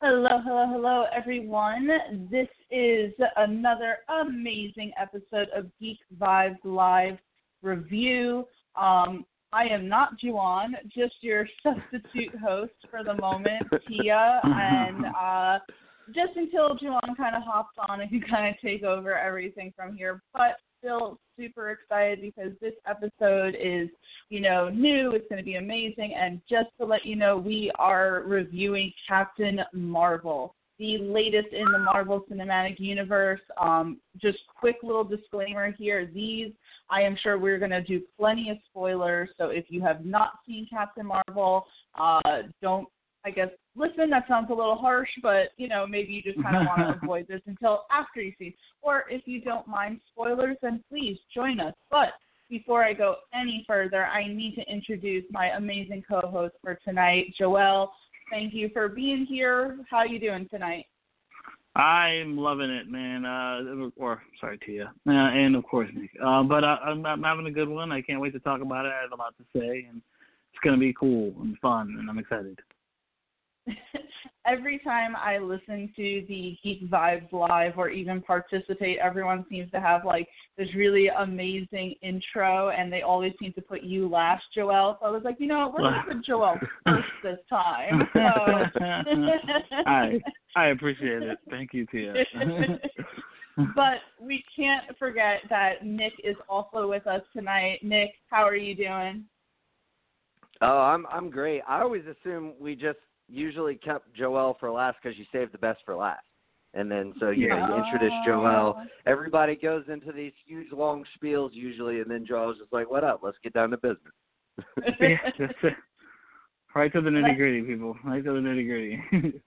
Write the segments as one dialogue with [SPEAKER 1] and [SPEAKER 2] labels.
[SPEAKER 1] Hello, hello, hello, everyone. This is another amazing episode of Geek Vibes Live Review. Um, I am not Juwan, just your substitute host for the moment, Tia, and uh, just until Juwan kind of hops on and can kind of take over everything from here. But still super excited because this episode is, you know, new. It's going to be amazing. And just to let you know, we are reviewing Captain Marvel, the latest in the Marvel Cinematic Universe. Um, just quick little disclaimer here: these, I am sure we're going to do plenty of spoilers. So if you have not seen Captain Marvel, uh, don't I guess listen, that sounds a little harsh, but you know, maybe you just kind of want to avoid this until after you see. Or if you don't mind spoilers, then please join us. But before I go any further, I need to introduce my amazing co-host for tonight, Joel. Thank you for being here. How are you doing tonight?
[SPEAKER 2] I'm loving it, man. Uh, or sorry, Tia, uh, and of course Nick. Uh, but I, I'm, I'm having a good one. I can't wait to talk about it. I have a lot to say, and it's gonna be cool and fun, and I'm excited.
[SPEAKER 1] every time I listen to the Geek Vibes live or even participate, everyone seems to have like this really amazing intro, and they always seem to put you last, Joel. So I was like, you know, we're gonna put Joel first this time. So.
[SPEAKER 2] I I appreciate it. Thank you, Tia.
[SPEAKER 1] but we can't forget that Nick is also with us tonight. Nick, how are you doing?
[SPEAKER 3] Oh, I'm I'm great. I always assume we just usually kept Joel for last because you saved the best for last. And then so you know you introduce Joel. Everybody goes into these huge long spiels usually, and then Joel's just like, "What up? Let's get down to business."
[SPEAKER 2] yeah, that's it. Right to the nitty gritty, people. Right to the nitty gritty.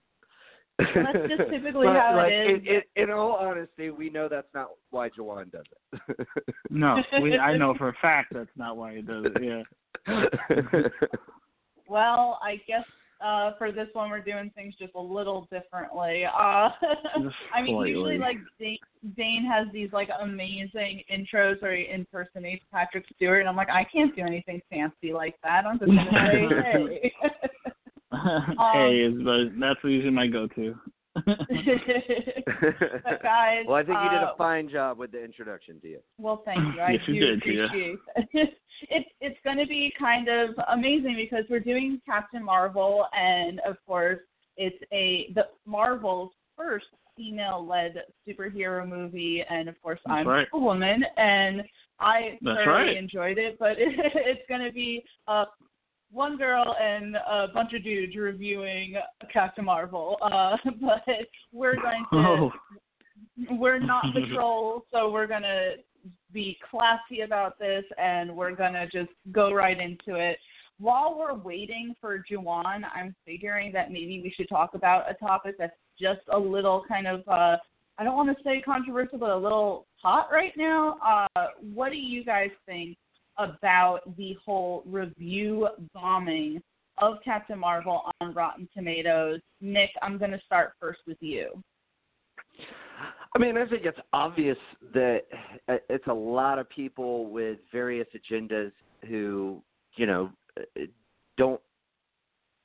[SPEAKER 1] That's just typically
[SPEAKER 3] but,
[SPEAKER 1] how
[SPEAKER 3] like,
[SPEAKER 1] it is.
[SPEAKER 3] In, in, in all honesty, we know that's not why Joanne does it.
[SPEAKER 2] no, we, I know for a fact that's not why he does it. Yeah.
[SPEAKER 1] well, I guess uh, for this one, we're doing things just a little differently. Uh, I mean, usually like Dane, Dane has these like amazing intros where he impersonates Patrick Stewart, and I'm like, I can't do anything fancy like that. I'm just gonna say, hey. um,
[SPEAKER 2] hey, is that's usually my go-to.
[SPEAKER 1] But guys,
[SPEAKER 3] well, I think you did
[SPEAKER 1] uh,
[SPEAKER 3] a fine job with the introduction to you.
[SPEAKER 1] Well, thank you. I
[SPEAKER 2] Yes,
[SPEAKER 1] do
[SPEAKER 2] you did,
[SPEAKER 1] appreciate it. It's it's going to be kind of amazing because we're doing Captain Marvel, and of course, it's a the Marvel's first female-led superhero movie, and of course,
[SPEAKER 2] That's
[SPEAKER 1] I'm
[SPEAKER 2] right.
[SPEAKER 1] a woman, and I
[SPEAKER 2] That's
[SPEAKER 1] thoroughly
[SPEAKER 2] right.
[SPEAKER 1] enjoyed it. But it, it's going to be uh, one girl and a bunch of dudes reviewing Captain Marvel. Uh, but we're going to
[SPEAKER 2] Oh,
[SPEAKER 1] we're not the trolls, so we're gonna be classy about this and we're gonna just go right into it. While we're waiting for Juwan, I'm figuring that maybe we should talk about a topic that's just a little kind of uh I don't want to say controversial, but a little hot right now. Uh, what do you guys think about the whole review bombing of Captain Marvel on Rotten Tomatoes. Nick, I'm going to start first with you.
[SPEAKER 3] I mean, I think it's obvious that it's a lot of people with various agendas who, you know, don't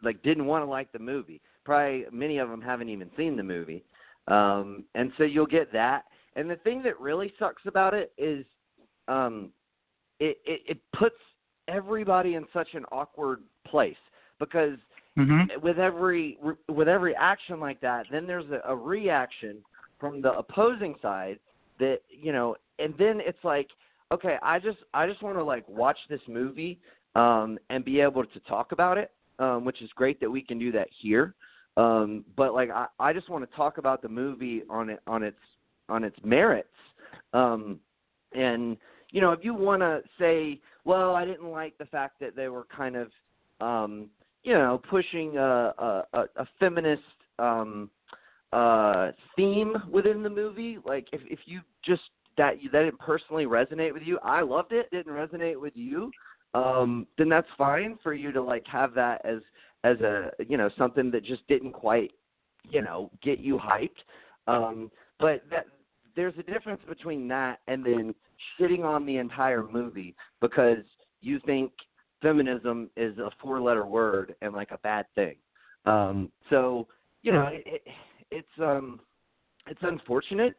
[SPEAKER 3] like didn't want to like the movie. Probably many of them haven't even seen the movie, um, and so you'll get that. And the thing that really sucks about it is, um, it, it it puts everybody in such an awkward place because
[SPEAKER 2] mm-hmm.
[SPEAKER 3] with every with every action like that, then there's a, a reaction from the opposing side that you know, and then it's like, okay, I just I just want to like watch this movie um, and be able to talk about it, um, which is great that we can do that here. Um, but like I, I just want to talk about the movie on it on its on its merits. Um, and you know, if you want to say, well, I didn't like the fact that they were kind of, um, you know, pushing a, a, a feminist um, uh, theme within the movie. Like, if if you just that you, that didn't personally resonate with you, I loved it. Didn't resonate with you, um, then that's fine for you to like have that as as a you know something that just didn't quite you know get you hyped. Um, but that there's a difference between that and then shitting on the entire movie because you think feminism is a four letter word and like a bad thing. Um, so, you know, it, it, it's um it's unfortunate.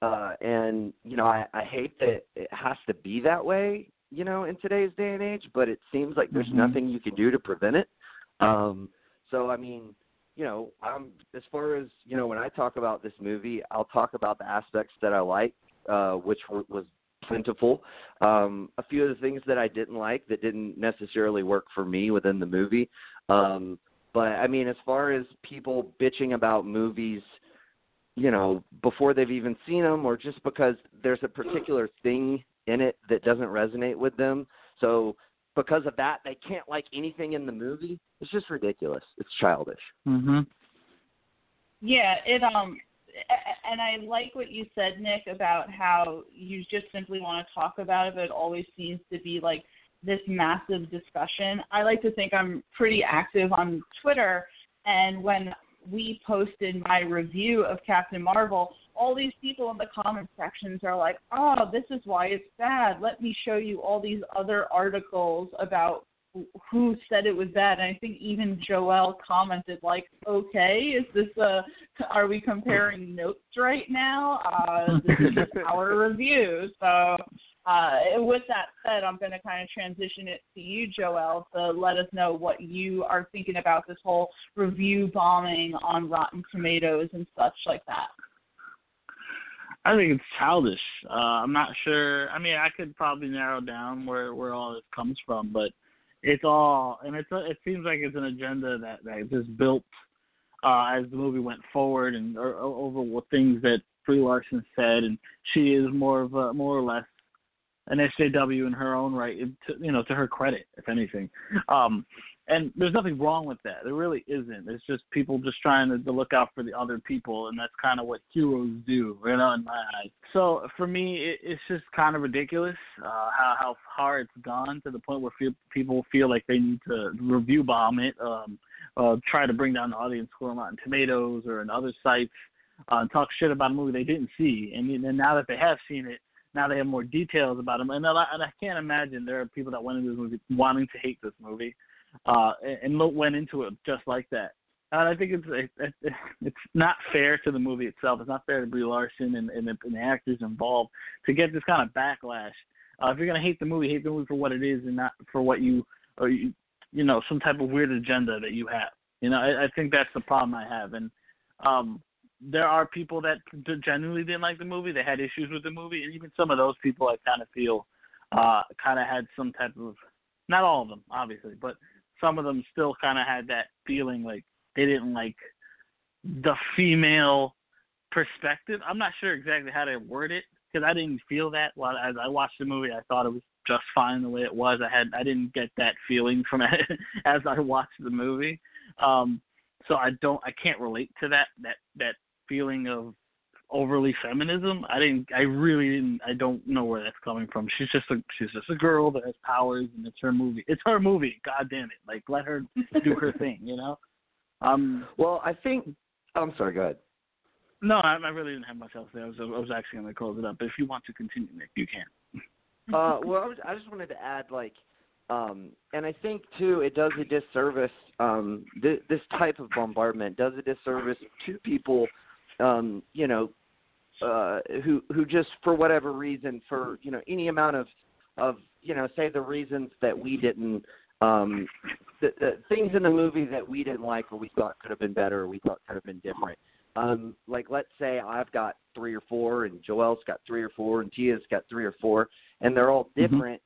[SPEAKER 3] Uh and you know, I, I hate that it has to be that way, you know, in today's day and age, but it seems like there's
[SPEAKER 2] mm-hmm.
[SPEAKER 3] nothing you can do to prevent it. Um so I mean, you know, um, as far as you know, when I talk about this movie, I'll talk about the aspects that I like, uh, which were, was plentiful. Um, a few of the things that I didn't like that didn't necessarily work for me within the movie. Um, but I mean, as far as people bitching about movies, you know, before they've even seen them, or just because there's a particular thing in it that doesn't resonate with them, so because of that, they can't like anything in the movie. It's just ridiculous. It's childish.
[SPEAKER 2] Mhm.
[SPEAKER 1] Yeah, it um and I like what you said, Nick, about how you just simply want to talk about it, but it always seems to be like this massive discussion. I like to think I'm pretty active on Twitter, and when we posted my review of Captain Marvel, all these people in the comment sections are like, "Oh, this is why it's bad. Let me show you all these other articles about who said it was bad." And I think even Joel commented like, "Okay, is this a? Are we comparing notes right now? Uh, this is just our review." So. Uh, with that said, I'm going to kind of transition it to you, Joel, to let us know what you are thinking about this whole review bombing on Rotten Tomatoes and such like that.
[SPEAKER 2] I think it's childish. Uh, I'm not sure. I mean, I could probably narrow down where where all this comes from, but it's all and it's a, it seems like it's an agenda that that just built uh, as the movie went forward and or, over what things that Brie Larson said, and she is more of a more or less an SJW in her own right, to, you know, to her credit, if anything. Um, and there's nothing wrong with that. There really isn't. It's just people just trying to, to look out for the other people, and that's kind of what heroes do, you know, in my eyes. So for me, it, it's just kind of ridiculous uh, how how far it's gone to the point where feel, people feel like they need to review bomb it, um, uh, try to bring down the audience score on Tomatoes or in other sites, uh, talk shit about a movie they didn't see. And, and now that they have seen it, now they have more details about them. And and I can't imagine there are people that went into this movie wanting to hate this movie uh, and, and went into it just like that. And I think it's it, it's not fair to the movie itself. It's not fair to Brie Larson and, and, the, and the actors involved to get this kind of backlash. Uh, if you're gonna hate the movie, hate the movie for what it is and not for what you or you you know some type of weird agenda that you have. You know, I, I think that's the problem I have. And um, there are people that genuinely didn't like the movie. They had issues with the movie, and even some of those people I kind of feel uh, kind of had some type of not all of them obviously, but some of them still kind of had that feeling like they didn't like the female perspective. I'm not sure exactly how to word it because I didn't feel that while as I watched the movie. I thought it was just fine the way it was. I had I didn't get that feeling from it as I watched the movie. Um, so I don't I can't relate to that that that feeling of overly feminism. I didn't. I really didn't. I don't know where that's coming from. She's just a she's just a girl that has powers, and it's her movie. It's her movie. God damn it! Like let her do her thing. You know. Um.
[SPEAKER 3] Well, I think. I'm sorry. Go ahead.
[SPEAKER 2] No, I, I really didn't have much else there. I was, I was actually going to close it up. But if you want to continue, Nick, you can.
[SPEAKER 3] uh, well, I, was, I just wanted to add, like, um, and I think too, it does a disservice. Um, th- this type of bombardment does a disservice to people, um, you know, uh, who who just for whatever reason, for you know, any amount of of you know, say the reasons that we didn't. Um, the, the things in the movie that we didn't like or we thought could have been better or we thought could have been different um, like let's say I've got three or four, and Joel's got three or four, and Tia's got three or four, and they're all
[SPEAKER 2] Mm-hmm.
[SPEAKER 3] different.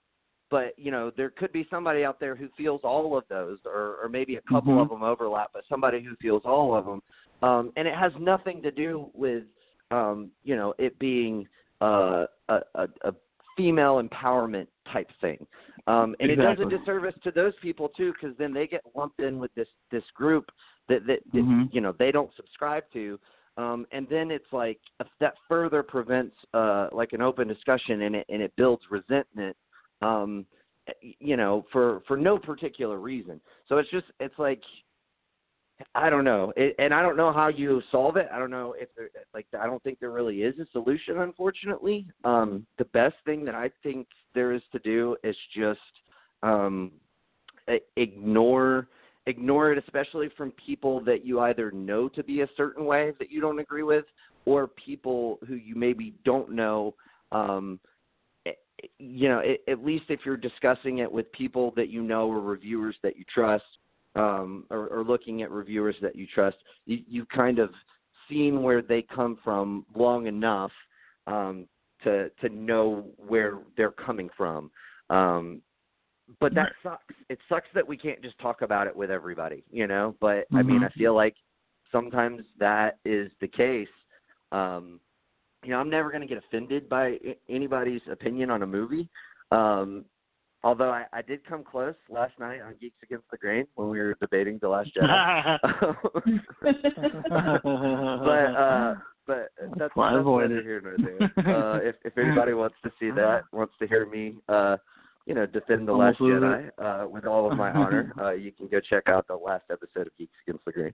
[SPEAKER 3] But you know, there could be somebody out there who feels all of those, or, or maybe a couple
[SPEAKER 2] Mhm.
[SPEAKER 3] of them overlap, but somebody who feels all of them. Um, and it has nothing to do with, um, you know, it being uh, a, a, a female empowerment type thing. Um, and it does
[SPEAKER 2] Exactly.
[SPEAKER 3] a disservice to those people too, because then they get lumped in with this this group that that, that
[SPEAKER 2] Mhm.
[SPEAKER 3] you know they don't subscribe to um and then it's like if that further prevents uh like an open discussion and it and it builds resentment um you know for for no particular reason so it's just it's like i don't know. It, and i don't know how you solve it. I don't know if there like i don't think there really is a solution unfortunately. Um the best thing that i think there is to do is just um ignore ignore it especially from people that you either know to be a certain way that you don't agree with or people who you maybe don't know. Um you know at, at least if you're discussing it with people that you know or reviewers that you trust um or, or looking at reviewers that you trust you you kind of seen where they come from long enough um to to know where they're coming from um but that sucks. It sucks that we can't just talk about it with everybody, you know. But I mean,
[SPEAKER 2] Mhm.
[SPEAKER 3] I feel like sometimes that is the case. Um, you know, I'm never going to get offended by anybody's opinion on a movie. Um, although I, I did come close last night on Geeks Against the Grain when we were debating The Last Jedi. but uh but that's,
[SPEAKER 2] I
[SPEAKER 3] that's neither here nor there. Uh if if anybody wants to see that, wants to hear me uh you know, defend the
[SPEAKER 2] Almost
[SPEAKER 3] last Jedi uh with all of my honor, uh you can go check out the last episode of Geeks Against the Grain.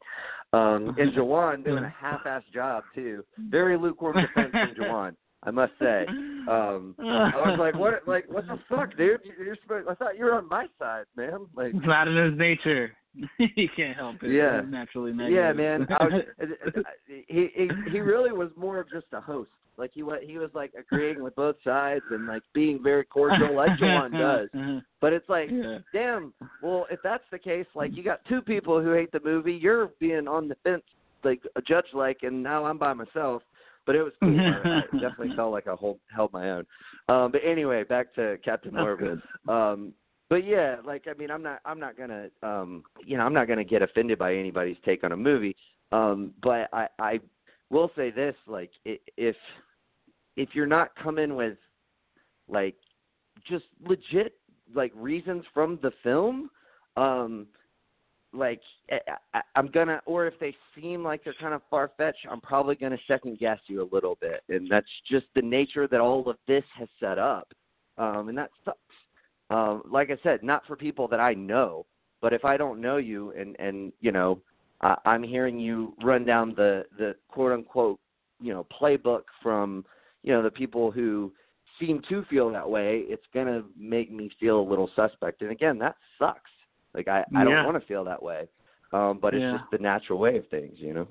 [SPEAKER 3] Um and Jawan doing a half ass job too. Very lukewarm defense from Jawan, I must say. Um I was like, What like what the fuck, dude? You're supposed I thought you were on my side, man. Like
[SPEAKER 2] it's not in his nature. he can't help it.
[SPEAKER 3] Yeah.
[SPEAKER 2] He's naturally negative.
[SPEAKER 3] Yeah, man. I was, he he he really was more of just a host. Like he was he was like agreeing with both sides and like being very cordial, like Jawan does. But it's like,
[SPEAKER 2] Yeah.
[SPEAKER 3] damn. Well, if that's the case, like you got two people who hate the movie, you're being on the fence, like a judge, like, and now I'm by myself. But it was cool. I, I definitely felt like I hold, held my own. Um, but anyway, back to Captain Marvel. Um, but yeah, like I mean, I'm not, I'm not gonna, um, you know, I'm not gonna get offended by anybody's take on a movie. Um, but I, I will say this, like, if, if you're not coming with, like, just legit, like, reasons from the film, um, like, I, I, I'm gonna, or if they seem like they're kind of far fetched, I'm probably gonna second guess you a little bit, and that's just the nature that all of this has set up, um, and that sucks um, like I said, not for people that I know, but if I don't know you and and you know, I'm hearing you run down the the quote unquote you know playbook from you know the people who seem to feel that way, it's gonna make me feel a little suspect. And again, that sucks. Like I I don't want to feel that way, um, but it's
[SPEAKER 2] Yeah.
[SPEAKER 3] just the natural way of things, you know.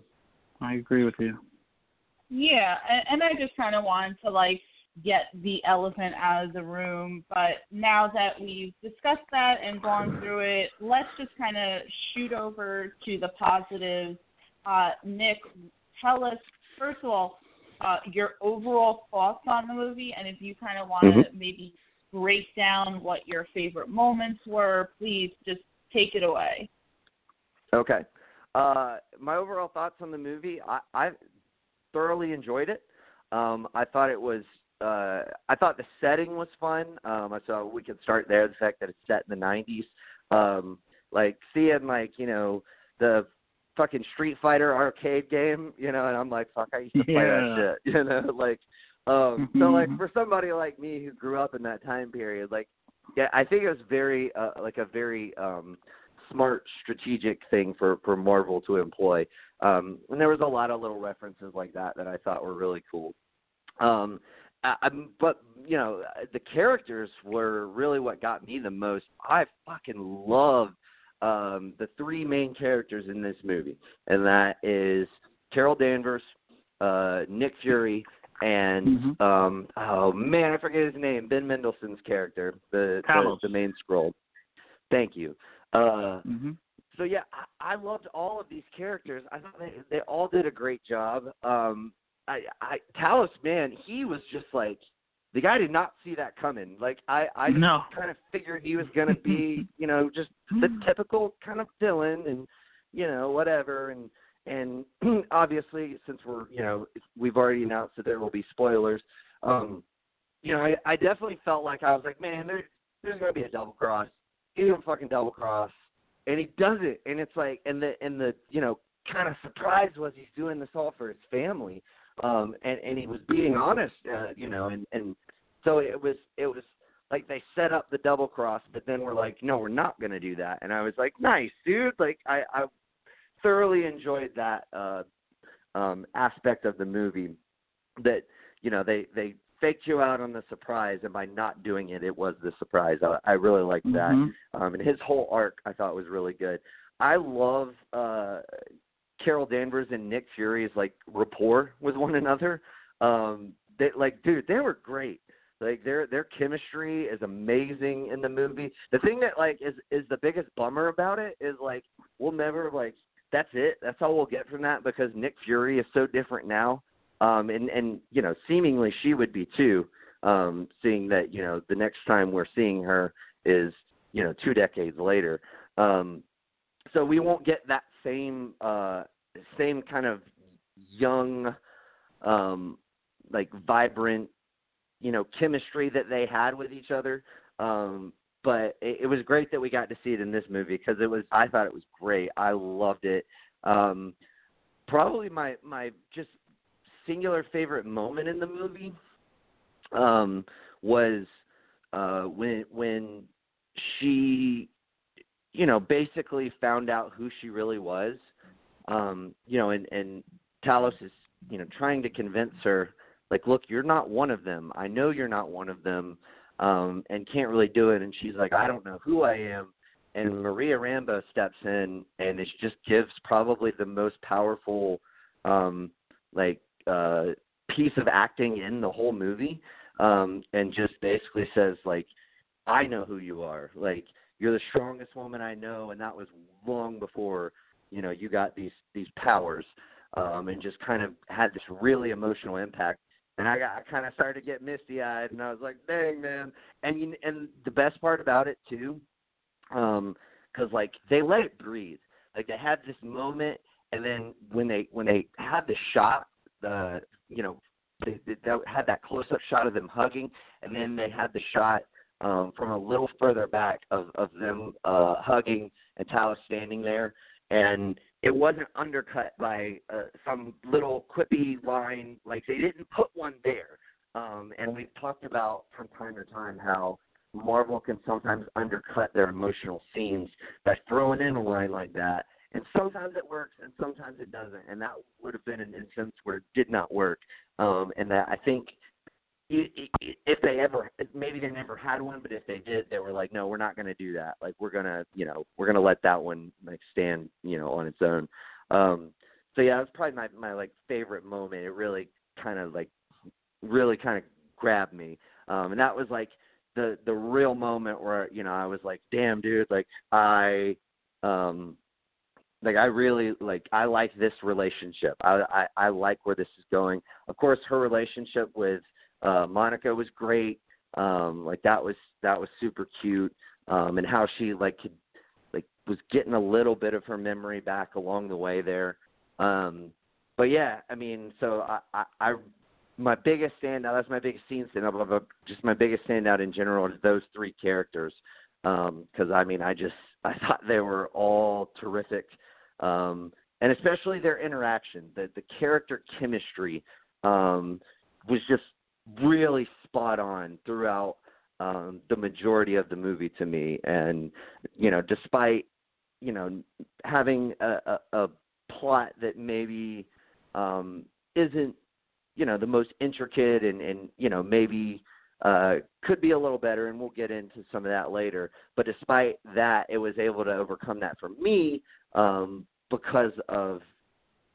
[SPEAKER 2] I agree with you.
[SPEAKER 1] Yeah, and, and I just kind of wanted to like get the elephant out of the room, but now that we've discussed that and gone through it, let's just kind of shoot over to the positives. Uh, Nick, tell us first of all uh, your overall thoughts on the movie, and if you kind of want to maybe break down what your favorite moments were, please just take it away.
[SPEAKER 3] Okay. Uh, my overall thoughts on the movie, I, I thoroughly enjoyed it. Um, I thought it was, uh, I thought the setting was fun. Um, so we could start there. The fact that it's set in the '90s, um, like seeing like you know the fucking Street Fighter arcade game, you know, and I'm like, fuck, I used to play that shit, you know, like, um, so like for somebody like me who grew up in that time period, like, yeah, I think it was very, uh, like a very um smart strategic thing for for Marvel to employ, um, and there was a lot of little references like that that I thought were really cool. Um, I, but you know, the characters were really what got me the most. I fucking love um, the three main characters in this movie, and that is Carol Danvers, uh, Nick Fury, and
[SPEAKER 2] Mhm.
[SPEAKER 3] um, oh man, I forget his name. Ben Mendelsohn's character, the the, the main Skrull. Thank you. Uh,
[SPEAKER 2] Mm-hmm.
[SPEAKER 3] so yeah, I, I loved all of these characters. I thought they they all did a great job. Um, I, I Talos, man, he was just like the guy did not see that coming. Like I, I
[SPEAKER 2] No.
[SPEAKER 3] kind of figured he was gonna be, you know, just the typical kind of villain, and you know, whatever. And and obviously, since we're, you know, we've already announced that there will be spoilers. Um, you know, I, I definitely felt like I was like, man, there, there's gonna be a double cross. He's gonna fucking double cross, and he does it, and it's like, and the and the you know kind of surprise was he's doing this all for his family, um, and and he was being honest, uh, you know, and and so it was it was like they set up the double cross, but then we're like, no, we're not gonna do that, and I was like, nice, dude, like I I thoroughly enjoyed that uh um aspect of the movie that you know they they faked you out on the surprise and by not doing it it was the surprise. I, I really liked that.
[SPEAKER 2] Mhm.
[SPEAKER 3] um and his whole arc i thought was really good. I love uh carol danvers and nick fury's like rapport with one another. Um they like dude they were great. Like their their chemistry is amazing in the movie. The thing that like is is the biggest bummer about it is like we'll never like that's it. That's all we'll get from that because nick fury is so different now. Um and and you know seemingly she would be too um seeing that you know the next time we're seeing her is you know two decades later. Um so we won't get that same uh same kind of young um like vibrant you know chemistry that they had with each other. Um but it, it was great that we got to see it in this movie because it was i thought it was great. I loved it. Um probably my my just singular favorite moment in the movie um was uh when when she you know basically found out who she really was um you know and and Talos is you know trying to convince her like look you're not one of them. I know you're not one of them um and can't really do it. And she's like I don't know who I am. And Maria Rambeau steps in and it just gives probably the most powerful um like uh piece of acting in the whole movie um and just basically says like I know who you are. Like you're the strongest woman I know and that was long before you know you got these these powers um and just kind of had this really emotional impact and I got I kind of started to get misty eyed and I was like dang man. And you, and the best part about it too um because like they let it breathe. Like they had this moment and then when they when they had the shot uh you know they, they, they had that close up shot of them hugging and then they had the shot um from a little further back of of them uh hugging and Talos standing there. And it wasn't undercut by uh, some little quippy line like they didn't put one there um and we've talked about from time to time how Marvel can sometimes undercut their emotional scenes by throwing in a line like that. And sometimes it works and sometimes it doesn't. And that would have been an instance where it did not work. Um, and that I think if they ever, maybe they never had one, but if they did, they were like, no, we're not going to do that. Like we're going to, you know, we're going to let that one like stand, you know, on its own. Um, so yeah, it was probably my, my like favorite moment. It really kind of like, really kind of grabbed me. Um, and that was like, the the real moment where you know I was like, damn, dude, like I, um, like I really like I like this relationship. I I, I like where this is going. Of course, her relationship with uh, Monica was great. Um, like that was that was super cute. Um, and how she like could like was getting a little bit of her memory back along the way there. Um, but yeah, I mean, so I, I, I my biggest standout that's my biggest scene standout just my biggest standout in general is those three characters because um, i mean i just i thought they were all terrific um and especially their interaction, the the character chemistry um, was just really spot on throughout um, the majority of the movie to me. And you know, despite you know having a, a, a plot that maybe um, isn't you know the most intricate and and you know maybe uh, could be a little better, and we'll get into some of that later. But despite that, it was able to overcome that for me um, because of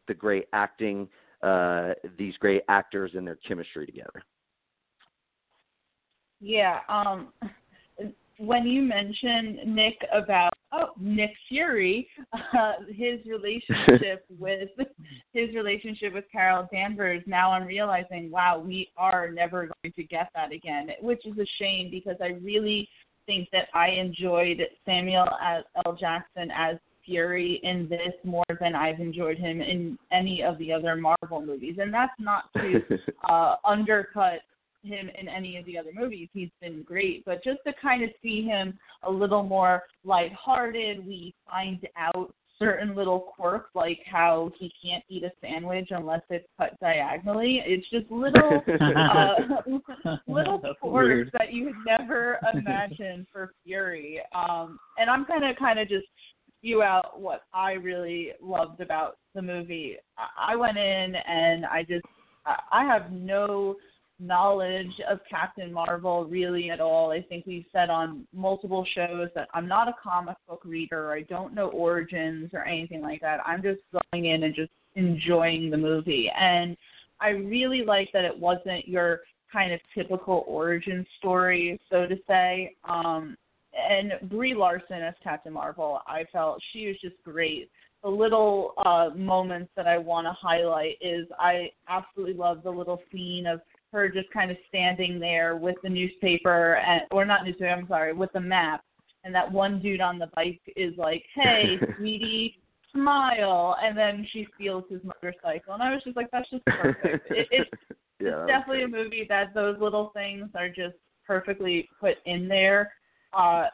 [SPEAKER 3] the great acting, uh, these great actors, and their chemistry together.
[SPEAKER 1] Yeah. Um, when you mentioned Nick about oh Nick Fury, uh, his relationship with his relationship with Carol Danvers. Now I'm realizing, wow, we are never going to get that again, which is a shame because I really think that I enjoyed Samuel L. Jackson as Fury in this more than I've enjoyed him in any of the other Marvel movies, and that's not to uh, undercut him in any of the other movies. He's been great, but just to kind of see him a little more lighthearted, we find out certain little quirks like how he can't eat a sandwich unless it's cut diagonally. It's just little uh, little
[SPEAKER 2] That's
[SPEAKER 1] quirks
[SPEAKER 2] weird.
[SPEAKER 1] that you would never imagine for Fury. Um, and I'm gonna kind of just spew out what I really loved about the movie. I I went in and I just I I have no knowledge of Captain Marvel really at all. I think we've said on multiple shows that I'm not a comic book reader. I don't know origins or anything like that. I'm just going in and just enjoying the movie. And I really like that it wasn't your kind of typical origin story, so to say. Um and Brie Larson as Captain Marvel, I felt she was just great. The little uh moments that I want to highlight is I absolutely love the little scene of her just kind of standing there with the newspaper and or not newspaper, I'm sorry, with the map and that one dude on the bike is like, Hey, sweetie, smile and then she steals his motorcycle and I was just like, That's just perfect. it, it's
[SPEAKER 3] yeah,
[SPEAKER 1] it's definitely a movie that those little things are just perfectly put in there. Uh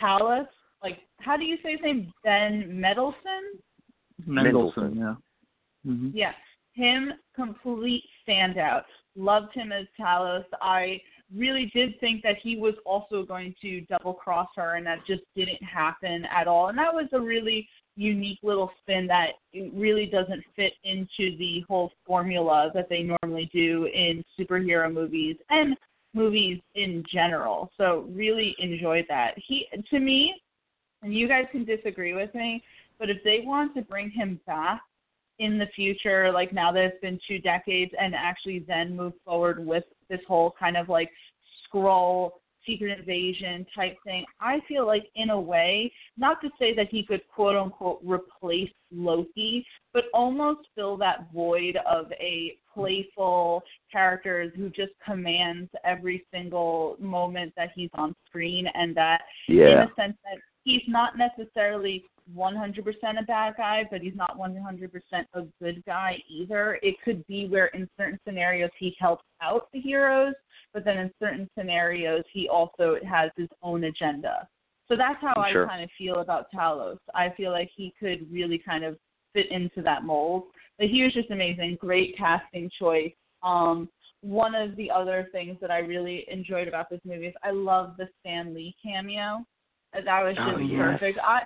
[SPEAKER 1] Talos, like how do you say his name? Ben Mendelsohn?
[SPEAKER 2] Mendelsohn, yeah. hmm
[SPEAKER 1] Yeah. Him complete standout. Loved him as Talos. I really did think that he was also going to double cross her and that just didn't happen at all. And that was a really unique little spin that really doesn't fit into the whole formula that they normally do in superhero movies and movies in general. So really enjoyed that. He to me, and you guys can disagree with me, but if they want to bring him back in the future, like now that it's been two decades, and actually then move forward with this whole kind of like Skrull secret invasion type thing, I feel like in a way, not to say that he could quote unquote replace Loki, but almost fill that void of a playful character who just commands every single moment that he's on screen and that in a sense that he's not necessarily 100% a bad guy, but he's not 100% a good guy either. It could be where in certain scenarios he helps out the heroes, but then in certain scenarios he also has his own agenda. So that's how
[SPEAKER 3] Sure.
[SPEAKER 1] I kind of feel about Talos. I feel like he could really kind of fit into that mold. But he was just amazing, great casting choice. Um, one of the other things that I really enjoyed about this movie is I love the Stan Lee cameo. That was just
[SPEAKER 3] Oh, yes.
[SPEAKER 1] perfect. I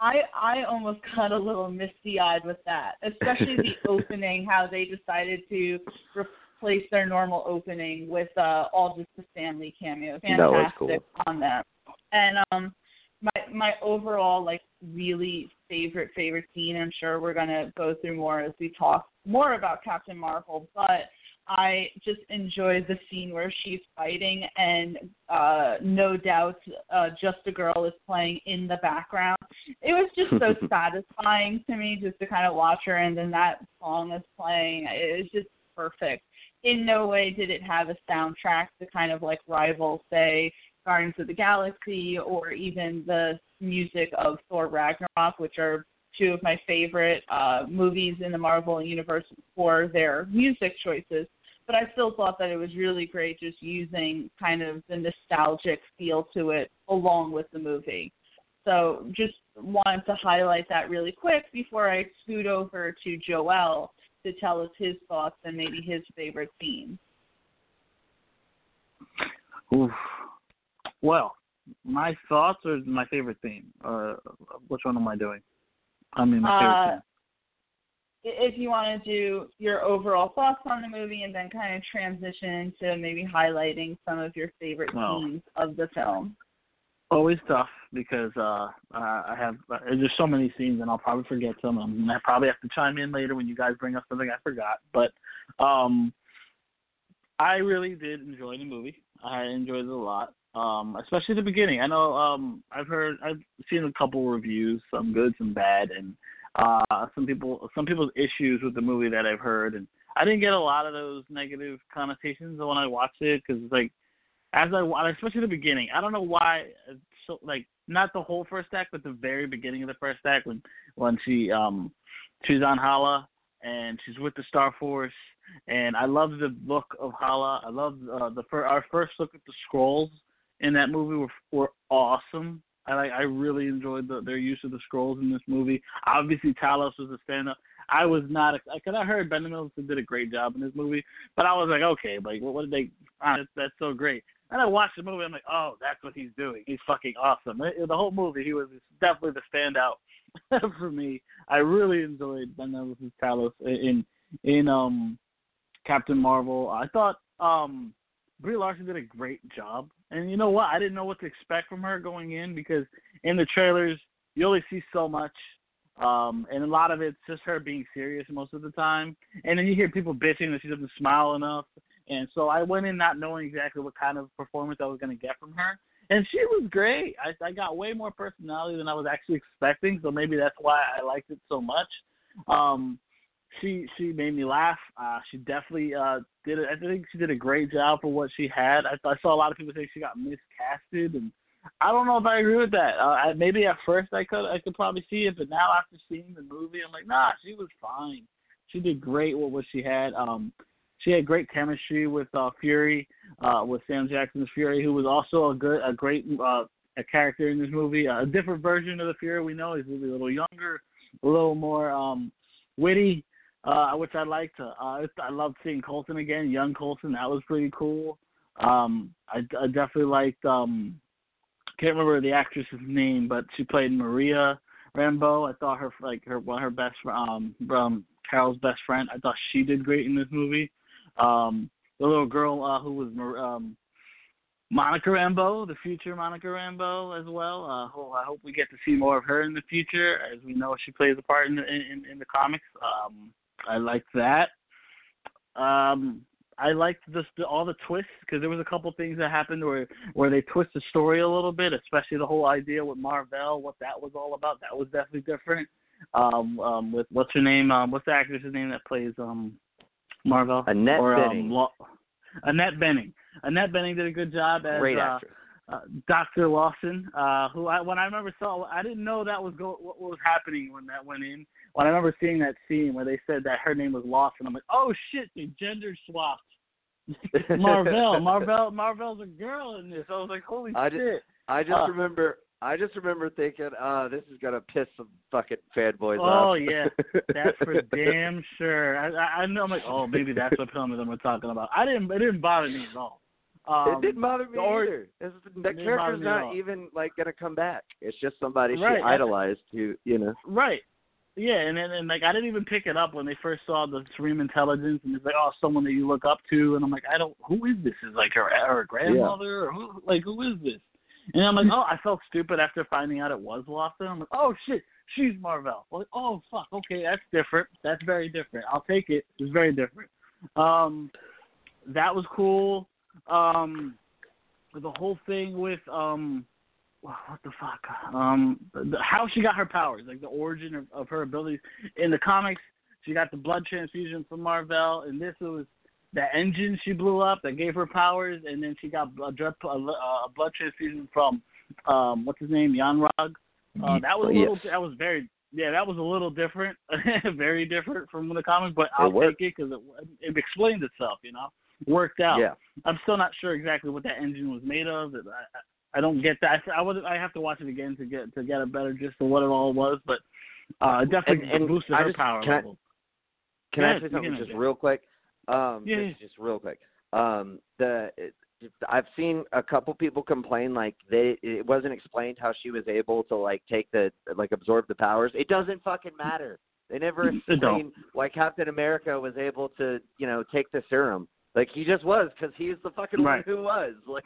[SPEAKER 1] I I almost got a little misty eyed with that, especially the opening, how they decided to replace their normal opening with uh all just the Stan Lee cameo. Fantastic
[SPEAKER 3] cool.
[SPEAKER 1] on that. And um my my overall like really favorite favorite scene. I'm sure we're gonna go through more as we talk more about Captain Marvel, but I just enjoy the scene where she's fighting and uh no doubt uh just a girl is playing in the background. It was just so satisfying to me just to kind of watch her and then that song is playing. It was just perfect. In no way did it have a soundtrack to kind of like rival say Guardians of the Galaxy or even the music of Thor Ragnarok, which are two of my favorite uh, movies in the Marvel universe for their music choices. But I still thought that it was really great just using kind of the nostalgic feel to it along with the movie. So just wanted to highlight that really quick before I scoot over to Joel to tell us his thoughts and maybe his favorite scene.
[SPEAKER 2] Oof. Well, my thoughts or my favorite theme? Uh, which one am I doing? I mean, my favorite
[SPEAKER 1] Uh,
[SPEAKER 2] theme.
[SPEAKER 1] If you want to do your overall thoughts on the movie and then kind of transition to maybe highlighting some of your favorite
[SPEAKER 2] Well.
[SPEAKER 1] scenes of the film.
[SPEAKER 2] Always tough because uh, I have uh, there's so many scenes and I'll probably forget some. And I probably have to chime in later when you guys bring up something I forgot. But um, I really did enjoy the movie. I enjoyed it a lot, um, especially the beginning. I know um, I've heard I've seen a couple reviews, some good, some bad, and uh, some people some people's issues with the movie that I've heard, and I didn't get a lot of those negative connotations when I watched it because like as I especially the beginning, I don't know why so like not the whole first act, but the very beginning of the first act when when she um she's on Hala and she's with the Star Force and I love the look of Hala. I love uh, the fir- our first look at the Skrulls in that movie were were awesome. I like I really enjoyed the, their use of the Skrulls in this movie. Obviously, Talos was a stand up. I was not I because I heard Ben Mendelsohn did a great job in this movie, but I was like, okay, like what, what did they? Ah, that's, that's so great. And I watched the movie. I'm like, oh, that's what he's doing. He's fucking awesome. The whole movie, he was definitely the standout for me. I really enjoyed Ben Mendelsohn's Talos in in um Captain Marvel. I thought um Brie Larson did a great job. And you know what? I didn't know what to expect from her going in because in the trailers you only see so much. Um, and a lot of it's just her being serious most of the time. And then you hear people bitching that she doesn't smile enough. And so I went in not knowing exactly what kind of performance I was going to get from her. And she was great. I, I got way more personality than I was actually expecting. So maybe that's why I liked it so much. Um, she she made me laugh. Uh, she definitely uh, did it. I think she did a great job for what she had. I, I saw a lot of people say she got miscasted, and I don't know if I agree with that. Uh, I, maybe at first I could I could probably see it, but now after seeing the movie, I'm like, nah, she was fine. She did great with what she had. Um, she had great chemistry with uh, Fury, uh, with Sam Jackson's Fury, who was also a good, a great uh, a character in this movie. Uh, a different version of the Fury we know. He's a little younger, a little more um, witty uh, which I liked. Uh, I loved seeing Coulson again, young Coulson. That was pretty cool. Um, I, I definitely liked. Um, can't remember the actress's name, but she played Maria Rambeau. I thought her like her of her best um, um Carol's best friend. I thought she did great in this movie. Um, the little girl uh, who was um, Monica Rambeau, the future Monica Rambeau as well. Uh, I hope we get to see more of her in the future, as we know she plays a part in the, in, in the comics. Um, I liked that. Um, I liked just the, all the twists because there was a couple things that happened where where they twist the story a little bit, especially the whole idea with Marvel, what that was all about. That was definitely different. Um, um, with what's her name? Um, what's the actress's name that plays um Marvel?
[SPEAKER 3] Annette
[SPEAKER 2] or,
[SPEAKER 3] Bening.
[SPEAKER 2] Um, Lo- Annette Bening. Annette Bening did a good job as
[SPEAKER 3] Great
[SPEAKER 2] uh,
[SPEAKER 3] actress.
[SPEAKER 2] uh, Dr. Lawson, uh, who I when I remember saw, I didn't know that was go what was happening when that went in. When I remember seeing that scene where they said that her name was Lawson, I'm like, oh shit, they gender swapped. Marvel, Marvel, Marvel's a girl in this. I was like, holy
[SPEAKER 3] I just-
[SPEAKER 2] shit.
[SPEAKER 3] I just
[SPEAKER 2] Uh,
[SPEAKER 3] remember. I just remember thinking, uh, this is gonna piss some fucking fanboys
[SPEAKER 2] Oh,
[SPEAKER 3] off.
[SPEAKER 2] Oh yeah. That's for damn sure. I, I, I know. I'm like, oh, maybe that's what film is we're talking about. I didn't. It didn't bother me at all. Um,
[SPEAKER 3] it didn't bother me
[SPEAKER 2] or-
[SPEAKER 3] either. It's, the
[SPEAKER 2] didn't
[SPEAKER 3] character's not even like gonna come back. It's just somebody
[SPEAKER 2] Right.
[SPEAKER 3] she idolized who, you know.
[SPEAKER 2] Right. Yeah, and then and like I didn't even pick it up when they first saw the Supreme Intelligence, and it's like, oh, someone that you look up to, and I'm like, I don't, who is this? Is like her her grandmother, or who, like who is this? And I'm like, oh, I felt stupid after finding out it was Lawson. I'm like, oh shit, she's Marvel. Like, oh fuck, okay, that's different. That's very different. I'll take it. It's very different. Um, that was cool. Um, the whole thing with um what the fuck? Um, the, how she got her powers, like the origin of, of her abilities in the comics. She got the blood transfusion from Marvel, and this was the engine she blew up that gave her powers, and then she got a, a, a blood transfusion from um, what's his name, Yon-Rogg. Uh, that was a little.
[SPEAKER 3] Yes.
[SPEAKER 2] That was very. Yeah, that was a little different, very different from the comics, but I'll
[SPEAKER 3] worked.
[SPEAKER 2] take it because it, it explained itself. You know, worked out.
[SPEAKER 3] Yeah.
[SPEAKER 2] I'm still not sure exactly what that engine was made of. I, I don't get that. I, I would I have to watch it again to get to get a better gist of what it all was, but uh, definitely
[SPEAKER 3] And- and
[SPEAKER 2] boosted
[SPEAKER 3] I
[SPEAKER 2] her
[SPEAKER 3] just-
[SPEAKER 2] power
[SPEAKER 3] can I-
[SPEAKER 2] level.
[SPEAKER 3] Can
[SPEAKER 2] Go
[SPEAKER 3] I say something just real quick? Um,
[SPEAKER 2] Yeah,
[SPEAKER 3] just, just real quick. Um, the it, I've seen a couple people complain like they it wasn't explained how she was able to like take the like absorb the powers. It doesn't fucking matter. They never explain why Captain America was able to you know take the serum. Like he just was because he's the fucking
[SPEAKER 2] Right.
[SPEAKER 3] one who was. Like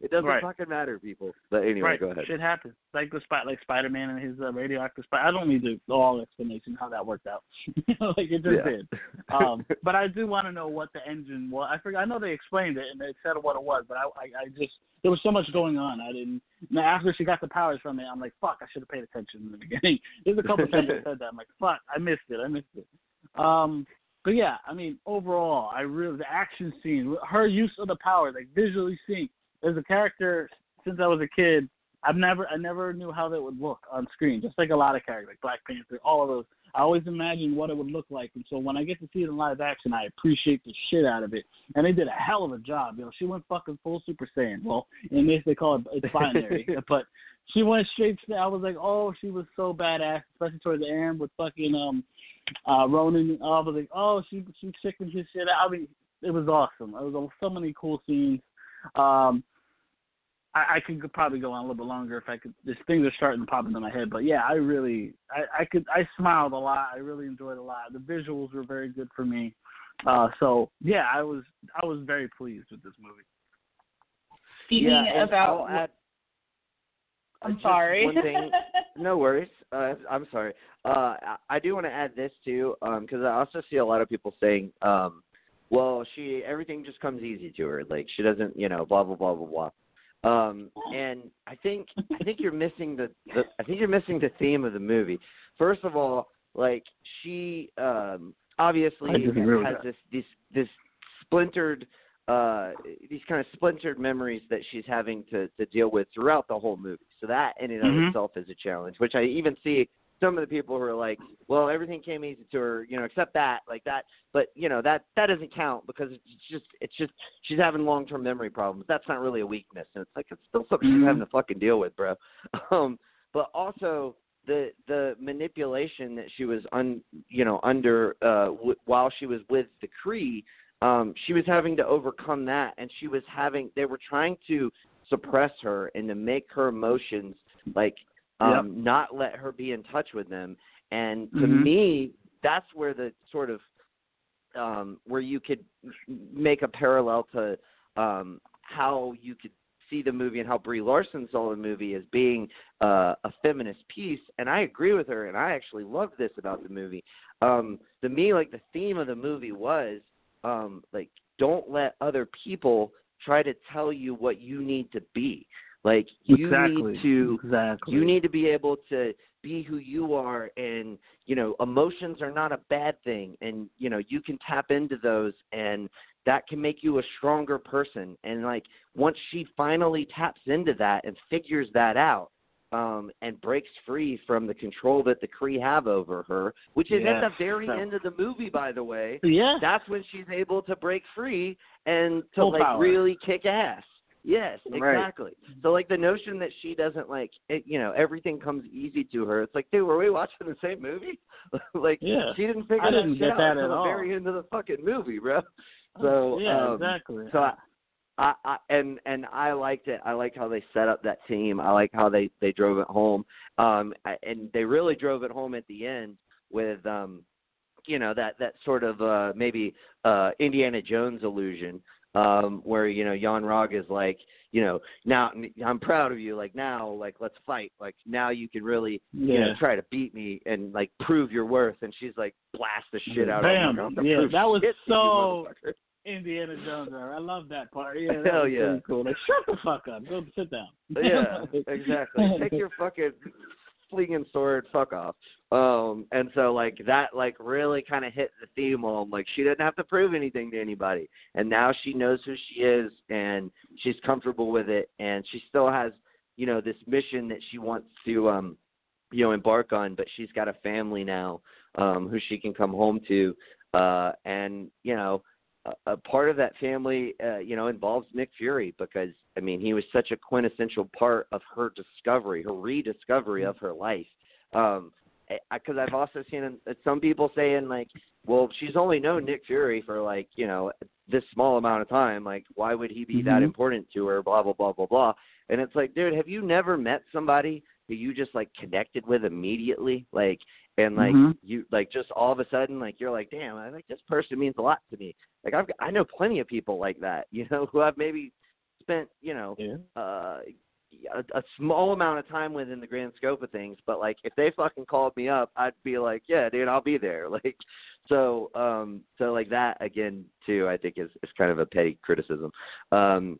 [SPEAKER 3] it doesn't
[SPEAKER 2] Right.
[SPEAKER 3] fucking matter, people. But anyway,
[SPEAKER 2] right.
[SPEAKER 3] go ahead.
[SPEAKER 2] Shit happens. Like the spot, like Spider Man and his uh, radioactive spider. I don't need the all explanation how that worked out. like it just
[SPEAKER 3] Yeah.
[SPEAKER 2] did. Um, but I do want to know what the engine was. I forgot. I know they explained it and they said what it was, but I, I, I just there was so much going on. I didn't. Now after she got the powers from it, I'm like, fuck. I should have paid attention in the beginning. There's a couple times I said that. I'm like, fuck. I missed it. I missed it. Um, but yeah, I mean, overall, I really the action scene, her use of the power, like visually seeing as a character since I was a kid, I've never I never knew how that would look on screen. Just like a lot of characters, like Black Panther, all of those. I always imagined what it would look like, and so when I get to see it in live action, I appreciate the shit out of it. And they did a hell of a job. You know, she went fucking full Super Saiyan. Well, in this they call it it's binary, but she went straight. To, I was like, oh, she was so badass, especially towards the end with fucking um, uh, Ronan. I was like, oh, she she chickened his shit out. I mean, it was awesome. It was on so many cool scenes. Um, I, I could probably go on a little bit longer if I could. There's things are starting to pop into my head, but yeah, I really, I, I could, I smiled a lot. I really enjoyed it a lot. The visuals were very good for me. Uh, so yeah, I was, I was very pleased with this movie.
[SPEAKER 1] Speaking
[SPEAKER 3] yeah,
[SPEAKER 1] about,
[SPEAKER 3] I'll add,
[SPEAKER 1] I'm
[SPEAKER 3] just
[SPEAKER 1] sorry.
[SPEAKER 3] One thing, no worries. Uh, I'm sorry. Uh, I, I do want to add this too, because I also see a lot of people saying, um, "Well, she everything just comes easy to her. Like she doesn't, you know, blah blah blah blah blah." Um, and I think I think you're missing the, the I think you're missing the theme of the movie. First of all, like she um, obviously
[SPEAKER 2] I disagree with
[SPEAKER 3] has this this this splintered uh these kind of splintered memories that she's having to to deal with throughout the whole movie. So that in and of
[SPEAKER 2] Mhm.
[SPEAKER 3] itself is a challenge, which I even see some of the people who are like, well, everything came easy to her, you know, except that, like that. But you know that that doesn't count because it's just it's just she's having long term memory problems. That's not really a weakness, and it's like it's still something
[SPEAKER 2] Mhm.
[SPEAKER 3] she's having to fucking deal with, bro. Um, but also the the manipulation that she was un you know under uh w- while she was with the Kree, um, she was having to overcome that, and she was having they were trying to suppress her and to make her emotions like um not let her be in touch with them and to
[SPEAKER 2] Mhm.
[SPEAKER 3] me that's where the sort of um where you could make a parallel to um how you could see the movie and how Brie Larson saw the movie as being uh, a feminist piece, and I agree with her, and I actually loved this about the movie. Um, to me, like the theme of the movie was um, like don't let other people try to tell you what you need to be. Like you
[SPEAKER 2] exactly.
[SPEAKER 3] need to
[SPEAKER 2] exactly.
[SPEAKER 3] you need to be able to be who you are and you know emotions are not a bad thing and you know you can tap into those and that can make you a stronger person and like once she finally taps into that and figures that out um and breaks free from the control that the Kree have over her which is at the very
[SPEAKER 2] So-
[SPEAKER 3] end of the movie by the way
[SPEAKER 2] Yeah.
[SPEAKER 3] that's when she's able to break free and to
[SPEAKER 2] Full
[SPEAKER 3] like
[SPEAKER 2] power.
[SPEAKER 3] really kick ass. Yes,
[SPEAKER 2] Right.
[SPEAKER 3] exactly. So like the notion that she doesn't like, it, you know, everything comes easy to her. It's like, dude, were we watching the same movie? like,
[SPEAKER 2] Yeah.
[SPEAKER 3] she didn't figure
[SPEAKER 2] I
[SPEAKER 3] that
[SPEAKER 2] didn't
[SPEAKER 3] shit
[SPEAKER 2] get
[SPEAKER 3] out
[SPEAKER 2] that
[SPEAKER 3] until
[SPEAKER 2] at
[SPEAKER 3] the very end of the fucking movie, bro. So
[SPEAKER 2] yeah,
[SPEAKER 3] um,
[SPEAKER 2] exactly.
[SPEAKER 3] So I, I, I and and I liked it. I liked how they set up that team. I like how they they drove it home. Um, I- and they really drove it home at the end with um, you know that that sort of uh maybe uh Indiana Jones illusion um where you know Yon-Rogg is like you know now I'm proud of you like now like let's fight like now you can really you know
[SPEAKER 2] Yeah.
[SPEAKER 3] try to beat me and like prove your worth and she's like blast the shit out
[SPEAKER 2] Bam.
[SPEAKER 3] of I'm
[SPEAKER 2] Yeah, that was
[SPEAKER 3] you,
[SPEAKER 2] so-. Indiana Jones. era. I love that part. Yeah, that
[SPEAKER 3] Hell yeah.
[SPEAKER 2] cool. Like, shut the fuck up. Go sit down.
[SPEAKER 3] yeah, exactly. Take your fucking flinging sword, fuck off. Um, and so like that like really kind of hit the theme home. Like she didn't have to prove anything to anybody, and now she knows who she is, and she's comfortable with it, and she still has you know this mission that she wants to um you know embark on, but she's got a family now um who she can come home to, uh, and you know a, a part of that family, uh, you know, involves Nick Fury because I mean he was such a quintessential part of her discovery, her rediscovery of her life. Um, because I've also seen some people saying like, well, she's only known Nick Fury for like you know this small amount of time. Like, why would he be
[SPEAKER 2] mm-hmm.
[SPEAKER 3] that important to her? Blah blah blah blah blah. And it's like, dude, have you never met somebody who you just like connected with immediately? Like, and like
[SPEAKER 2] mm-hmm.
[SPEAKER 3] you like just all of a sudden like you're like, damn, I like this person means a lot to me. Like I've I know plenty of people like that, you know, who I've maybe spent you know
[SPEAKER 2] yeah.
[SPEAKER 3] uh a, a small amount of time within the grand scope of things, but like if they fucking called me up, I'd be like, yeah, dude, I'll be there. Like, so, um, so like that again too, I think is is kind of a petty criticism. Um,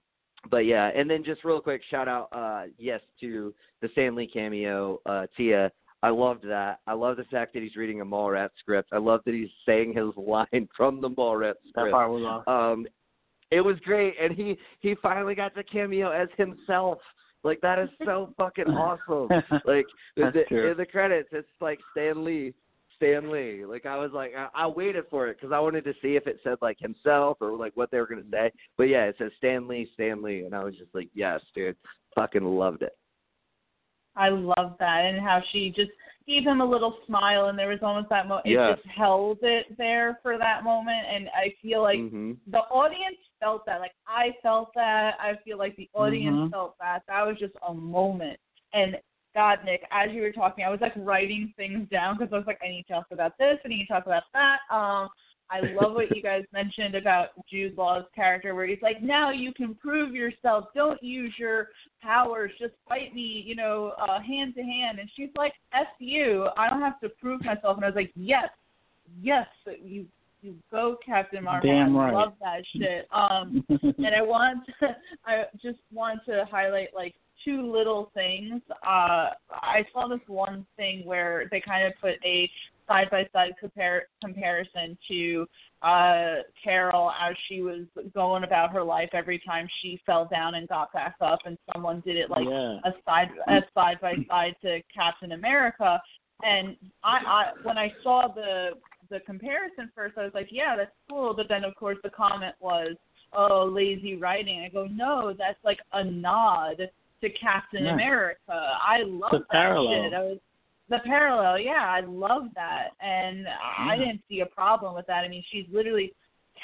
[SPEAKER 3] but yeah, and then just real quick, shout out, uh, yes, to the Stan Lee cameo, uh, Tia. I loved that. I love the fact that he's reading a Mallrat script. I love that he's saying his line from the Mallrat script.
[SPEAKER 2] That part was awesome.
[SPEAKER 3] Um, it was great, and he he finally got the cameo as himself. Like that is so fucking awesome. Like the, in the credits, it's like Stan Lee, Stan Lee. Like I was like, I, I waited for it because I wanted to see if it said like himself or like what they were gonna say. But yeah, it says Stan Lee, Stan Lee, and I was just like, yes, dude, fucking loved it.
[SPEAKER 1] I love that and how she just gave him a little smile and there was almost that moment
[SPEAKER 3] yeah.
[SPEAKER 1] it just held it there for that moment and I feel like
[SPEAKER 3] mm-hmm.
[SPEAKER 1] the audience felt that like I felt that I feel like the audience
[SPEAKER 2] mm-hmm.
[SPEAKER 1] felt that that was just a moment and God Nick as you were talking I was like writing things down because I was like I need to talk about this I need to talk about that um I love what you guys mentioned about Jude Law's character, where he's like, "Now you can prove yourself. Don't use your powers. Just fight me, you know, uh, hand to hand." And she's like, "F you. I don't have to prove myself." And I was like, "Yes, yes, you you go, Captain Marvel.
[SPEAKER 2] Damn
[SPEAKER 1] I
[SPEAKER 2] right.
[SPEAKER 1] love that shit." Um, and I want to, I just want to highlight like two little things. Uh, I saw this one thing where they kind of put a side by side compare comparison to uh Carol as she was going about her life every time she fell down and got back up and someone did it like
[SPEAKER 2] yeah.
[SPEAKER 1] a side a side by side to Captain America and I, I when I saw the the comparison first I was like yeah that's cool but then of course the comment was oh lazy writing I go no that's like a nod to Captain
[SPEAKER 2] Yeah.
[SPEAKER 1] America I love
[SPEAKER 2] The
[SPEAKER 1] that
[SPEAKER 2] parallel.
[SPEAKER 1] shit I was the parallel, yeah, I love that, and I didn't see a problem with that. I mean, she's literally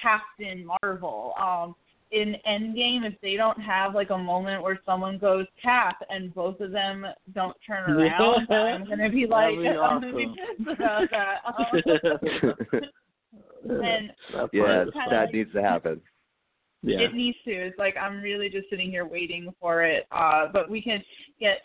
[SPEAKER 1] Captain Marvel. Um, in Endgame, if they don't have like a moment where someone goes Cap and both of them don't turn around,
[SPEAKER 2] Yeah.
[SPEAKER 1] I'm gonna be like,
[SPEAKER 2] That'd be
[SPEAKER 1] I'm gonna be pissed about that. Um, and
[SPEAKER 3] yeah,
[SPEAKER 1] It's
[SPEAKER 3] that
[SPEAKER 1] like-
[SPEAKER 3] needs to happen.
[SPEAKER 2] Yeah.
[SPEAKER 1] it needs to. It's like I'm really just sitting here waiting for it. Uh, but we can get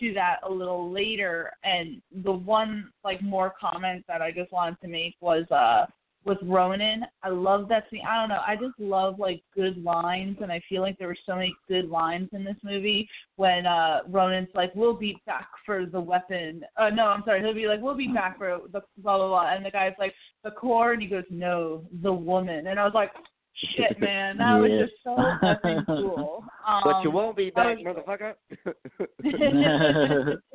[SPEAKER 1] to that a little later. And the one like more comment that I just wanted to make was uh with Ronan. I love that scene. I don't know. I just love like good lines, and I feel like there were so many good lines in this movie when uh Ronan's like, "We'll be back for the weapon." Uh, no, I'm sorry. He'll be like, "We'll be back for the blah blah blah," and the guy's like, "The core," and he goes, "No, the woman." And I was like, "Shit, man, that was just so effing cool." Um,
[SPEAKER 3] but you won't be back, motherfucker.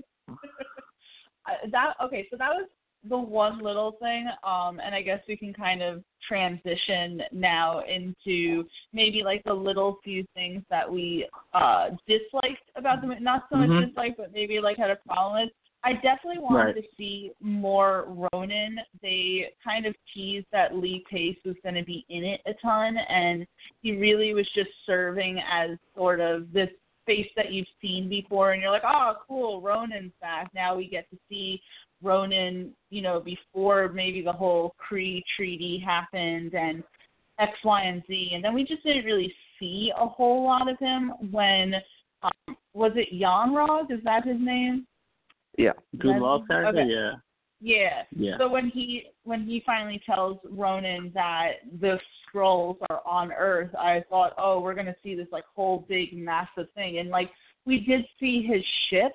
[SPEAKER 1] That okay so that was the one little thing um and i guess we can kind of transition now into maybe like the little few things that we uh disliked about the not so much
[SPEAKER 2] Mhm.
[SPEAKER 1] disliked but maybe like had a problem with i definitely wanted
[SPEAKER 2] Right.
[SPEAKER 1] to see more ronan they kind of teased that lee pace was going to be in it a ton and he really was just serving as sort of this face that you've seen before and you're like, Oh, cool, Ronan's back. Now we get to see Ronan, you know, before maybe the whole Kree treaty happened and X, Y, and Z and then we just didn't really see a whole lot of him when um, was it Yon-Rogg? Is that his name?
[SPEAKER 3] Yeah.
[SPEAKER 2] Jude Law character,
[SPEAKER 1] Okay.
[SPEAKER 2] yeah.
[SPEAKER 1] Yeah.
[SPEAKER 2] Yeah.
[SPEAKER 1] So when he when he finally tells Ronan that the Skrulls are on Earth, I thought, oh, we're gonna see this like whole big massive thing, and like we did see his ship,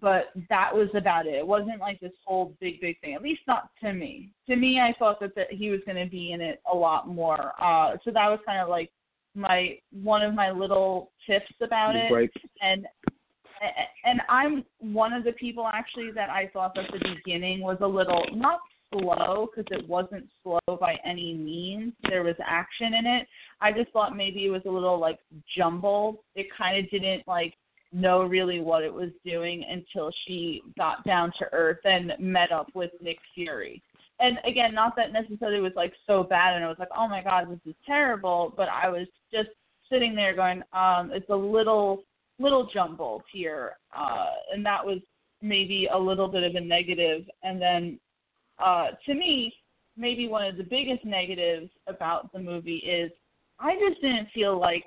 [SPEAKER 1] but that was about it. It wasn't like this whole big big thing. At least not to me. To me, I thought that, that he was gonna be in it a lot more. Uh, so that was kind of like my one of my little tips about it
[SPEAKER 2] Break.
[SPEAKER 1] and and I'm one of the people actually that I thought that the beginning was a little not slow because it wasn't slow by any means. There was action in it. I just thought maybe it was a little like jumbled. It kind of didn't like know really what it was doing until she got down to earth and met up with Nick Fury. And again, not that necessarily was like so bad and I was like, oh my god, this is terrible, but I was just sitting there going, um, it's a little little jumbled here, uh, and that was maybe a little bit of a negative. And then uh, to me, maybe one of the biggest negatives about the movie is I just didn't feel like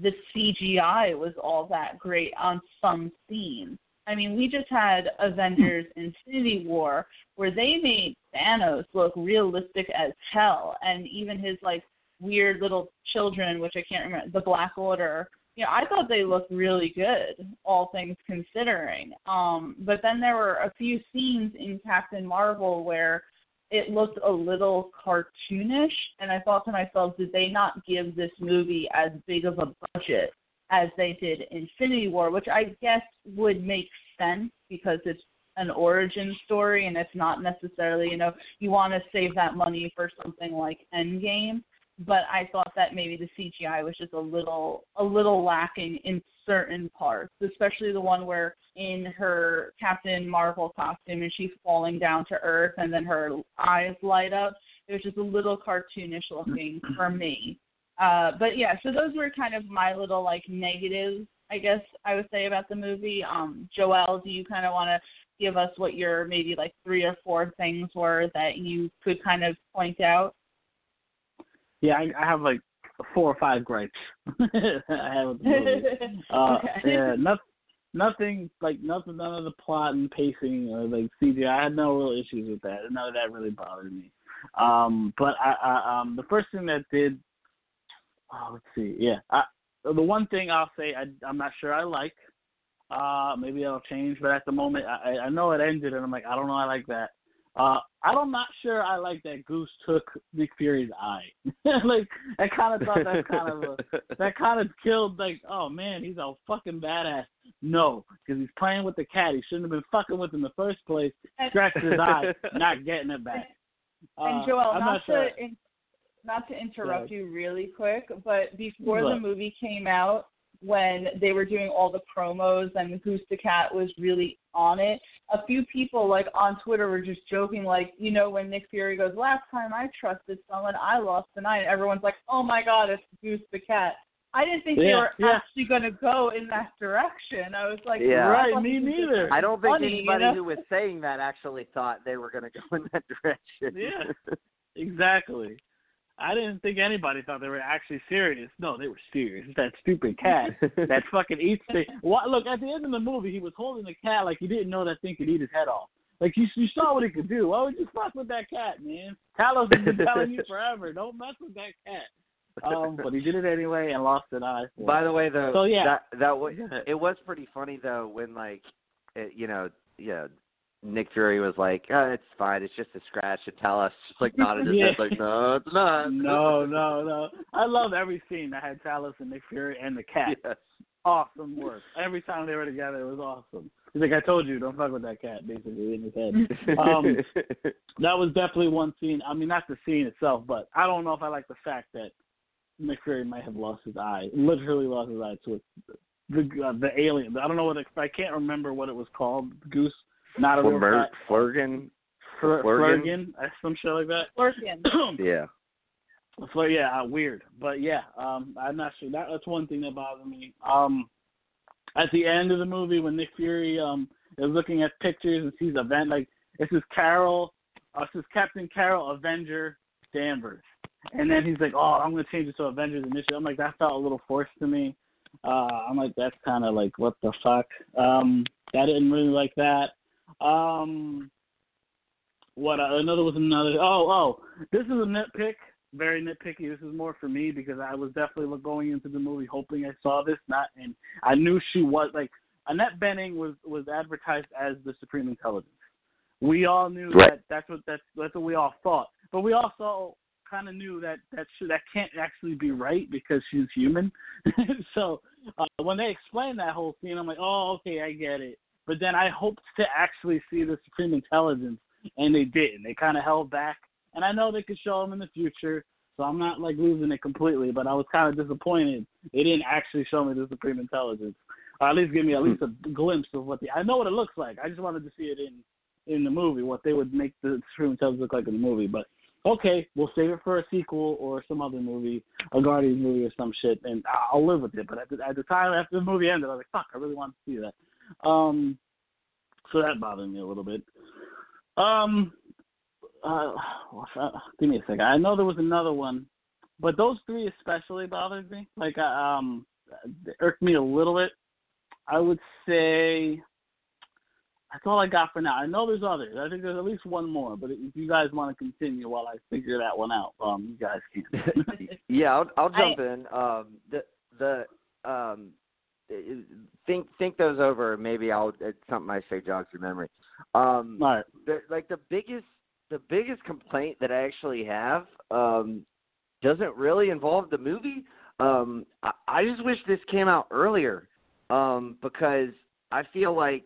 [SPEAKER 1] the CGI was all that great on some scenes. I mean, we just had Avengers Infinity War where they made Thanos look realistic as hell and even his like weird little children, which I can't remember, the Black Order. You know, I thought they looked really good, all things considering. Um, but then there were a few scenes in Captain Marvel where it looked a little cartoonish, and I thought to myself, did they not give this movie as big of a budget as they did Infinity War, which I guess would make sense because it's an origin story and it's not necessarily, you know, you want to save that money for something like Endgame but I thought that maybe the CGI was just a little a little lacking in certain parts, especially the one where in her Captain Marvel costume and she's falling down to earth and then her eyes light up. It was just a little cartoonish looking for me. Uh, but yeah, so those were kind of my little like negatives, I guess I would say about the movie. Um, Joel, do you kind of want to give us what your maybe like three or four things were that you could kind of point out?
[SPEAKER 2] Yeah, I, I have like four or five gripes. I have with the movie. Uh,
[SPEAKER 1] okay.
[SPEAKER 2] Yeah, nothing, nothing like nothing, none of the plot and pacing or like CGI. I had no real issues with that. None of that really bothered me. Um, but I, I um, the first thing that did, oh, let's see, yeah, I, the one thing I'll say I, I'm not sure I like. Uh, maybe it'll change, but at the moment, I, I know it ended, and I'm like, I don't know, I like that. Uh, I'm not sure I like that Goose took Nick Fury's eye. like I kind of thought that kind of a, that kind of killed. Like, oh man, he's a fucking badass. No, because he's playing with the cat. He shouldn't have been fucking with in the first place. Scratched his eye, not getting it back.
[SPEAKER 1] And
[SPEAKER 2] Uh,
[SPEAKER 1] Joel,
[SPEAKER 2] I'm
[SPEAKER 1] not,
[SPEAKER 2] not sure.
[SPEAKER 1] to in, not to interrupt
[SPEAKER 2] Yeah.
[SPEAKER 1] you really quick, but before the movie came out, when they were doing all the promos and Goose the Cat was really on it, a few people like on Twitter were just joking, like, you know, when Nick Fury goes, "Last time I trusted someone, I lost tonight." Everyone's like, "Oh my God, it's Goose the Cat." I didn't think they were
[SPEAKER 2] yeah.
[SPEAKER 1] actually going to go in that direction. I was like,
[SPEAKER 3] Yeah.
[SPEAKER 2] Right, me
[SPEAKER 1] this was just
[SPEAKER 2] neither.
[SPEAKER 3] I don't think
[SPEAKER 1] funny, you
[SPEAKER 3] anybody
[SPEAKER 1] know?
[SPEAKER 3] who was saying that actually thought they were going to go in that direction.
[SPEAKER 2] Yeah. Exactly. I didn't think anybody thought they were actually serious. No, they were serious. It's that stupid cat that fucking eats the. Look, at the end of the movie, he was holding the cat like he didn't know that thing could eat his head off. Like you, you saw what it could do. Why would you fuck with that cat, man? Talos has been telling you forever, don't mess with that cat. Um, but he did it anyway and lost an eye.
[SPEAKER 3] By the way, though,
[SPEAKER 2] So, yeah.
[SPEAKER 3] that that was it was pretty funny though when like, it, you know, yeah, Nick Fury was like, oh, "It's fine, it's just a scratch." And Talos, just like nodded his
[SPEAKER 2] Yeah.
[SPEAKER 3] head, like, "No, it's not."
[SPEAKER 2] no, no, no. I love every scene that had Talos and Nick Fury and the cat.
[SPEAKER 3] Yes.
[SPEAKER 2] awesome work. Every time they were together, it was awesome. He's like, I told you, don't fuck with that cat, basically, in his head. Um, that was definitely one scene. I mean, not the scene itself, but I don't know if I like the fact that Nick Fury might have lost his eye, literally lost his eye to it. The uh, the alien. I don't know what it, I can't remember what it was called. Goose, not a real
[SPEAKER 3] Mer-
[SPEAKER 2] cat.
[SPEAKER 3] Flerken.
[SPEAKER 2] Flir- Flerken? Flerken, some shit like that.
[SPEAKER 1] Working.
[SPEAKER 3] Yeah.
[SPEAKER 2] So yeah, uh, weird, but yeah, um, I'm not sure. That, that's one thing that bothers me. Um, at the end of the movie, when Nick Fury um is looking at pictures and sees event like this is Carol, uh, this is Captain Carol Avenger Danvers, and then he's like, oh, I'm gonna change it to Avengers Initiative. I'm like, that felt a little forced to me. Uh, I'm like, that's kind of like what the fuck. Um, I didn't really like that. Um, what uh, another was another. Oh, oh, this is a nitpick very nitpicky. This is more for me because I was definitely going into the movie hoping I saw this. Not and I knew she was like Annette Bening was was advertised as the Supreme Intelligence. We all knew
[SPEAKER 3] Right.
[SPEAKER 2] that that's what that's that's what we all thought, but we also kind of knew that that should, that can't actually be right because she's human. so uh, when they explained that whole scene, I'm like, oh, okay, I get it. But then I hoped to actually see the Supreme Intelligence and they didn't. They kind of held back, and I know they could show them in the future. So I'm not like losing it completely, but I was kind of disappointed they didn't actually show me the Supreme Intelligence, or at least give me at least hmm. a glimpse of what the. I know what it looks like. I just wanted to see it in in the movie, what they would make the Supreme Intelligence look like in the movie. But okay, we'll save it for a sequel or some other movie, a Guardians movie or some shit, and I'll live with it. But at the, at the time after the movie ended, I was like, fuck, I really want to see that. Um, so that bothered me a little bit. Um, uh, give me a second. I know there was another one, but those three especially bothered me. Like, um, they irked me a little bit. I would say that's all I got for now. I know there's others. I think there's at least one more. But if you guys want to continue while I figure that one out, um, you guys
[SPEAKER 3] can. yeah, I'll, I'll jump I, in. Um, the the um, think think those over. Maybe I'll it's something I say jogs your memory. Um,
[SPEAKER 2] all right.
[SPEAKER 3] The, like the biggest the biggest complaint that I actually have um, doesn't really involve the movie. Um, I, I just wish this came out earlier um, because I feel like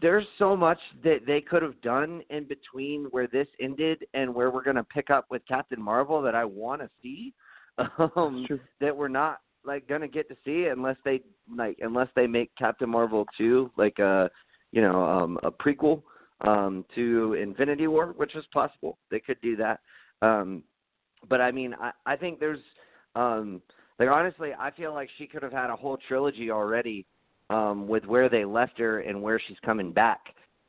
[SPEAKER 3] there's so much that they could have done in between where this ended and where we're going to pick up with Captain Marvel that I want to see um, that we're not like going to get to see unless they like unless they make Captain Marvel 2 like a you know um a prequel um to Infinity War which is possible they could do that um but I mean I I think there's um like honestly I feel like she could have had a whole trilogy already um, with where they left her and where she's coming back.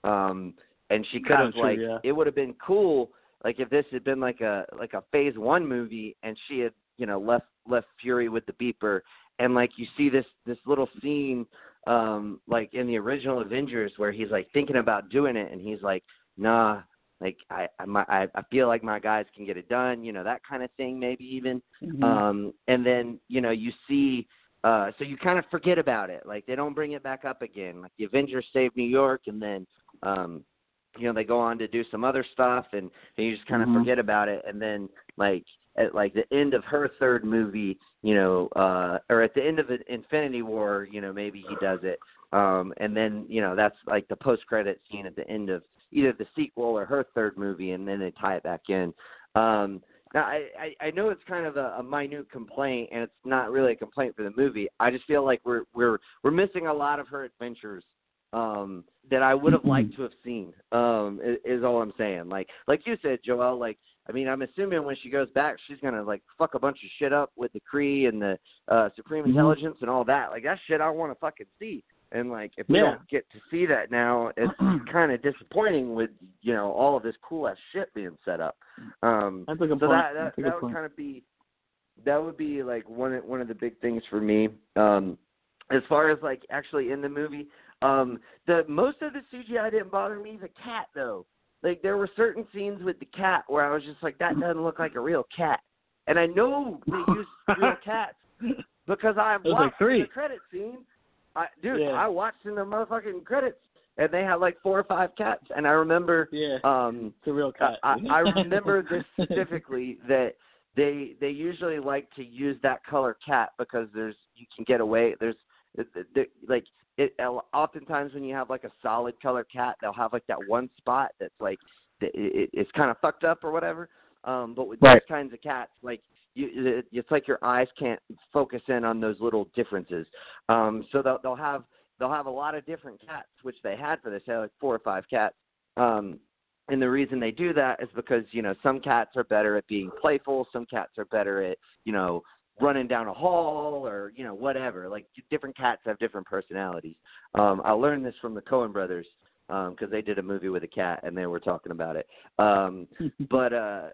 [SPEAKER 3] Um, and she could have like
[SPEAKER 2] yeah.
[SPEAKER 3] it would have been cool like if this had been like a like a phase one movie and she had you know left left Fury with the beeper and like you see this this little scene um like in the original Avengers where he's like thinking about doing it and he's like nah like I I I feel like my guys can get it done you know that kind of thing maybe even
[SPEAKER 2] mm-hmm.
[SPEAKER 3] um and then you know you see uh, so you kind of forget about it. Like they don't bring it back up again. Like the Avengers save New York, and then um, you know they go on to do some other stuff, and, and you just kind of
[SPEAKER 2] mm-hmm.
[SPEAKER 3] forget about it. And then like at like the end of her third movie, you know, uh, or at the end of Infinity War, you know, maybe he does it. Um, and then you know that's like the post credit scene at the end of either the sequel or her third movie, and then they tie it back in. Um, now, I, I, I know it's kind of a, a minute complaint, and it's not really a complaint for the movie. I just feel like we're we're we're missing a lot of her adventures um, that I would have liked to have seen. Um, is, is all I'm saying. Like like you said, Joel. Like I mean, I'm assuming when she goes back, she's gonna like fuck a bunch of shit up with the Kree and the uh, Supreme
[SPEAKER 2] mm-hmm.
[SPEAKER 3] Intelligence and all that. Like that shit, I want to fucking see. And like, if we don't get to see that now, it's kind of disappointing with you know all of this cool ass shit being set up. Um,
[SPEAKER 2] That's a good
[SPEAKER 3] so
[SPEAKER 2] point.
[SPEAKER 3] that that, that would kind of be that would be like one one of the big things for me. Um, as far as like actually in the movie, um, the most of the CGI didn't bother me. The cat though, like there were certain scenes with the cat where I was just like, that doesn't look like a real cat. And I know they use real cats because I watched
[SPEAKER 2] like three.
[SPEAKER 3] the credit scene I, dude,
[SPEAKER 2] Yeah.
[SPEAKER 3] I watched in the motherfucking credits, and they had like four or five cats, and I remember,
[SPEAKER 2] Yeah.
[SPEAKER 3] um,
[SPEAKER 2] It's a real cat.
[SPEAKER 3] I, I remember this specifically that they they usually like to use that color cat because there's you can get away. There's there, like it oftentimes when you have like a solid color cat, they'll have like that one spot that's like it, it, it's kind of fucked up or whatever. Um, but with
[SPEAKER 2] Right.
[SPEAKER 3] those kinds of cats, like you, it, it's like your eyes can't focus in on those little differences. Um, so they'll, they'll have they'll have a lot of different cats, which they had for this. They had like four or five cats. Um, and the reason they do that is because you know some cats are better at being playful, some cats are better at you know running down a hall or you know whatever. Like different cats have different personalities. Um, I learned this from the Coen brothers because um, they did a movie with a cat and they were talking about it. Um, but uh,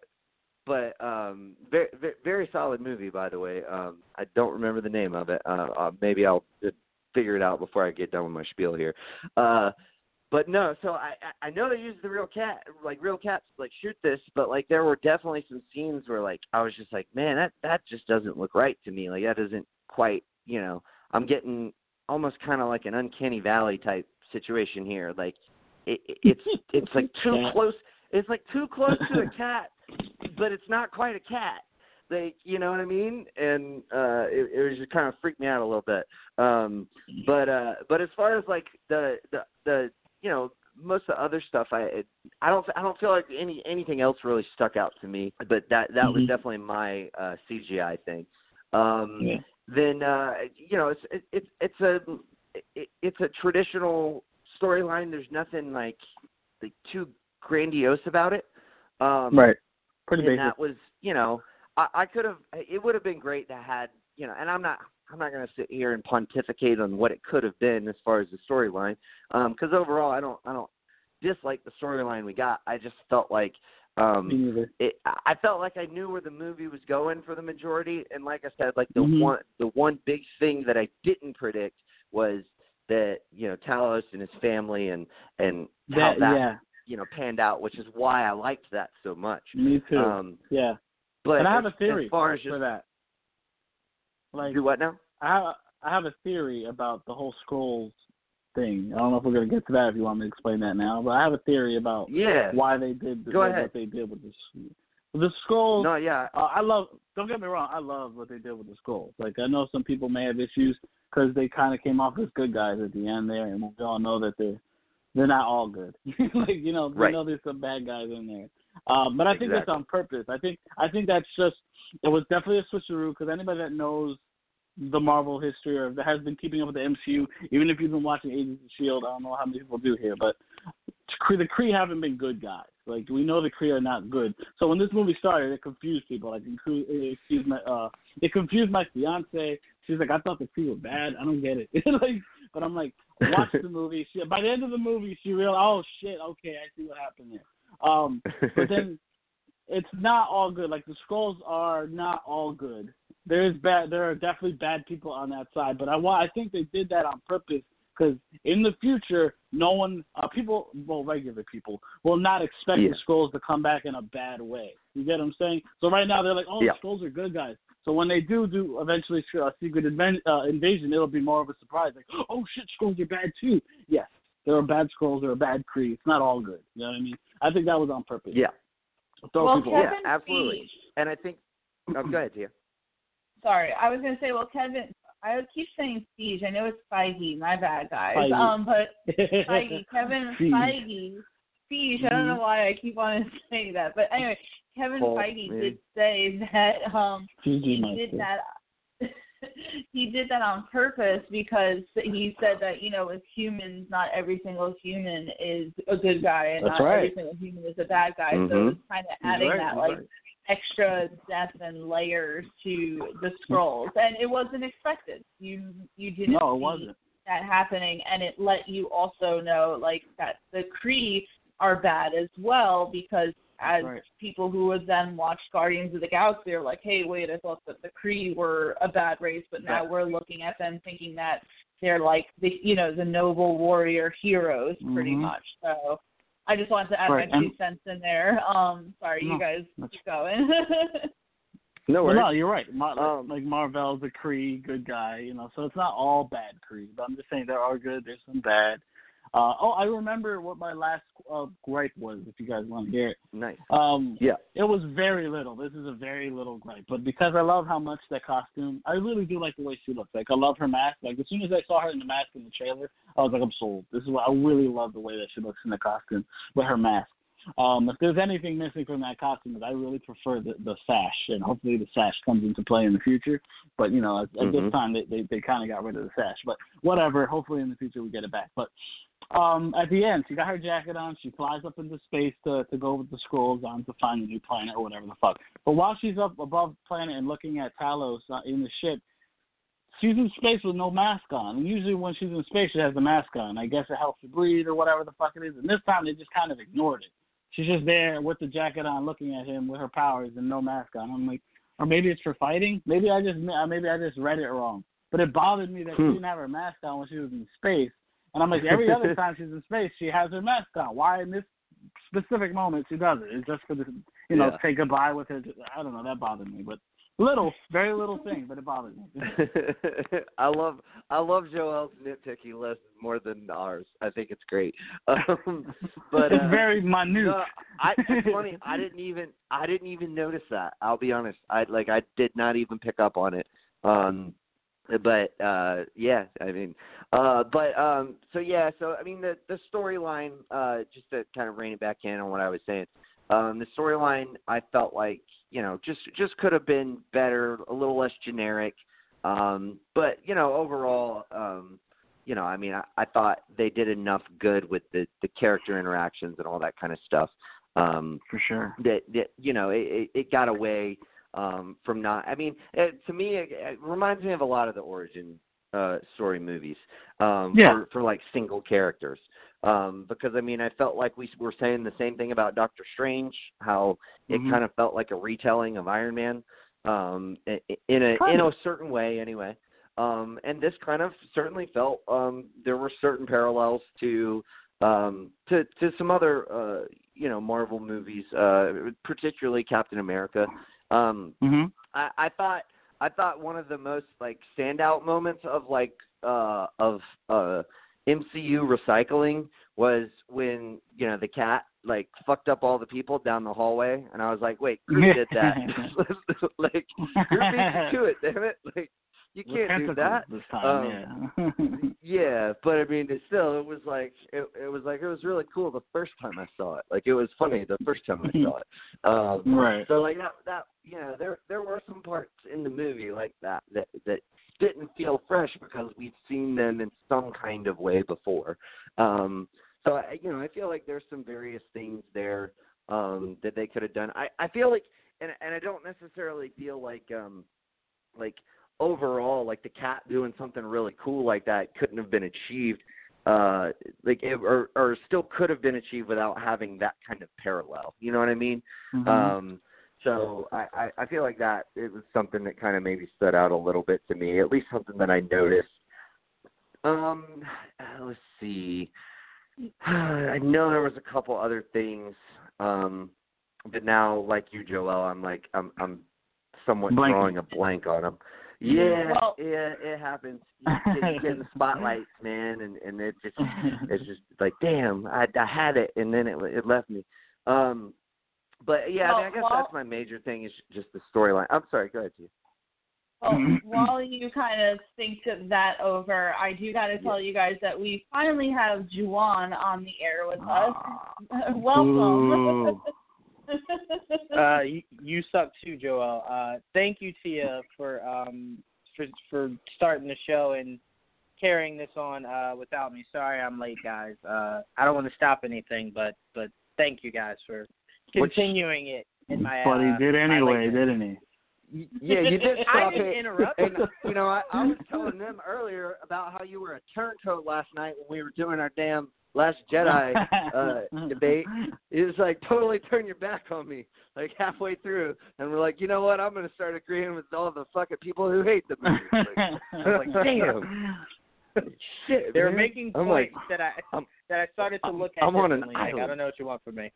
[SPEAKER 3] but um, very, very very solid movie by the way. Um, I don't remember the name of it. Uh, uh, maybe I'll uh, figure it out before I get done with my spiel here. Uh, but no, so I I I know they used the real cat like real cats like shoot this, but like there were definitely some scenes where like I was just like, man, that that just doesn't look right to me. Like that doesn't quite, you know, I'm getting almost kind of like an uncanny valley type situation here. Like it, it it's it's like too close. It's like too close to a cat, but it's not quite a cat. Like you know what I mean? And uh it, it was just kind of freaked me out a little bit. Um but uh but as far as like the the the you know most of the other stuff, I it, I don't I don't feel like any anything else really stuck out to me. But that that was
[SPEAKER 2] Mhm.
[SPEAKER 3] definitely my uh, CGI thing. Um,
[SPEAKER 2] Yeah.
[SPEAKER 3] Then uh, you know it's it, it's it's a it, it's a traditional storyline. There's nothing like like too grandiose about it. Um,
[SPEAKER 2] Right. Pretty
[SPEAKER 3] and
[SPEAKER 2] basic.
[SPEAKER 3] that was you know I, I could have it would have been great to had you know and I'm not I'm not going to sit here and pontificate on what it could have been as far as the storyline because overall I don't I don't dislike the storyline we got I just felt like um it I felt like I knew where the movie was going for the majority and like I said like the
[SPEAKER 2] Mhm.
[SPEAKER 3] one the one big thing that I didn't predict was that you know Talos and his family and and how
[SPEAKER 2] That,
[SPEAKER 3] that
[SPEAKER 2] yeah.
[SPEAKER 3] you know panned out which is why I liked that so much
[SPEAKER 2] Me too.
[SPEAKER 3] um
[SPEAKER 2] yeah.
[SPEAKER 3] but
[SPEAKER 2] and I have
[SPEAKER 3] as,
[SPEAKER 2] a theory
[SPEAKER 3] as far as just
[SPEAKER 2] for that. Like
[SPEAKER 3] do what now?
[SPEAKER 2] I have I have a theory about the whole Skrulls thing. I don't know if we're gonna get to that if you want me to explain that now, but I have a theory about
[SPEAKER 3] Yeah.
[SPEAKER 2] why they did the,
[SPEAKER 3] Go
[SPEAKER 2] what they did with this. The Skrulls.
[SPEAKER 3] No, yeah.
[SPEAKER 2] Uh, I love. Don't get me wrong. I love what they did with the Skrulls. Like I know some people may have issues because they kind of came off as good guys at the end there, and we all know that they're they're not all good. like you know, we know there's some bad guys in there. Um, but I think that's on purpose. I think I think that's just it was definitely a switcheroo because anybody that knows the Marvel history or that has been keeping up with the MCU, even if you've been watching Agents of Shield, I don't know how many people do here, but Kree- the Kree haven't been good guys. Like we know the Kree are not good. So when this movie started, it confused people. Like it confused my uh, it confused my fiance. She's like, I thought the Kree were bad. I don't get it. like, but I'm like, watch the movie. She, by the end of the movie, she realized, oh shit, okay, I see what happened there. Um, but then it's not all good. Like the Skrulls are not all good. There is bad. There are definitely bad people on that side. But I want. I think they did that on purpose because in the future, no one, uh, people, well, regular people, will not expect
[SPEAKER 3] Yeah.
[SPEAKER 2] the Skrulls to come back in a bad way. You get what I'm saying? So right now they're like, oh,
[SPEAKER 3] Yeah.
[SPEAKER 2] the Skrulls are good guys. So when they do do eventually uh, secret inven- uh, invasion, it'll be more of a surprise. Like, oh shit, Skrulls are bad too. Yes, there are bad Skrulls. There are bad Kree. It's not all good. You know what I mean? I think that was on purpose.
[SPEAKER 3] yeah.
[SPEAKER 2] Throw
[SPEAKER 1] well,
[SPEAKER 2] people
[SPEAKER 1] Kevin.
[SPEAKER 3] Yeah, absolutely.
[SPEAKER 1] Feige-
[SPEAKER 3] And I think oh, go ahead, Tia.
[SPEAKER 1] Sorry, I was gonna say, well, Kevin. I keep saying Feige. I know it's Feige. My bad, guys.
[SPEAKER 2] Feige.
[SPEAKER 1] Um, but Feige, Kevin
[SPEAKER 2] Feige.
[SPEAKER 1] Feige. Feige. I don't know why I keep wanting to say that, but anyway, Kevin
[SPEAKER 3] Paul,
[SPEAKER 1] Feige
[SPEAKER 3] man.
[SPEAKER 1] did say that um
[SPEAKER 2] PG
[SPEAKER 1] he did
[SPEAKER 2] say.
[SPEAKER 1] that. he did that on purpose because he said that you know as humans, not every single human is a good guy, and
[SPEAKER 2] That's
[SPEAKER 1] not every single human is a bad guy. So
[SPEAKER 3] Mhm.
[SPEAKER 1] it's kind of adding
[SPEAKER 2] right,
[SPEAKER 1] that like
[SPEAKER 2] right.
[SPEAKER 1] extra depth and layers to the Skrulls, and it wasn't expected. You you didn't
[SPEAKER 2] No, it
[SPEAKER 1] see
[SPEAKER 2] wasn't.
[SPEAKER 1] that happening, and it let you also know like that the Kree are bad as well because as
[SPEAKER 2] Right.
[SPEAKER 1] people who would then watch Guardians of the Galaxy are like, hey, wait, I thought that the Kree were a bad race, but now
[SPEAKER 2] Right.
[SPEAKER 1] we're looking at them thinking that they're like the you know the noble warrior heroes pretty
[SPEAKER 2] Mhm.
[SPEAKER 1] much. So I just wanted to add
[SPEAKER 2] Right,
[SPEAKER 1] my two cents in there. Um, sorry,
[SPEAKER 2] No,
[SPEAKER 1] you guys
[SPEAKER 2] that's-
[SPEAKER 1] keep going.
[SPEAKER 3] No
[SPEAKER 2] Well, no, you're right. Mar-
[SPEAKER 3] Um,
[SPEAKER 2] like Marvel's a Kree, good guy, you know. So it's not all bad Kree, but I'm just saying there are good, there's some bad. Uh, oh, I remember what my last uh, gripe was. If you guys want to hear it,
[SPEAKER 3] Nice.
[SPEAKER 2] um,
[SPEAKER 3] Yeah.
[SPEAKER 2] it was very little. This is a very little gripe, but because I love how much that costume, I really do like the way she looks. Like I love her mask. Like as soon as I saw her in the mask in the trailer, I was like, I'm sold. This is what I really love the way that she looks in the costume with her mask. Um, if there's anything missing from that costume, is I really prefer the, the sash, and hopefully the sash comes into play in the future. But you know, at, at this
[SPEAKER 3] Mhm.
[SPEAKER 2] time they they, they kind of got rid of the sash. But whatever. Hopefully in the future we get it back. But um, at the end, she got her jacket on. She flies up into space to to go with the Skrulls on to find a new planet or whatever the fuck. But while she's up above planet and looking at Talos uh, in the ship, she's in space with no mask on. And usually when she's in space, she has the mask on. I guess it helps her breathe or whatever the fuck it is. And this time they just kind of ignored it. She's just there with the jacket on, looking at him with her powers and no mask on. I'm like, or maybe it's for fighting. Maybe I just maybe I just read it wrong. But it bothered me that she
[SPEAKER 3] Hmm.
[SPEAKER 2] didn't have her mask on when she was in space. And I'm like, every other time she's in space, she has her mask on. Why in this specific moment she doesn't? It's just for the, you know,
[SPEAKER 3] Yeah.
[SPEAKER 2] say goodbye with her. I don't know. That bothered me, but little, very little thing, but it bothered me.
[SPEAKER 3] I love I love Joel's nitpicky list more than ours. I think it's great. Um, but
[SPEAKER 2] it's
[SPEAKER 3] uh,
[SPEAKER 2] very minute.
[SPEAKER 3] No, I, it's funny. I didn't even I didn't even notice that. I'll be honest. I like I did not even pick up on it. Um, but uh yeah i mean uh but um so yeah so i mean the the storyline uh just to kind of rein it back in on what i was saying um the storyline i felt like you know just just could have been better a little less generic um but you know overall um you know i mean i, I thought they did enough good with the the character interactions and all that kind of stuff um
[SPEAKER 2] For sure.
[SPEAKER 3] that that you know it, it, it got away um from not i mean it, to me it, it reminds me of a lot of the origin uh story movies um
[SPEAKER 2] Yeah.
[SPEAKER 3] for for like single characters um because i mean i felt like we were saying the same thing about doctor strange how it
[SPEAKER 2] Mhm.
[SPEAKER 3] kind of felt like a retelling of iron man um in a
[SPEAKER 2] Kind
[SPEAKER 3] in a certain way anyway um and this kind of certainly felt um there were certain parallels to um to to some other uh you know marvel movies uh particularly captain america um
[SPEAKER 2] Mhm.
[SPEAKER 3] I, I thought I thought one of the most like standout moments of like uh of uh MCU recycling was when you know the cat like fucked up all the people down the hallway and I was like, wait, who did that? like you're beating to it, damn it! Like you can't do that.
[SPEAKER 2] this time.
[SPEAKER 3] Um,
[SPEAKER 2] yeah.
[SPEAKER 3] Yeah, but I mean, it still, it was like it, it was like it was really cool the first time I saw it. Like it was funny the first time I saw it. Um,
[SPEAKER 2] Right.
[SPEAKER 3] So like that, that you know, there there were some parts in the movie like that that that didn't feel fresh because we've seen them in some kind of way before. Um, so I, you know, I feel like there's some various things there um, that they could have done. I I feel like, and and I don't necessarily feel like um like overall like the cat doing something really cool like that couldn't have been achieved uh like it, or or still could have been achieved without having that kind of parallel you know what i mean
[SPEAKER 2] Mhm.
[SPEAKER 3] um so I, I i feel like that it was something that kind of maybe stood out a little bit to me at least something that i noticed um let's see i know there was a couple other things um but now like you joel i'm like i'm i'm somewhat
[SPEAKER 2] Blanking.
[SPEAKER 3] drawing a blank on them yeah,
[SPEAKER 1] Well-
[SPEAKER 3] yeah, it happens. You get, you get in the spotlights, man, and and it just it's just like, damn, I I had it, and then it it left me. Um, but yeah, I, mean, I guess
[SPEAKER 1] Well,
[SPEAKER 3] that's my major thing is just the storyline. I'm sorry, go ahead, Tia.
[SPEAKER 1] Well, while you kind of think that over, I do got to tell you guys that we finally have Juwan on the air with us. Welcome.
[SPEAKER 4] Uh, you, you suck too, Joel. Uh, thank you, Tia, for um for for starting the show and carrying this on uh without me. Sorry, I'm late, guys. Uh, I don't want to stop anything, but but thank you guys for
[SPEAKER 3] Which-
[SPEAKER 4] continuing it in my.
[SPEAKER 2] but he
[SPEAKER 4] uh,
[SPEAKER 2] did anyway, didn't he?
[SPEAKER 3] Yeah, you did stop
[SPEAKER 4] I
[SPEAKER 3] stop
[SPEAKER 4] didn't
[SPEAKER 3] it.
[SPEAKER 4] interrupt.
[SPEAKER 3] And you know, I, I was telling them earlier about how you were a turncoat last night when we were doing our damn Last Jedi uh, debate. It was like totally turn your back on me, like halfway through, and we're like, you know what? I'm gonna start agreeing with all the fucking people who hate the movie. Like, like, damn. Shit,
[SPEAKER 4] They were
[SPEAKER 3] man.
[SPEAKER 4] making
[SPEAKER 3] I'm like,
[SPEAKER 4] points that I
[SPEAKER 3] I'm-
[SPEAKER 4] that I started to
[SPEAKER 3] I'm-
[SPEAKER 4] look at
[SPEAKER 3] I'm on an
[SPEAKER 4] differently. Like, I
[SPEAKER 3] island.
[SPEAKER 4] don't know what you want from me.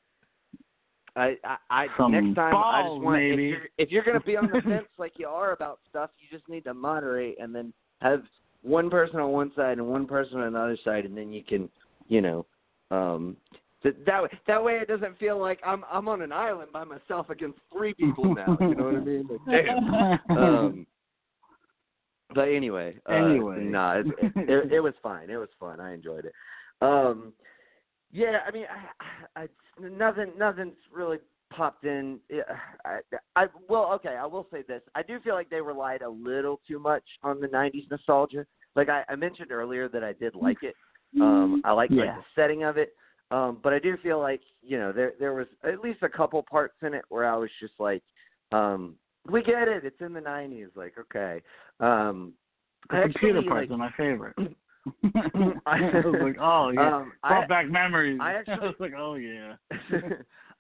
[SPEAKER 3] I, I, I
[SPEAKER 2] Some
[SPEAKER 3] next time I just want
[SPEAKER 2] maybe.
[SPEAKER 3] if you're if you're gonna be on the fence like you are about stuff, you just need to moderate and then have one person on one side and one person on the other side, and then you can, you know, um, th- that way that way it doesn't feel like I'm I'm on an island by myself against three people now. You know what I mean? Like, damn. Um, but anyway, uh,
[SPEAKER 2] Anyway.
[SPEAKER 3] no, it, it, it, it was fine. It was fun. I enjoyed it. Um, yeah, I mean, I, I, nothing, nothing's really popped in. I, I, well, okay, I will say this. I do feel like they relied a little too much on the '90s nostalgia. Like I, I mentioned earlier that I did like it. Um, I like like the setting of it. Um, but I do feel like you know there there was at least a couple parts in it where I was just like, um, we get it. It's in the '90s. Like, okay. Um,
[SPEAKER 2] The
[SPEAKER 3] I
[SPEAKER 2] computer
[SPEAKER 3] actually,
[SPEAKER 2] parts
[SPEAKER 3] like,
[SPEAKER 2] are my favorite.
[SPEAKER 3] I
[SPEAKER 2] was like, oh yeah,
[SPEAKER 3] um,
[SPEAKER 2] brought
[SPEAKER 3] I,
[SPEAKER 2] back memories.
[SPEAKER 3] I actually-
[SPEAKER 2] was like, oh yeah.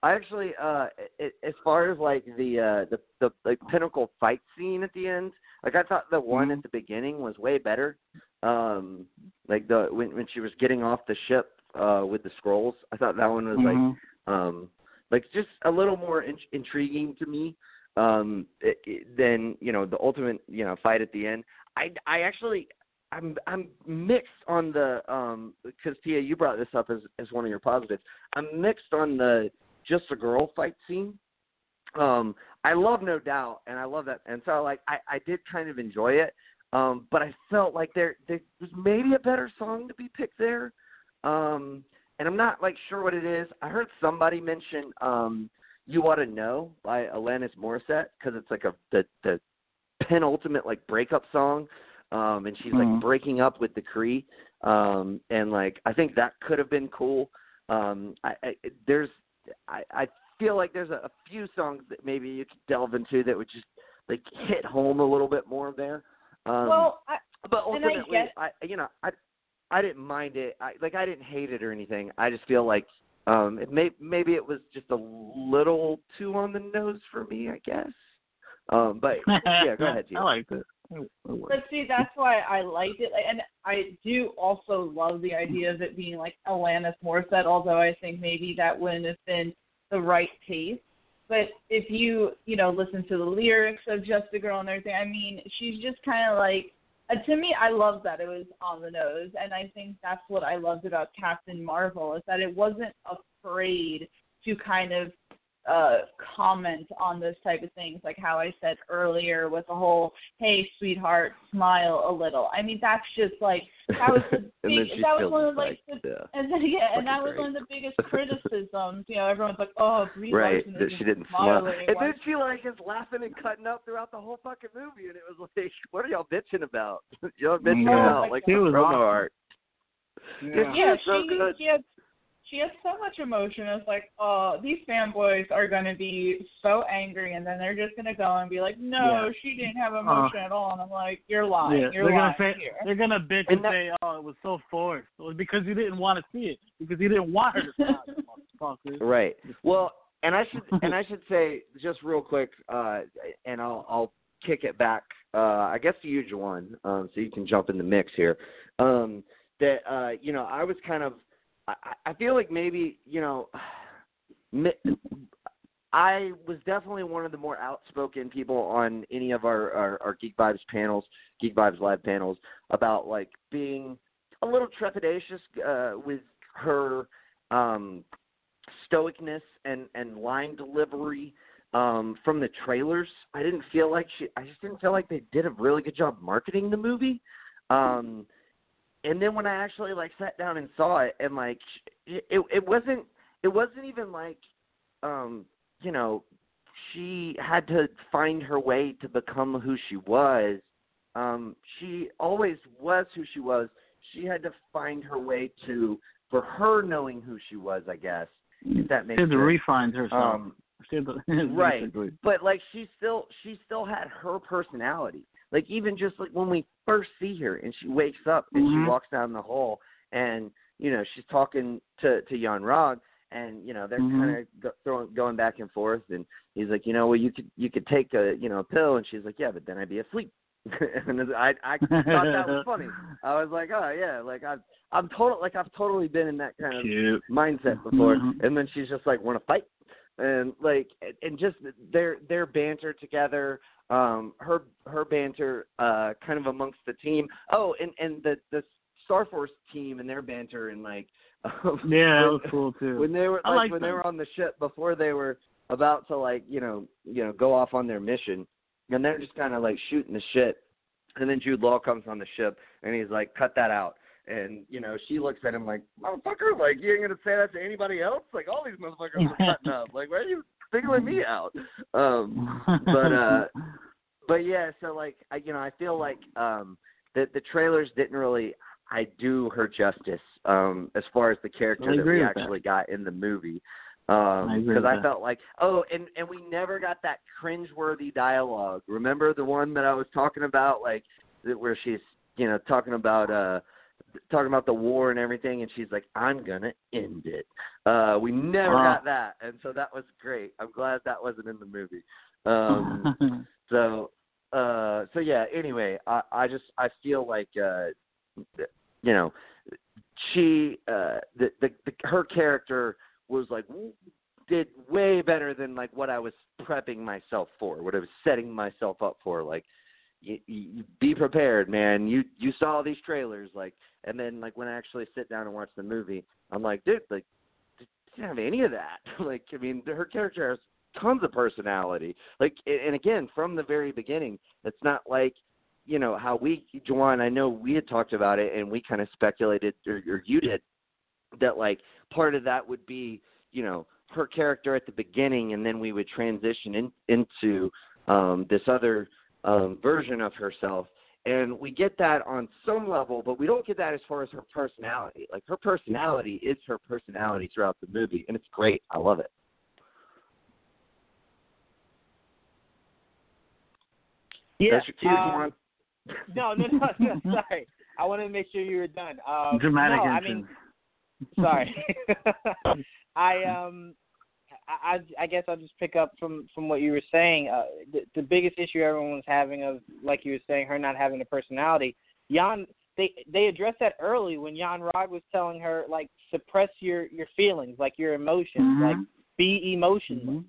[SPEAKER 3] I actually, uh, it, as far as like the uh, the the like pinnacle fight scene at the end, like I thought the one at the beginning was way better. Um, like the when when she was getting off the ship uh with the Skrulls, I thought that one was like
[SPEAKER 2] Mhm.
[SPEAKER 3] um like just a little more in- intriguing to me um it, it, than you know the ultimate you know fight at the end. I i actually i'm i'm mixed on the um because tia you brought this up as as one of your positives. I'm mixed on the just a girl fight scene. Um i love no doubt and i love that and so like i i did kind of enjoy it Um, but I felt like there there was maybe a better song to be picked there. Um, and I'm not like sure what it is. I heard somebody mention um, "You Ought to Know" by Alanis Morissette because it's like a the the penultimate like breakup song, um, and she's
[SPEAKER 2] Mhm.
[SPEAKER 3] like breaking up with the Kree, um, and like I think that could have been cool. Um, I, I there's I, I feel like there's a, a few songs that maybe you could delve into that would just like hit home a little bit more there. Um,
[SPEAKER 1] well, I,
[SPEAKER 3] but
[SPEAKER 1] and I
[SPEAKER 3] ultimately, I, you know, I I didn't mind it. I like I didn't hate it or anything. I just feel like um it may maybe it was just a little too on the nose for me, I guess. Um but yeah, go ahead, Gio.
[SPEAKER 2] I like it. It- it worked.
[SPEAKER 1] But see, that's why I liked it, and I do also love the idea of it being like Alanis Morissette. Although I think maybe that wouldn't have been the right pace. But if you, you know, listen to the lyrics of Just a Girl and everything, I mean, she's just kind of like. Uh, to me, I love that it was on the nose, and I think that's what I loved about Captain Marvel is that it wasn't afraid to kind of uh comment on those type of things like how I said earlier with the whole hey sweetheart smile a little. I mean that's just like that was the big
[SPEAKER 3] then
[SPEAKER 1] that was one of like
[SPEAKER 3] like,
[SPEAKER 1] the
[SPEAKER 3] yeah.
[SPEAKER 1] and then yeah, and that was
[SPEAKER 3] great.
[SPEAKER 1] one of the biggest criticisms. You know, everyone's like, "Oh, Brie
[SPEAKER 3] Right,
[SPEAKER 1] Larson
[SPEAKER 3] she didn't smile.
[SPEAKER 1] smiling.
[SPEAKER 3] And
[SPEAKER 1] Why
[SPEAKER 3] then she like is laughing and cutting up throughout the whole fucking movie and it was like, What are y'all bitching about? y'all bitching
[SPEAKER 2] Yeah.
[SPEAKER 3] about like
[SPEAKER 2] She
[SPEAKER 3] the
[SPEAKER 2] was
[SPEAKER 3] promo art.
[SPEAKER 2] Yeah.
[SPEAKER 1] yeah,
[SPEAKER 3] so
[SPEAKER 1] she
[SPEAKER 3] good.
[SPEAKER 1] she had she had so much emotion. It's like, oh, these fanboys are gonna be so angry, and then they're just gonna go and be like, no,
[SPEAKER 2] Yeah.
[SPEAKER 1] she didn't have emotion at all. And I'm like, you're lying.
[SPEAKER 2] Yeah,
[SPEAKER 1] you're
[SPEAKER 2] they're
[SPEAKER 1] lying
[SPEAKER 2] gonna say
[SPEAKER 1] here.
[SPEAKER 2] they're gonna bitch
[SPEAKER 3] And
[SPEAKER 2] and,
[SPEAKER 3] that-
[SPEAKER 2] say, "Oh, it was so forced." It was because you didn't want to see it because you didn't want her to smile. motherfucker.
[SPEAKER 3] Right. Well, and I should and I should say just real quick, uh, and I'll I'll kick it back, uh, I guess to you, Juwan, um, so you can jump in the mix here. Um, that uh, you know, I was kind of, I, I feel like maybe you know, I was definitely one of the more outspoken people on any of our, our, our Geek Vibes panels, Geek Vibes Live panels, about like being a little trepidatious uh, with her um, stoicness and and line delivery um, from the trailers. I didn't feel like she. I just didn't feel like they did a really good job marketing the movie. Um, and then when I actually like sat down and saw it, and like it it, wasn't it wasn't even like um, you know she had to find her way to become who she was. Um, she always was who she was. She had to find her way to for her knowing who she was, I guess. If that
[SPEAKER 2] She
[SPEAKER 3] makes
[SPEAKER 2] had to
[SPEAKER 3] sense.
[SPEAKER 2] refine herself.
[SPEAKER 3] Um,
[SPEAKER 2] She
[SPEAKER 3] right
[SPEAKER 2] basically.
[SPEAKER 3] but like she still she still had her personality like even just like when we first see her and she wakes up and
[SPEAKER 2] Mhm.
[SPEAKER 3] she walks down the hall and you know she's talking to to Yon-Rogg and you know they're
[SPEAKER 2] Mhm.
[SPEAKER 3] kind of go, throwing going back and forth and he's like you know well you could you could take a you know a pill and she's like yeah but then I'd be asleep and I I thought that was funny I was like oh yeah like I've I'm total like I've totally been in that kind of
[SPEAKER 2] Cute.
[SPEAKER 3] mindset before
[SPEAKER 2] Mhm.
[SPEAKER 3] and then she's just like want to fight and like and just their their banter together um her her banter uh kind of amongst the team. Oh and and the the star force team and their banter and like um,
[SPEAKER 2] Yeah, that was cool too.
[SPEAKER 3] when they were like
[SPEAKER 2] like
[SPEAKER 3] when they were on the ship before they were about to like you know you know go off on their mission and they're just kind of like shooting the shit. And then Jude Law comes on the ship and he's like cut that out and you know she looks at him like motherfucker like you ain't gonna say that to anybody else? Like all these motherfuckers are cutting up. Like why are you singling me out? Um but uh but yeah so like i you know i feel like um the the trailers didn't really i do her justice um as far as the character
[SPEAKER 2] I
[SPEAKER 3] that we
[SPEAKER 2] with that.
[SPEAKER 3] actually got in the movie
[SPEAKER 2] I
[SPEAKER 3] um because
[SPEAKER 2] with
[SPEAKER 3] i felt like oh and and we never got that cringeworthy dialogue. Remember the one that i was talking about like where she's you know talking about uh talking about the war and everything and she's like i'm gonna end it. Uh we never
[SPEAKER 2] Wow.
[SPEAKER 3] got that and so that was great. I'm glad that wasn't in the movie. Um so uh so yeah anyway i i just i feel like uh you know she uh the the, the her character was like did way better than like what i was prepping myself for what i was setting myself up for like you, you be prepared man. You you saw these trailers like and then like when i actually sit down and watch the movie i'm like dude like didn't have any of that. Like i mean her character has tons of personality. Like and again from the very beginning it's not like you know how we Juwan, I know we had talked about it and we kind of speculated or, or you did that like part of that would be you know her character at the beginning and then we would transition in, into um this other um version of herself and we get that on some level but we don't get that as far as her personality like her personality is her personality throughout the movie and it's great i love it
[SPEAKER 4] Yeah.
[SPEAKER 3] That's
[SPEAKER 4] um, no, no, no, no. Sorry, I wanted to make sure you were done. Um,
[SPEAKER 2] Dramatic
[SPEAKER 4] no, I
[SPEAKER 2] entrance.
[SPEAKER 4] mean, sorry. I um, I I guess I'll just pick up from from what you were saying. Uh, the, the biggest issue everyone was having of, like you were saying, her not having a personality. Jan, they they addressed that early when Yon-Rogg was telling her like suppress your your feelings, like your emotions,
[SPEAKER 2] Mhm.
[SPEAKER 4] like be emotionless
[SPEAKER 2] Mhm.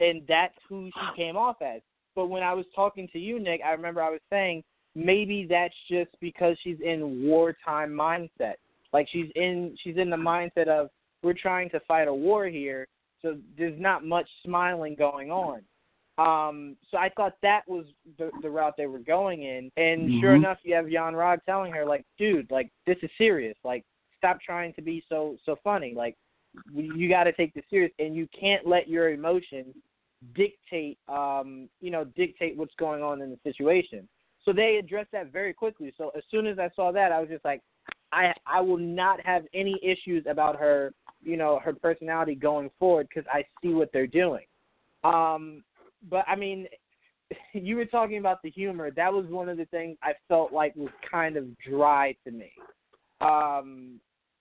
[SPEAKER 4] and that's who she came off as. But when I was talking to you, Nick, I remember I was saying maybe that's just because she's in wartime mindset. Like she's in she's in the mindset of we're trying to fight a war here, so there's not much smiling going on. Um, so I thought that was the, the route they were going in, and sure
[SPEAKER 2] Mhm.
[SPEAKER 4] enough, you have Yon-Rogg telling her like, "Dude, like this is serious. Like, stop trying to be so so funny. Like, you got to take this serious, and you can't let your emotions dictate um you know dictate what's going on in the situation so they addressed that very quickly so as soon as i saw that i was just like i i will not have any issues about her you know her personality going forward because i see what they're doing um but i mean you were talking about the humor that was one of the things i felt like was kind of dry to me um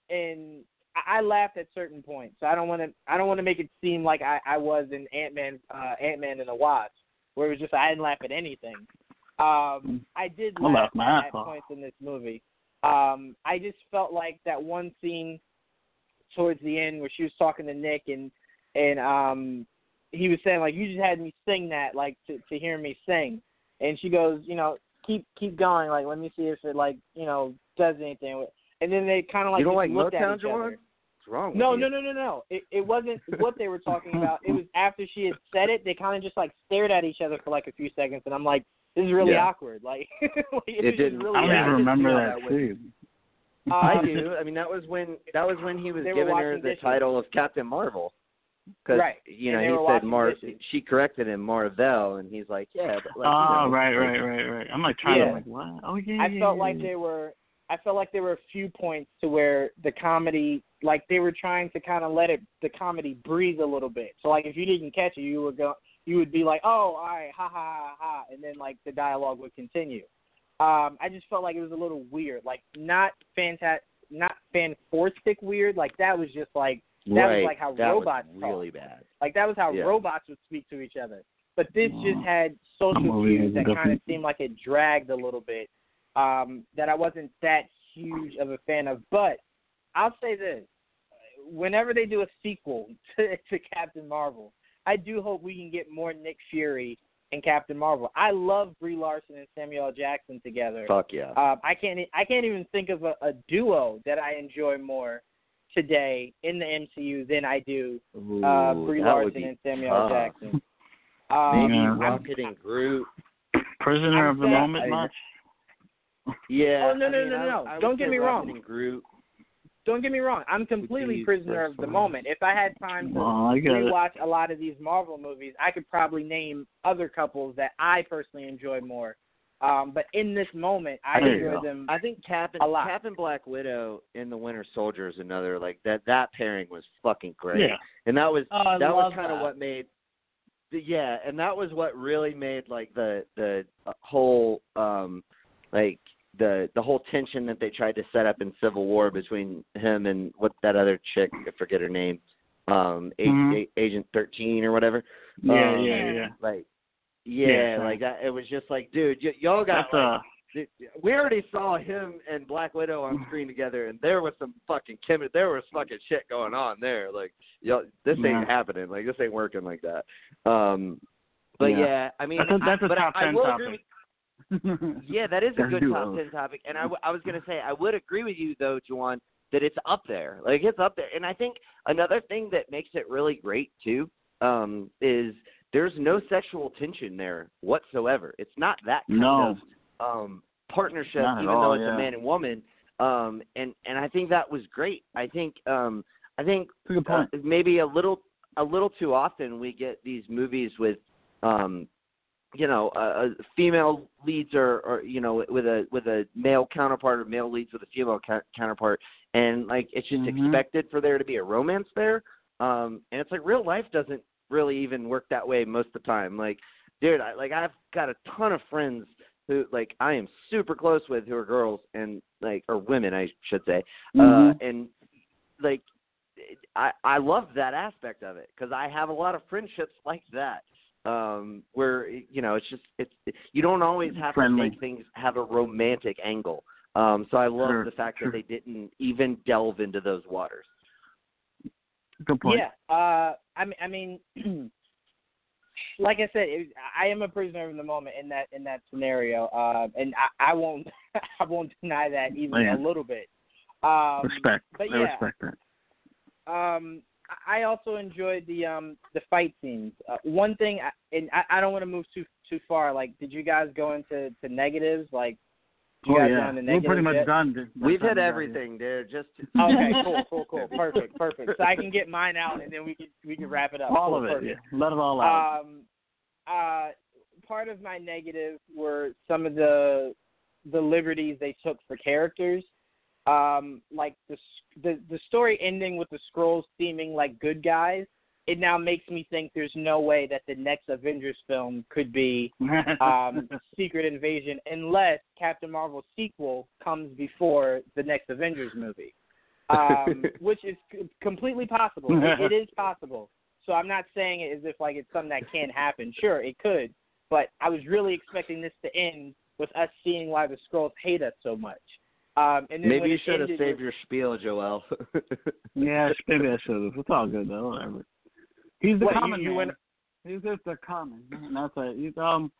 [SPEAKER 4] and I laughed at certain points. So I don't want to. I don't want to make it seem like I, I was in Ant Man, uh, Ant Man and the Wasp, where it was just I didn't laugh at anything. Um, I did
[SPEAKER 2] I
[SPEAKER 4] laugh
[SPEAKER 2] ass
[SPEAKER 4] at points in this movie. Um, I just felt like that one scene towards the end where she was talking to Nick and and um he was saying like you just had me sing that like to to hear me sing and she goes you know keep keep going like let me see if it like you know does anything and then they kind of like
[SPEAKER 3] you don't like
[SPEAKER 4] looked
[SPEAKER 3] Motown,
[SPEAKER 4] at each other.
[SPEAKER 3] What's wrong with
[SPEAKER 4] No,
[SPEAKER 3] you?
[SPEAKER 4] no, no, no, no. It it wasn't what they were talking about. It was after she had said it. They kind of just like stared at each other for like a few seconds, and I'm like, this is really
[SPEAKER 3] Yeah.
[SPEAKER 4] awkward. Like, like, it,
[SPEAKER 3] It didn't-
[SPEAKER 4] Really
[SPEAKER 2] I don't even remember that
[SPEAKER 3] that way.
[SPEAKER 2] Scene.
[SPEAKER 3] I
[SPEAKER 4] Um,
[SPEAKER 3] do. I mean, that was when that was when he was
[SPEAKER 4] They
[SPEAKER 3] giving her the
[SPEAKER 4] dishes.
[SPEAKER 3] title of Captain Marvel. Because
[SPEAKER 4] Right.
[SPEAKER 3] you know he said Mar.
[SPEAKER 4] dishes.
[SPEAKER 3] She corrected him Marvel, and he's like, yeah, but like.
[SPEAKER 2] oh,
[SPEAKER 3] you know,
[SPEAKER 2] right,
[SPEAKER 3] like-
[SPEAKER 2] right, right, right. I'm like trying
[SPEAKER 4] Yeah.
[SPEAKER 2] to like what? Oh yeah.
[SPEAKER 4] I felt like
[SPEAKER 2] yeah.
[SPEAKER 4] they were. I felt like there were a few points to where the comedy, like they were trying to kind of let it, the comedy breathe a little bit. So like if you didn't catch it, you would go, you would be like, oh, all right, ha ha ha ha, and then like the dialogue would continue. Um, I just felt like it was a little weird, like not fantastic, not fanforstic weird. Like that was just like that was like how
[SPEAKER 3] that
[SPEAKER 4] robots
[SPEAKER 3] was
[SPEAKER 4] talk.
[SPEAKER 3] bad.
[SPEAKER 4] Like that was how
[SPEAKER 3] Yeah.
[SPEAKER 4] robots would speak to each other. But this just had social
[SPEAKER 2] movie
[SPEAKER 4] cues that kind of seemed like it dragged a little bit. Um, that I wasn't that huge of a fan of. But I'll say this: whenever they do a sequel to, to Captain Marvel, I do hope we can get more Nick Fury and Captain Marvel. I love Brie Larson and Samuel L. Jackson together.
[SPEAKER 3] Fuck yeah.
[SPEAKER 4] Um, I can't I can't even think of a, a duo that I enjoy more today in the MCU than I do
[SPEAKER 3] Ooh,
[SPEAKER 4] uh, Brie Larson and Samuel L.
[SPEAKER 3] tough.
[SPEAKER 4] Jackson. Um,
[SPEAKER 3] Maybe
[SPEAKER 2] Yeah.
[SPEAKER 3] Rocket and Groot.
[SPEAKER 2] Prisoner
[SPEAKER 4] I'm
[SPEAKER 2] of the
[SPEAKER 4] saying-
[SPEAKER 2] moment
[SPEAKER 3] I-
[SPEAKER 2] much.
[SPEAKER 3] Yeah.
[SPEAKER 4] Oh, no,
[SPEAKER 3] I
[SPEAKER 4] no,
[SPEAKER 3] mean,
[SPEAKER 4] no, no.
[SPEAKER 3] I would
[SPEAKER 4] Don't get me
[SPEAKER 3] Rocket
[SPEAKER 4] wrong.
[SPEAKER 3] And Groot.
[SPEAKER 4] Don't get me wrong. I'm completely prisoner of the moment. If I had time to
[SPEAKER 2] Well, I got it.
[SPEAKER 4] rewatch a lot of these Marvel movies, I could probably name other couples that I personally enjoy more. Um, but in this moment, I
[SPEAKER 2] There
[SPEAKER 4] enjoy them.
[SPEAKER 3] I think Captain
[SPEAKER 4] A lot.
[SPEAKER 3] Captain Black Widow and the Winter Soldier is another like that. That pairing was fucking great.
[SPEAKER 2] Yeah.
[SPEAKER 3] And that was
[SPEAKER 1] Oh,
[SPEAKER 3] that was kind of what made the- yeah, and that was what really made like the the uh, whole um like the the whole tension that they tried to set up in Civil War between him and what that other chick, I forget her name, um A-
[SPEAKER 2] Mhm.
[SPEAKER 3] A- Agent 13 or whatever.
[SPEAKER 2] Yeah,
[SPEAKER 3] Um,
[SPEAKER 2] yeah, yeah.
[SPEAKER 3] Like yeah,
[SPEAKER 2] Yeah,
[SPEAKER 3] like that it was just like dude, y- y'all got
[SPEAKER 2] That's
[SPEAKER 3] like,
[SPEAKER 2] uh
[SPEAKER 3] Dude, we already saw him and Black Widow on screen together, and there was some fucking chemi- There was fucking shit going on there. Like, yo, this ain't
[SPEAKER 2] Yeah.
[SPEAKER 3] happening. Like, this ain't working like that. Um, but yeah,
[SPEAKER 2] Yeah.
[SPEAKER 3] I mean,
[SPEAKER 2] that's a, that's
[SPEAKER 3] I,
[SPEAKER 2] a top
[SPEAKER 3] I, I
[SPEAKER 2] ten topic.
[SPEAKER 3] agree yeah, that is a good top ten topic, and I, w- I was gonna say I would agree with you though, Juwan, that it's up there. Like it's up there, and I think another thing that makes it really great too um, is there's no sexual tension there whatsoever. It's not that kind
[SPEAKER 2] No.
[SPEAKER 3] of um partnership, even
[SPEAKER 2] all,
[SPEAKER 3] though it's
[SPEAKER 2] yeah.
[SPEAKER 3] a man and woman. Um, and and I think that was great. I think um, I think uh, maybe a little a little too often we get these movies with um you know uh, uh, female leads or or you know with a with a male counterpart or male leads with a female ca- counterpart. And like it's just
[SPEAKER 2] Mhm.
[SPEAKER 3] expected for there to be a romance there. Um and it's like real life doesn't really even work that way most of the time. Like dude I, like I've got a ton of friends who like I am super close with who are girls and like or women I should say. Uh
[SPEAKER 2] Mhm.
[SPEAKER 3] and like I I love that aspect of it because I have a lot of friendships like that um where you know it's just it's you don't always have
[SPEAKER 2] Friendly.
[SPEAKER 3] to make things have a romantic angle um so I love
[SPEAKER 2] Sure,
[SPEAKER 3] the fact
[SPEAKER 2] sure.
[SPEAKER 3] that they didn't even delve into those waters
[SPEAKER 2] Good point.
[SPEAKER 4] Yeah, uh, I mean, I mean, like I said, it, I am a prisoner of the moment in that in that scenario, uh, and I, I won't I won't deny that even
[SPEAKER 2] Yeah.
[SPEAKER 4] a little bit. Um,
[SPEAKER 2] Respect.
[SPEAKER 4] but
[SPEAKER 2] I respect that.
[SPEAKER 4] um, I also enjoyed the um the fight scenes. Uh, one thing, I- and I, I don't want to move too too far. Like, did you guys go into to negatives? Like, you
[SPEAKER 2] Oh
[SPEAKER 4] guys
[SPEAKER 2] yeah,
[SPEAKER 4] go
[SPEAKER 2] we're pretty much
[SPEAKER 4] yet?
[SPEAKER 2] done. dude.
[SPEAKER 3] we've
[SPEAKER 2] That's
[SPEAKER 3] hit
[SPEAKER 2] done,
[SPEAKER 3] everything dude just
[SPEAKER 4] Okay, cool, cool, cool, perfect, perfect. So I can get mine out, and then we can we can wrap it up.
[SPEAKER 2] All
[SPEAKER 4] Cool,
[SPEAKER 2] of it.
[SPEAKER 4] perfect.
[SPEAKER 2] Yeah. Let it all out.
[SPEAKER 4] Um, uh, part of my negative were some of the the liberties they took for characters. Um, like the s- the the story ending with the Skrulls seeming like good guys. It now makes me think there's no way that the next Avengers film could be um, Secret Invasion unless Captain Marvel's sequel comes before the next Avengers movie, um, which is c- completely possible. It, it is possible. So I'm not saying it as if like it's something that can't happen. Sure, it could, but I was really expecting this to end with us seeing why the Skrulls hate us so much. Um, and then
[SPEAKER 3] maybe you should have saved
[SPEAKER 4] with-
[SPEAKER 3] your spiel Joel
[SPEAKER 2] yeah, maybe I should have. It's all good though. Whatever. He's the
[SPEAKER 4] What,
[SPEAKER 2] common
[SPEAKER 4] you
[SPEAKER 2] man.
[SPEAKER 4] went-
[SPEAKER 2] He's just the common. That's it. He's, um,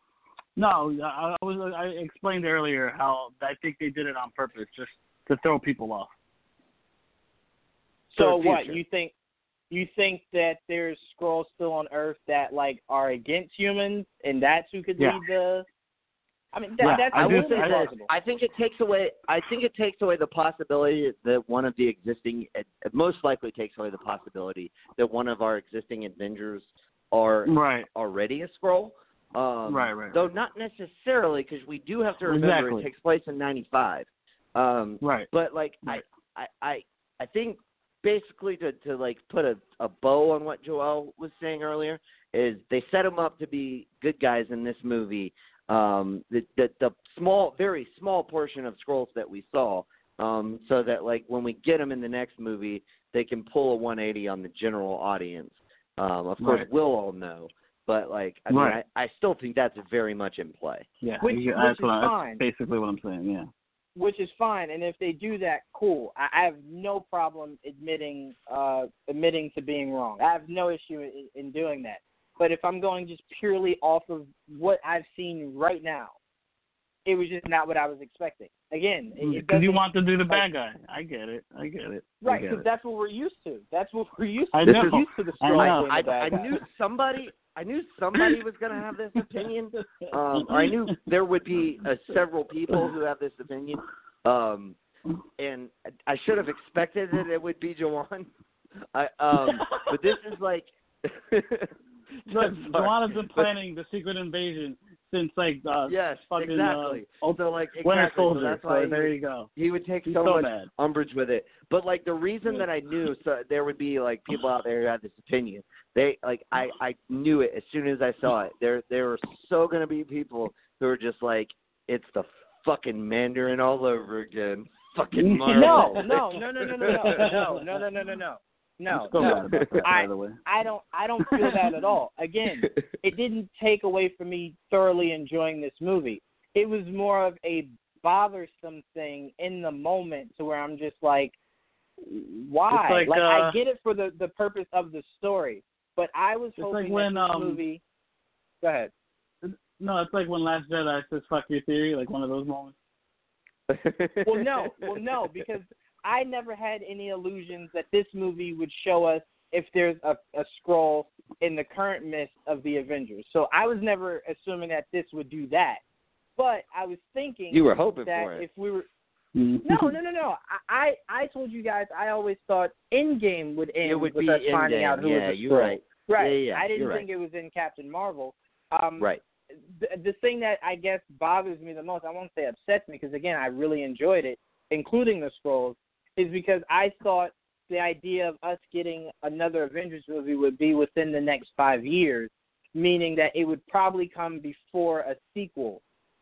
[SPEAKER 2] no, I, I was. I explained earlier how I think they did it on purpose, just to throw people off.
[SPEAKER 4] So what you think? You think that there's Skrulls still on Earth that like are against humans, and that's who could
[SPEAKER 2] Yeah.
[SPEAKER 4] lead the? I mean, that,
[SPEAKER 2] Yeah,
[SPEAKER 4] that's
[SPEAKER 3] I
[SPEAKER 2] I do-
[SPEAKER 3] say
[SPEAKER 4] totally
[SPEAKER 2] I-
[SPEAKER 3] this. I think it takes away. I think it takes away the possibility that one of the existing. It it most likely takes away the possibility that one of our existing Avengers are
[SPEAKER 2] Right.
[SPEAKER 3] already a Skrull. Um,
[SPEAKER 2] Right, right,
[SPEAKER 3] Though
[SPEAKER 2] right.
[SPEAKER 3] not necessarily, because we do have to remember
[SPEAKER 2] Exactly.
[SPEAKER 3] it takes place in '95. Um,
[SPEAKER 2] Right.
[SPEAKER 3] but like
[SPEAKER 2] Right.
[SPEAKER 3] I, I, I, I think basically to to like put a a bow on what Joel was saying earlier is they set them up to be good guys in this movie. Um, the the, the small, very small portion of Skrulls that we saw, um, so that like when we get them in the next movie, they can pull a 180 on the general audience. Um, of course,
[SPEAKER 2] Right.
[SPEAKER 3] we'll all know, but like I mean, I, I still think that's very much in play.
[SPEAKER 2] Yeah.
[SPEAKER 4] Which-
[SPEAKER 2] you-
[SPEAKER 4] which
[SPEAKER 2] that's
[SPEAKER 4] is
[SPEAKER 2] what
[SPEAKER 4] fine.
[SPEAKER 2] That's basically what I'm saying. Yeah.
[SPEAKER 4] which is fine. And if they do that, cool. I, I have no problem admitting uh, admitting to being wrong. I have no issue in, in doing that. But if I'm going just purely off of what I've seen right now, it was just not what I was expecting. Again, it, it
[SPEAKER 2] Because you want to do the
[SPEAKER 4] like-
[SPEAKER 2] bad guy. I get it. I get it. I
[SPEAKER 4] right because that's what we're used to. That's what we're used to.
[SPEAKER 2] I
[SPEAKER 4] We're used to the
[SPEAKER 2] I know.
[SPEAKER 4] being
[SPEAKER 3] I,
[SPEAKER 4] the bad
[SPEAKER 3] I knew somebody. I knew somebody was going to have this opinion. Um, or I knew there would be uh, several people who have this opinion. Um, and I should have expected that it would be Juwan. I, um, but this is like.
[SPEAKER 2] Look. Juwan's been planning the secret invasion since like uh,
[SPEAKER 3] Yes,
[SPEAKER 2] fucking
[SPEAKER 3] exactly.
[SPEAKER 2] uh,
[SPEAKER 3] so like
[SPEAKER 2] Winter
[SPEAKER 3] exactly. So
[SPEAKER 2] Soldier.
[SPEAKER 3] that's why
[SPEAKER 2] so
[SPEAKER 3] he
[SPEAKER 2] there you go.
[SPEAKER 3] he would take
[SPEAKER 2] He's
[SPEAKER 3] so,
[SPEAKER 2] so
[SPEAKER 3] much
[SPEAKER 2] mad.
[SPEAKER 3] umbrage with it. But like the reason that I knew so there would be like people out there who had this opinion. They like I I knew it as soon as I saw it. There there were so gonna be people who are just like it's the fucking Mandarin all over again. Fucking Marvel.
[SPEAKER 4] No, no, no, no, no, no, no, no, no, no, no, no, no. No,
[SPEAKER 2] I'm still
[SPEAKER 4] no.
[SPEAKER 2] mad about that,
[SPEAKER 4] I-
[SPEAKER 2] by the way.
[SPEAKER 4] I don't I don't feel that at all. Again, it didn't take away from me thoroughly enjoying this movie. It was more of a bothersome thing in the moment to where I'm just like why?
[SPEAKER 2] It's like,
[SPEAKER 4] I
[SPEAKER 2] uh,
[SPEAKER 4] get it for the the purpose of the story, but I was
[SPEAKER 2] It's
[SPEAKER 4] hoping
[SPEAKER 2] like when, um,
[SPEAKER 4] movie Go ahead.
[SPEAKER 2] No, it's like when Last Jedi says "fuck your theory," like one of those moments.
[SPEAKER 4] Well, no, well, no, because I never had any illusions that this movie would show us if there's a, a Skrull in the current mist of the Avengers. So I was never assuming that this would do that. But I was thinking
[SPEAKER 3] You were hoping
[SPEAKER 4] that
[SPEAKER 3] for it.
[SPEAKER 4] if we were
[SPEAKER 2] Mhm.
[SPEAKER 4] no, no, no, no. I, I I told you guys I always thought Endgame would end
[SPEAKER 3] it would
[SPEAKER 4] with
[SPEAKER 3] be
[SPEAKER 4] us finding
[SPEAKER 3] Endgame.
[SPEAKER 4] out who
[SPEAKER 3] yeah,
[SPEAKER 4] was the
[SPEAKER 3] you're right.
[SPEAKER 4] Right.
[SPEAKER 3] Yeah, yeah,
[SPEAKER 4] I didn't
[SPEAKER 3] you're
[SPEAKER 4] think it was in Captain Marvel. Um,
[SPEAKER 3] Right.
[SPEAKER 4] The, the thing that I guess bothers me the most, I won't say upsets me because again I really enjoyed it, including the Skrulls, is because I thought the idea of us getting another Avengers movie would be within the next five years, meaning that it would probably come before a sequel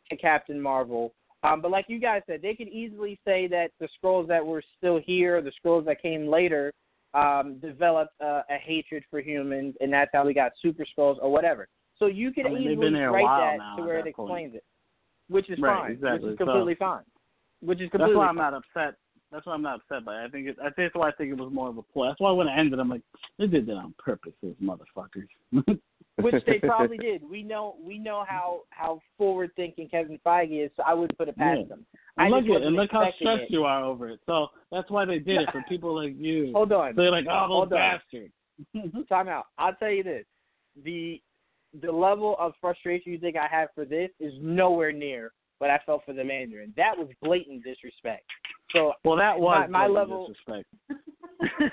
[SPEAKER 4] to Captain Marvel. Um, but like you guys said, they could easily say that the Skrulls that were still here, the Skrulls that came later, um, developed uh, a hatred for humans, and that's how we got super Skrulls or whatever. So you could
[SPEAKER 2] I mean,
[SPEAKER 4] easily write that to where it
[SPEAKER 2] that point.
[SPEAKER 4] explains it, which is
[SPEAKER 2] Right,
[SPEAKER 4] fine.
[SPEAKER 2] exactly.
[SPEAKER 4] Which is completely
[SPEAKER 2] So-
[SPEAKER 4] fine. Which is completely.
[SPEAKER 2] That's why I'm
[SPEAKER 4] fine.
[SPEAKER 2] not upset. That's why I'm not upset by it. I think it, I think that's why I think it was more of a play. That's why when it ended, I'm like, they did that on purpose, those motherfuckers.
[SPEAKER 4] which they probably did. We know we know how how forward thinking Kevin Feige is, so I wouldn't put it past
[SPEAKER 2] Yeah. And
[SPEAKER 4] I
[SPEAKER 2] look at and look how stressed
[SPEAKER 4] it.
[SPEAKER 2] you are over it. So that's why they did it for people like you.
[SPEAKER 4] Hold on.
[SPEAKER 2] They're like, oh, those bastards.
[SPEAKER 4] Time out. I'll tell you this: the the level of frustration you think I have for this is nowhere near what I felt for the Mandarin. That was blatant disrespect. So
[SPEAKER 2] Well, that was
[SPEAKER 4] my, my
[SPEAKER 2] blatant
[SPEAKER 4] level.
[SPEAKER 2] disrespect.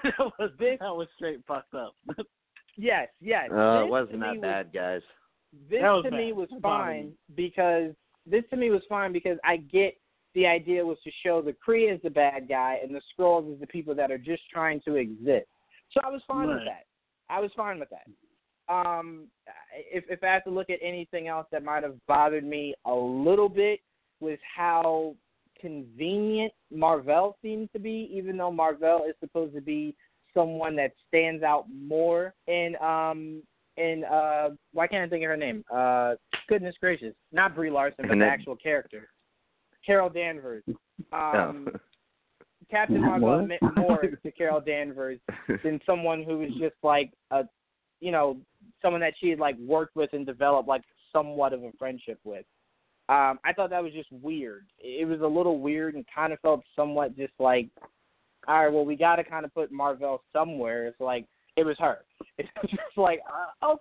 [SPEAKER 2] that was
[SPEAKER 4] This-
[SPEAKER 2] that was straight fucked up.
[SPEAKER 4] Yes, yes.
[SPEAKER 3] Uh,
[SPEAKER 4] this
[SPEAKER 3] it wasn't that
[SPEAKER 4] me
[SPEAKER 3] bad, guys.
[SPEAKER 4] this
[SPEAKER 2] That was
[SPEAKER 4] to me was fine because this to me was fine because I get the idea was to show the Kree as the bad guy and the Skrulls as the people that are just trying to exist. So I was fine with that. I was fine with that. Um, if if I have to look at anything else that might have bothered me a little bit was how convenient Marvel seems to be, even though Marvel is supposed to be someone that stands out more in um in uh why can't I think of her name? Uh goodness gracious. Not Brie Larson, but the actual character. Carol Danvers. Um
[SPEAKER 3] Oh.
[SPEAKER 4] Captain Marvel meant more to Carol Danvers than someone who was just like a you know, someone that she had like worked with and developed like somewhat of a friendship with. Um, I thought that was just weird. It was a little weird and kind of felt somewhat just like, all right, well, we got to kind of put Marvel somewhere. It's like it was her. It's just like, uh, oh,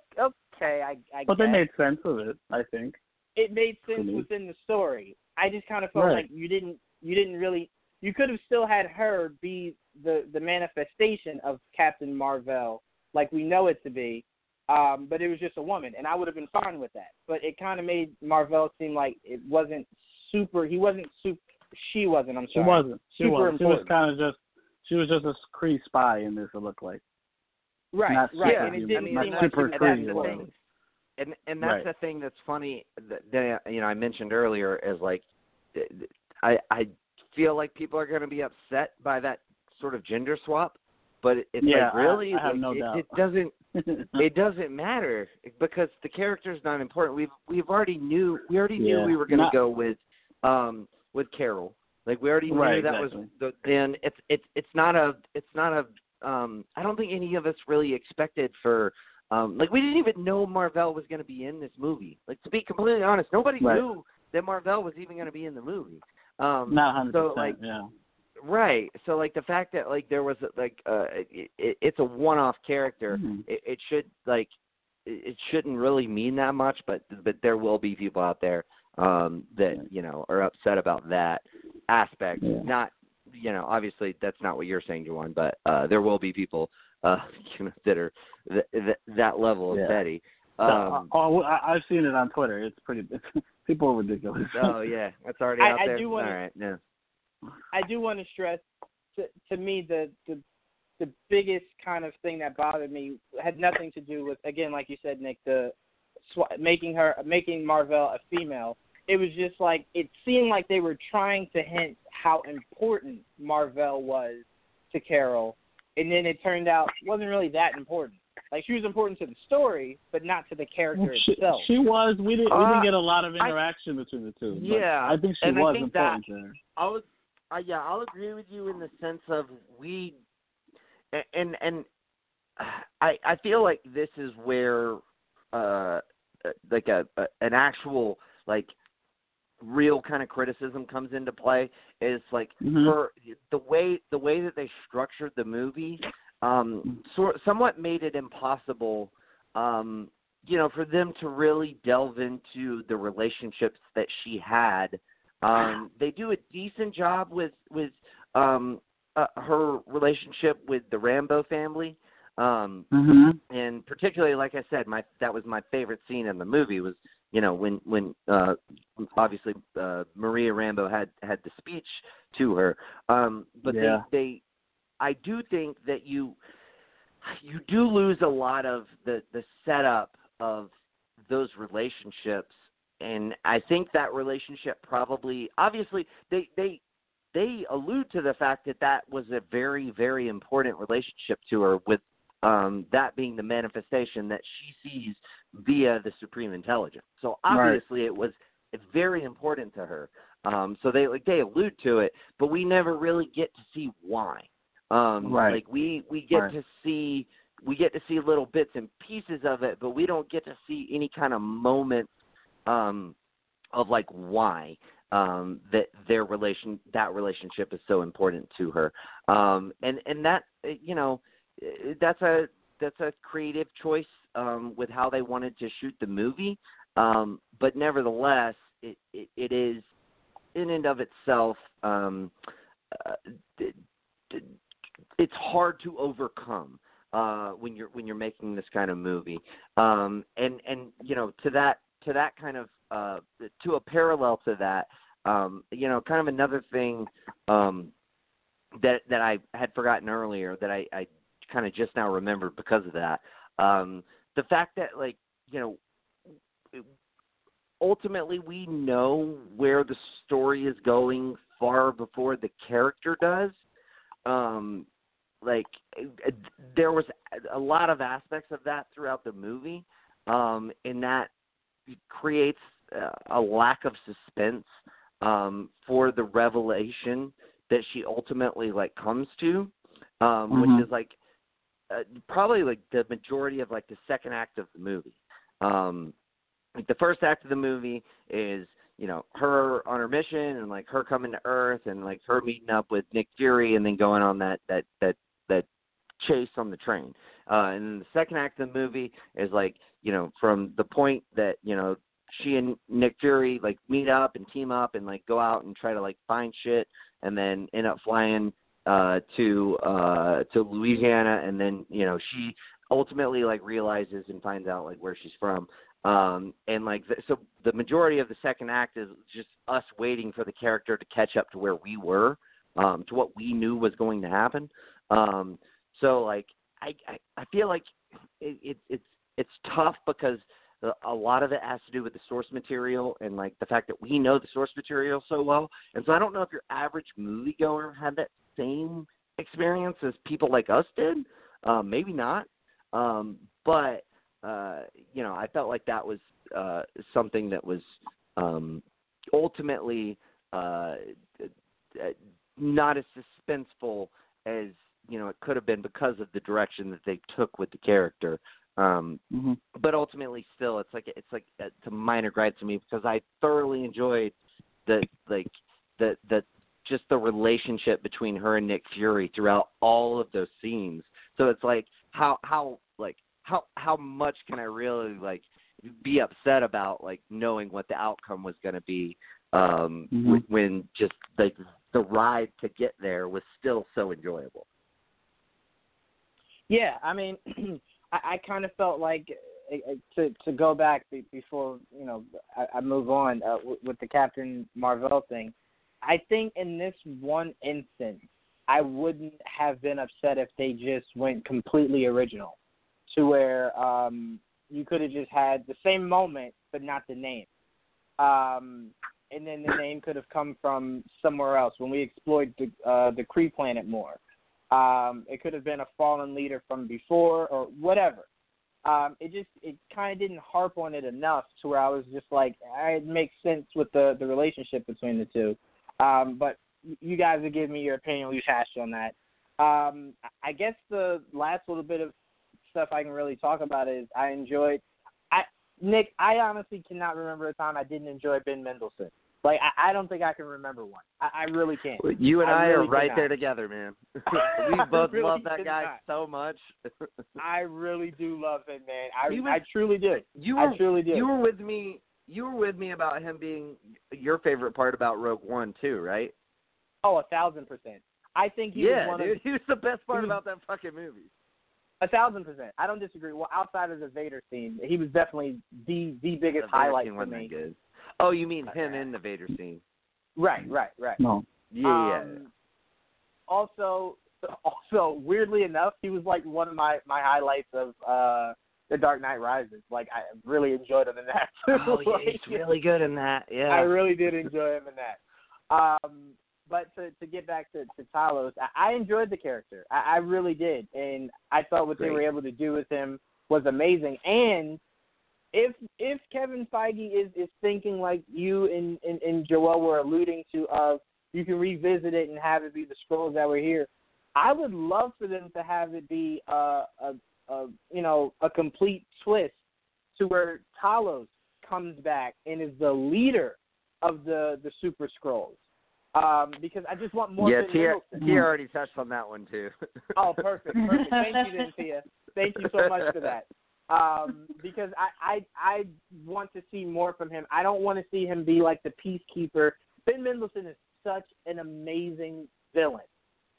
[SPEAKER 4] okay, I, I
[SPEAKER 2] but they made sense of it, I think.
[SPEAKER 4] it made sense within the story. I just kind of felt
[SPEAKER 2] Right.
[SPEAKER 4] like you didn't, you didn't really, you could have still had her be the the manifestation of Captain Marvel, like we know it to be. Um, but it was just a woman, and I would have been fine with that. But it kind of made Marvel seem like it wasn't super. He wasn't super. She wasn't. I'm
[SPEAKER 2] She wasn't. She
[SPEAKER 4] Super
[SPEAKER 2] was. She was kind of just. She was just a Kree spy in this. It looked like.
[SPEAKER 4] Right,
[SPEAKER 2] Not
[SPEAKER 4] right.
[SPEAKER 3] Yeah,
[SPEAKER 4] and it
[SPEAKER 2] super-
[SPEAKER 4] didn't
[SPEAKER 3] I mean,
[SPEAKER 2] not
[SPEAKER 4] seem
[SPEAKER 3] that's
[SPEAKER 4] like
[SPEAKER 2] super
[SPEAKER 4] she was
[SPEAKER 3] that's
[SPEAKER 2] Kree
[SPEAKER 4] that
[SPEAKER 3] the
[SPEAKER 2] was.
[SPEAKER 3] thing. And and that's
[SPEAKER 2] Right.
[SPEAKER 3] the thing that's funny that, that you know I mentioned earlier is like th- th- I I feel like people are going to be upset by that sort of gender swap, but it's
[SPEAKER 2] Yeah,
[SPEAKER 3] like really
[SPEAKER 2] I- I have
[SPEAKER 3] like,
[SPEAKER 2] no
[SPEAKER 3] it,
[SPEAKER 2] doubt.
[SPEAKER 3] it doesn't it doesn't matter because the character's not important. We've we've already knew we already knew
[SPEAKER 2] Yeah.
[SPEAKER 3] we were going to go with um with Carol. Like we already knew
[SPEAKER 2] Right,
[SPEAKER 3] that
[SPEAKER 2] exactly.
[SPEAKER 3] was the then it's it's it's not a it's not a um I don't think any of us really expected for um like we didn't even know Marvel was going to be in this movie. Like to be completely honest, nobody
[SPEAKER 2] Right.
[SPEAKER 3] knew that Marvel was even going to be in the movie. Um
[SPEAKER 2] Not hundred
[SPEAKER 3] so
[SPEAKER 2] percent.
[SPEAKER 3] like
[SPEAKER 2] Yeah.
[SPEAKER 3] Right. So like the fact that like there was like uh it, it, it's a one-off character,
[SPEAKER 2] Mhm.
[SPEAKER 3] it, it should like it, shouldn't really mean that much, but but there will be people out there um that you know are upset about that aspect.
[SPEAKER 2] Yeah.
[SPEAKER 3] Not you know obviously that's not what you're saying, Juwan, but uh there will be people uh you know that are th- th- that level of
[SPEAKER 2] Yeah.
[SPEAKER 3] petty.
[SPEAKER 2] So,
[SPEAKER 3] Um,
[SPEAKER 2] oh, I, I've seen it on Twitter. It's pretty. people are ridiculous.
[SPEAKER 3] oh yeah, that's already
[SPEAKER 4] I-
[SPEAKER 3] out
[SPEAKER 4] I
[SPEAKER 3] there.
[SPEAKER 4] do wanna-
[SPEAKER 3] All right, yeah.
[SPEAKER 4] I do want to stress to, to me the the the biggest kind of thing that bothered me had nothing to do with again like you said Nick the sw- making her making Marvel a female it was just like it seemed like they were trying to hint how important Marvel was to Carol and then it turned out wasn't really that important like she was important to the story but not to the character
[SPEAKER 2] Well, she,
[SPEAKER 4] itself
[SPEAKER 2] she was. We didn't. we
[SPEAKER 3] Uh,
[SPEAKER 2] didn't get a lot of
[SPEAKER 3] I-
[SPEAKER 2] interaction between the two.
[SPEAKER 3] Yeah,
[SPEAKER 2] I think she
[SPEAKER 3] and I
[SPEAKER 2] was
[SPEAKER 3] think
[SPEAKER 2] important to her.
[SPEAKER 3] I was, uh, yeah, I'll agree with you in the sense of we, and and I I feel like this is where, uh, like a, a an actual like real kind of criticism comes into play is like
[SPEAKER 2] Mhm.
[SPEAKER 3] for the way the way that they structured the movie, um, sort somewhat made it impossible um you know, for them to really delve into the relationships that she had. Um, they do a decent job with with um, uh, her relationship with the Rambeau family. Um,
[SPEAKER 2] mm-hmm.
[SPEAKER 3] and particularly, like I said, my that was my favorite scene in the movie was you know when when uh, obviously uh, Maria Rambeau had had the speech to her. Um, but
[SPEAKER 2] yeah.
[SPEAKER 3] they they I do think that you you do lose a lot of the the setup of those relationships and I think that relationship probably obviously they they they allude to the fact that that was a very very important relationship to her with um that being the manifestation that she sees via the supreme intelligence so obviously
[SPEAKER 2] right.
[SPEAKER 3] it was very important to her um so they like they allude to it but we never really get to see why um
[SPEAKER 2] right.
[SPEAKER 3] like we we get
[SPEAKER 2] right.
[SPEAKER 3] to see we get to see little bits and pieces of it but we don't get to see any kind of moment um of like why um that their relation that relationship is so important to her. Um and and that you know that's a that's a creative choice um with how they wanted to shoot the movie. Um but nevertheless it it, it is in and of itself um uh, it's hard to overcome uh when you're when you're making this kind of movie. Um and and you know to that to that kind of uh to a parallel to that um you know kind of another thing um that that I had forgotten earlier that I I kind of just now remembered because of that. Um the fact that like you know ultimately we know where the story is going far before the character does um like there was a lot of aspects of that throughout the movie um and that creates a lack of suspense um for the revelation that she ultimately like comes to um
[SPEAKER 2] mm-hmm.
[SPEAKER 3] which is like uh, probably like the majority of like the second act of the movie um like the first act of the movie is you know her on her mission and like her coming to earth and like her meeting up with nick fury and then going on that that that that chase on the train. Uh, and the second act of the movie is like, you know, from the point that, you know, she and Nick Fury like meet up and team up and like go out and try to like find shit and then end up flying uh to uh to Louisiana and then, you know, she ultimately like realizes and finds out like where she's from. Um and like the, so the majority of the second act is just us waiting for the character to catch up to where we were, um to what we knew was going to happen. Um, so like I, I feel like it, it it's it's tough because a lot of it has to do with the source material and like the fact that we know the source material so well. And so I don't know if your average moviegoer had that same experience as people like us did. Um, maybe not. Um, but uh, you know, I felt like that was uh, something that was um, ultimately uh, not as suspenseful as you know it could have been because of the direction that they took with the character. Um,
[SPEAKER 2] mm-hmm.
[SPEAKER 3] But ultimately, still, it's like it's like it's a minor gripe to me because I thoroughly enjoyed the like the the just the relationship between her and Nick Fury throughout all of those scenes. So it's like how how like how how much can I really like be upset about like knowing what the outcome was going to be um
[SPEAKER 2] mm-hmm.
[SPEAKER 3] when just like the ride to get there was still so enjoyable.
[SPEAKER 4] Yeah, I mean, I, I kind of felt like to to go back before you know I, I move on uh, with, the Captain Marvel thing. I think in this one instance, I wouldn't have been upset if they just went completely original, to where um, you could have just had the same moment but not the name, um, and then the name could have come from somewhere else when we explored the uh, the Kree planet more. Um, it could have been a fallen leader from before or whatever. Um, it just it kind of didn't harp on it enough to where I was just like, it makes sense with the the relationship between the two. Um, but you guys will give me your opinion. We've hashed on that. Um, I guess the last little bit of stuff I can really talk about is I enjoyed. I Nick, I honestly cannot remember a time I didn't enjoy Ben Mendelsohn. Like I, I don't think I can remember one. I, I really can't.
[SPEAKER 3] You and I,
[SPEAKER 4] really
[SPEAKER 3] are right there together, man. we both
[SPEAKER 4] really
[SPEAKER 3] love that guy
[SPEAKER 4] cannot.
[SPEAKER 3] so much.
[SPEAKER 4] I really do love him, man. I
[SPEAKER 3] was-
[SPEAKER 4] I truly do.
[SPEAKER 3] you
[SPEAKER 4] I truly do.
[SPEAKER 3] you were with me. You were with me about him being your favorite part about Rogue One too, right?
[SPEAKER 4] oh, a thousand percent. I think he
[SPEAKER 3] yeah,
[SPEAKER 4] was one
[SPEAKER 3] dude.
[SPEAKER 4] of
[SPEAKER 3] He was the best part
[SPEAKER 4] was-
[SPEAKER 3] about that fucking movie.
[SPEAKER 4] a thousand percent. I don't disagree. Well, outside of the Vader scene, he was definitely the the biggest
[SPEAKER 3] The
[SPEAKER 4] highlight for me.
[SPEAKER 3] good. Oh, you mean him in the Vader scene?
[SPEAKER 4] Right, right, right.
[SPEAKER 2] No.
[SPEAKER 3] Yeah, yeah.
[SPEAKER 4] Um, also, also weirdly enough, he was like one of my my highlights of uh The Dark Knight Rises. Like I really enjoyed him in that.
[SPEAKER 3] Oh yeah,
[SPEAKER 4] Like,
[SPEAKER 3] he's really good in that. Yeah.
[SPEAKER 4] I really did enjoy him in that. Um, but to to get back to to Talos, I, I enjoyed the character. I, I really did, and I thought what they were able to do with him was amazing. And if if Kevin Feige is is thinking like you and and, and Joel were alluding to, of you can revisit it and have it be the Skrulls that were here. I would love for them to have it be a, a, a you know a complete twist to where Talos comes back and is the leader of the the Super Skrulls. Um, because I just want more.
[SPEAKER 3] yeah, Tia, Tia already touched on that one too.
[SPEAKER 4] Oh, perfect, perfect. Thank you, then, Tia. Thank you so much for that. Um, because I, I I want to see more from him. I don't want to see him be like the peacekeeper. Ben Mendelsohn is such an amazing villain.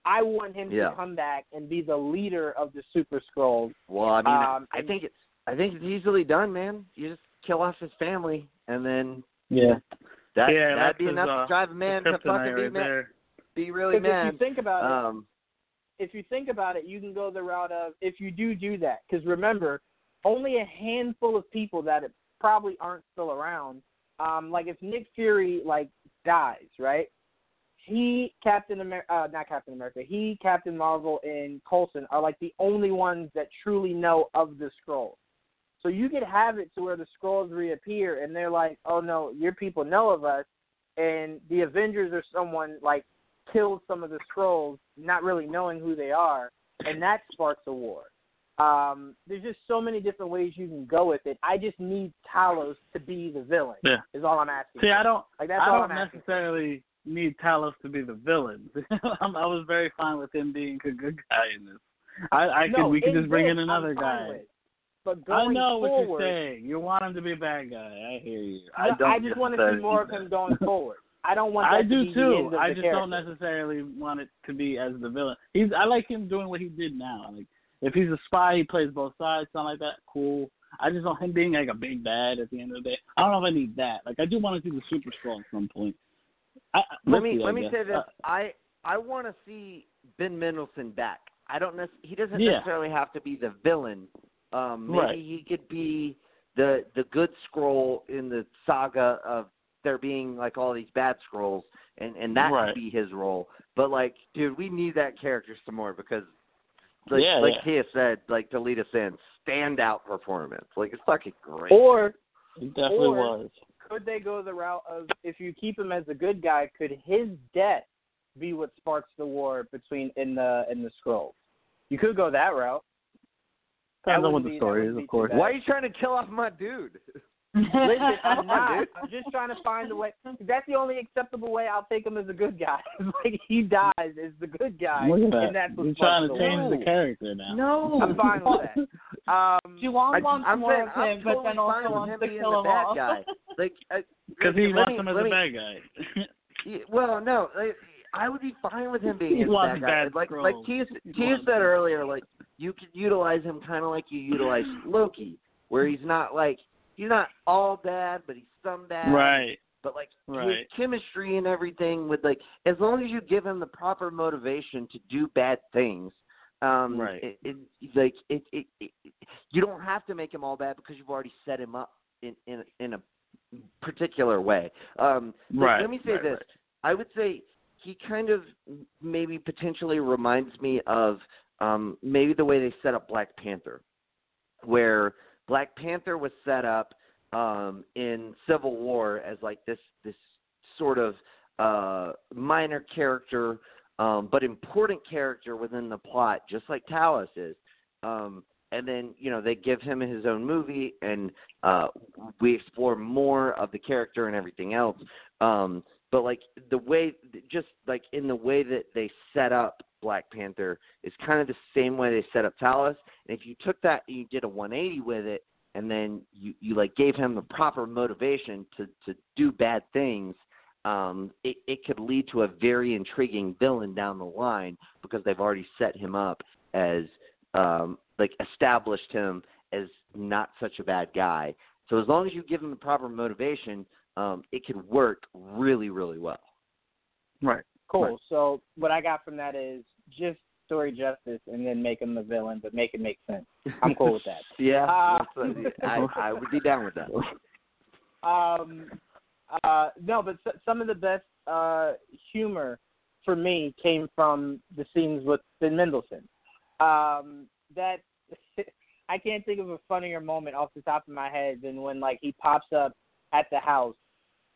[SPEAKER 4] I want him
[SPEAKER 3] Yeah.
[SPEAKER 4] to come back and be the leader of the Super Skrulls.
[SPEAKER 3] Well, I mean,
[SPEAKER 4] Um,
[SPEAKER 3] I
[SPEAKER 4] and-
[SPEAKER 3] think it's I think it's easily done, man. You just kill off his family, and then
[SPEAKER 2] Yeah.
[SPEAKER 3] that
[SPEAKER 2] yeah,
[SPEAKER 3] that'd
[SPEAKER 2] that's
[SPEAKER 3] be
[SPEAKER 2] his,
[SPEAKER 3] enough
[SPEAKER 2] uh,
[SPEAKER 3] to drive a man to
[SPEAKER 2] kryptonite
[SPEAKER 3] fucking be
[SPEAKER 2] right
[SPEAKER 3] mad, be really
[SPEAKER 4] Because if you think about it,
[SPEAKER 3] Um,
[SPEAKER 4] if you think about it, you can go the route of if you do do that. Because remember, only a handful of people that probably aren't still around. Um, like if Nick Fury like dies, right? He Captain America, uh, not Captain America. He Captain Marvel and Coulson are like the only ones that truly know of the Skrulls. So you could have it to where the Skrulls reappear and they're like, "Oh no, your people know of us," and the Avengers or someone like kills some of the Skrulls, not really knowing who they are, and that sparks a war. Um, there's just so many different ways you can go with it. I just need Talos to be the villain.
[SPEAKER 2] Yeah.
[SPEAKER 4] Is all I'm asking.
[SPEAKER 2] See, I don't.
[SPEAKER 4] like that's
[SPEAKER 2] I
[SPEAKER 4] all
[SPEAKER 2] don't
[SPEAKER 4] I'm asking.
[SPEAKER 2] necessarily need Talos to be the villain. I'm- I was very fine with him being a good guy in this. I, I
[SPEAKER 4] no,
[SPEAKER 2] could. We could
[SPEAKER 4] in
[SPEAKER 2] just bring in another
[SPEAKER 4] I'm
[SPEAKER 2] guy.
[SPEAKER 4] But
[SPEAKER 2] I
[SPEAKER 4] going
[SPEAKER 2] know what
[SPEAKER 4] forward,
[SPEAKER 2] you're saying. You want him to be a bad guy. I hear you.
[SPEAKER 3] I
[SPEAKER 4] no,
[SPEAKER 3] don't
[SPEAKER 4] I just want to see more of him going forward. I don't want
[SPEAKER 2] I
[SPEAKER 4] to
[SPEAKER 2] do
[SPEAKER 4] the
[SPEAKER 2] too. I just
[SPEAKER 4] character.
[SPEAKER 2] don't necessarily want it to be as the villain. He's. I like him doing what he did now. Like if he's a spy, he plays both sides, something like that. Cool. I just want him being like a big bad at the end of the day. I don't know if I need that. Like I do want to see the super strong at some point. I,
[SPEAKER 3] let me let me
[SPEAKER 2] guess.
[SPEAKER 3] say this.
[SPEAKER 2] Uh,
[SPEAKER 3] I I want to see Ben Mendelsohn back. I don't nec- he doesn't
[SPEAKER 2] Yeah.
[SPEAKER 3] necessarily have to be the villain. Um, maybe
[SPEAKER 2] Right.
[SPEAKER 3] he could be the the good Skrull in the saga of there being like all these bad Skrulls, and and that
[SPEAKER 2] Right.
[SPEAKER 3] could be his role. But like, dude, we need that character some more because, like,
[SPEAKER 2] Yeah,
[SPEAKER 3] like
[SPEAKER 2] yeah.
[SPEAKER 3] Tia said, like to lead us in, standout performance. Like it's fucking great.
[SPEAKER 4] Or
[SPEAKER 2] he definitely
[SPEAKER 4] or-
[SPEAKER 2] was.
[SPEAKER 4] could they go the route of if you keep him as a good guy, could his death be what sparks the war between in the in the Skrulls? You could go that route. That
[SPEAKER 2] Depends on what the story is, of course.
[SPEAKER 3] Why are you trying to kill off my dude?
[SPEAKER 4] Listen, I'm not. I'm just trying to find a way. That's the only acceptable way I'll take him as a good guy. like he dies as the good guy,
[SPEAKER 2] Look at that.
[SPEAKER 4] and that's
[SPEAKER 2] You're
[SPEAKER 4] sparks
[SPEAKER 2] trying to change
[SPEAKER 4] war.
[SPEAKER 2] the character now.
[SPEAKER 3] No,
[SPEAKER 4] I'm fine with that. Um,
[SPEAKER 1] Juwan
[SPEAKER 3] I,
[SPEAKER 1] wants
[SPEAKER 3] I'm
[SPEAKER 1] more
[SPEAKER 3] saying,
[SPEAKER 1] of
[SPEAKER 3] I'm
[SPEAKER 1] him, but
[SPEAKER 3] totally
[SPEAKER 1] then also
[SPEAKER 3] fine with
[SPEAKER 1] wants
[SPEAKER 3] him
[SPEAKER 1] to
[SPEAKER 3] being
[SPEAKER 1] kill
[SPEAKER 3] the
[SPEAKER 1] him
[SPEAKER 3] bad
[SPEAKER 1] off.
[SPEAKER 3] guy. Like, uh,
[SPEAKER 2] Because he wants
[SPEAKER 3] me-
[SPEAKER 2] him as
[SPEAKER 3] let
[SPEAKER 2] a bad guy.
[SPEAKER 3] Yeah, Well, no, like, I would be fine with him being
[SPEAKER 2] He
[SPEAKER 3] a bad guy.
[SPEAKER 2] bad
[SPEAKER 3] like,
[SPEAKER 2] Skrulls.
[SPEAKER 3] like Tia, Tia said earlier, like you could utilize him kind of like you utilize Loki, where he's not like he's not all bad, but he's some bad.
[SPEAKER 2] right.
[SPEAKER 3] But like his
[SPEAKER 2] Right.
[SPEAKER 3] chemistry and everything with like as long as you give him the proper motivation to do bad things, um,
[SPEAKER 2] Right.
[SPEAKER 3] It, it like it, it, it you don't have to make him all bad because you've already set him up in in in a particular way. Um,
[SPEAKER 2] Right,
[SPEAKER 3] Let me say
[SPEAKER 2] right,
[SPEAKER 3] this.
[SPEAKER 2] right.
[SPEAKER 3] I would say he kind of maybe potentially reminds me of um, maybe the way they set up Black Panther, where Black Panther was set up um, in Civil War as like this this sort of uh, minor character, um, but important character within the plot, just like Talos is. Um, and then you know they give him his own movie, and uh, we explore more of the character and everything else. Um, but like the way, just like in the way that they set up Black Panther is kind of the same way they set up Talos. And if you took that and you did a 180 with it, and then you you like gave him the proper motivation to to do bad things um it it could lead to a very intriguing villain down the line because they've already set him up as um like established him as not such a bad guy so as long as you give him the proper motivation um it could work really really well
[SPEAKER 2] right
[SPEAKER 4] Cool.
[SPEAKER 2] Right.
[SPEAKER 4] So what I got from that is just story justice and then make him the villain, but make it make sense. I'm cool with that.
[SPEAKER 3] yeah
[SPEAKER 4] Uh,
[SPEAKER 3] I I would be down with that
[SPEAKER 4] Um, uh, no, but s- some of the best uh, humor for me came from the scenes with Ben Mendelsohn. Um, that I can't think of a funnier moment off the top of my head than when like he pops up at the house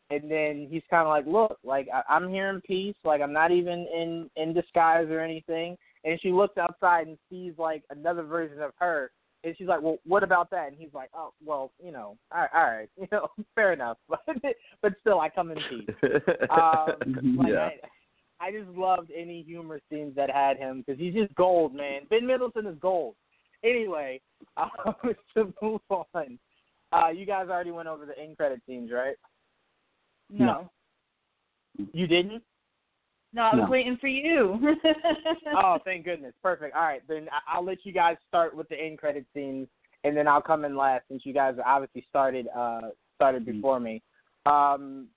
[SPEAKER 4] and then he's kind of like, "Look, like I- I'm here in peace. Like I'm not even in in disguise or anything." And she looks outside and sees like another version of her, and she's like, "Well, what about that?" And he's like, "Oh, well, you know, all right, all right you know, fair enough, but but still, I come in peace." Um, like,
[SPEAKER 3] yeah
[SPEAKER 4] I, I just loved any humor scenes that had him because he's just gold, man. Ben Mendelsohn is gold. Anyway, uh, to move on, uh, you guys already went over the end credit scenes, right?
[SPEAKER 1] No.
[SPEAKER 4] You didn't?
[SPEAKER 1] No, I was
[SPEAKER 2] No.
[SPEAKER 1] waiting for you.
[SPEAKER 4] oh, thank goodness. Perfect. All right, then I- I'll let you guys start with the end credit scenes, and then I'll come in last since you guys obviously started uh, started before me. Um,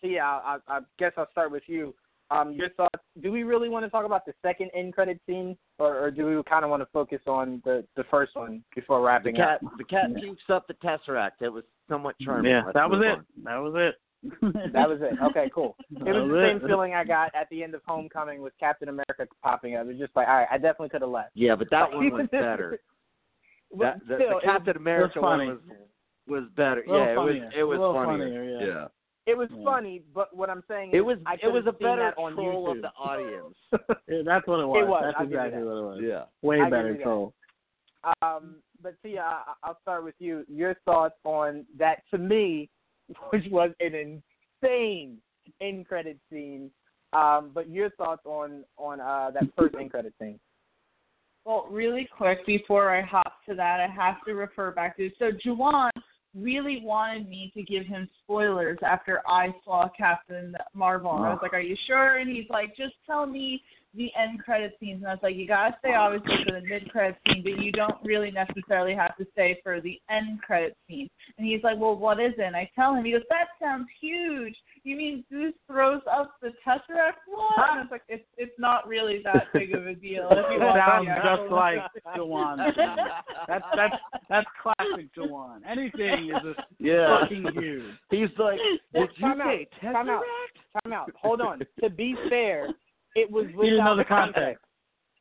[SPEAKER 4] so yeah, I, I I guess I'll start with you. Um, your thoughts? Do we really want to talk about the second end credit scene, or, or do we kind of want to focus on the the first one before
[SPEAKER 3] the
[SPEAKER 4] wrapping
[SPEAKER 3] cat
[SPEAKER 4] up?
[SPEAKER 3] the cat pukes up the tesseract it was somewhat charming
[SPEAKER 2] Yeah,
[SPEAKER 3] Let's
[SPEAKER 2] that was
[SPEAKER 3] move
[SPEAKER 2] it.
[SPEAKER 3] on.
[SPEAKER 2] That was it.
[SPEAKER 4] That was it. Okay, cool. It was
[SPEAKER 2] was
[SPEAKER 4] the same feeling I got at the end of Homecoming with Captain America popping up. It was just like, all right, I definitely could have left.
[SPEAKER 3] yeah but that one was better That, the,
[SPEAKER 4] still,
[SPEAKER 3] the
[SPEAKER 4] it was-
[SPEAKER 3] Captain America one was was better.
[SPEAKER 2] A little
[SPEAKER 3] Yeah, it was it was
[SPEAKER 2] A little
[SPEAKER 3] funnier.
[SPEAKER 2] funnier, yeah.
[SPEAKER 4] It was
[SPEAKER 2] Yeah.
[SPEAKER 4] funny, but what I'm saying is it
[SPEAKER 3] was
[SPEAKER 4] I
[SPEAKER 3] it was a better
[SPEAKER 4] on
[SPEAKER 3] troll
[SPEAKER 4] YouTube.
[SPEAKER 3] of the audience.
[SPEAKER 2] Yeah, that's what it was.
[SPEAKER 4] It was,
[SPEAKER 2] That's
[SPEAKER 4] I'll
[SPEAKER 2] exactly
[SPEAKER 4] that.
[SPEAKER 2] what it was.
[SPEAKER 3] yeah.
[SPEAKER 2] Way
[SPEAKER 4] I give
[SPEAKER 2] better
[SPEAKER 4] you
[SPEAKER 2] troll.
[SPEAKER 4] Um, but see, I, I'll start with you. Your thoughts on that to me, which was an insane end credit scene. Um, but your thoughts on on uh, that first end credit scene?
[SPEAKER 1] Well, really quick before I hop to that, I have to refer back to so Juwan really wanted me to give him spoilers after I saw Captain Marvel. And I was like, "Are you sure?" And he's like, "Just tell me the end credit scenes." And I was like, "You gotta stay obviously for the mid credit scene, but you don't really necessarily have to stay for the end credit scene." And he's like, "Well, what is it?" And I tell him, he goes, "That sounds huge. You mean Goose throws up the Tesseract one?" And I was like, "It's it's not really that big of a deal." If you want
[SPEAKER 2] Sounds just
[SPEAKER 1] actual-
[SPEAKER 2] like Juwan. That's that's that's classic Juwan. Anything is just
[SPEAKER 3] Yeah.
[SPEAKER 2] fucking huge.
[SPEAKER 3] He's like,
[SPEAKER 4] Well,
[SPEAKER 3] did you
[SPEAKER 4] time out,
[SPEAKER 3] say
[SPEAKER 4] time out.
[SPEAKER 3] Tesseract?
[SPEAKER 4] Time out. Hold on. to be fair, it was
[SPEAKER 2] He
[SPEAKER 4] without
[SPEAKER 2] didn't know the
[SPEAKER 4] context.
[SPEAKER 2] context.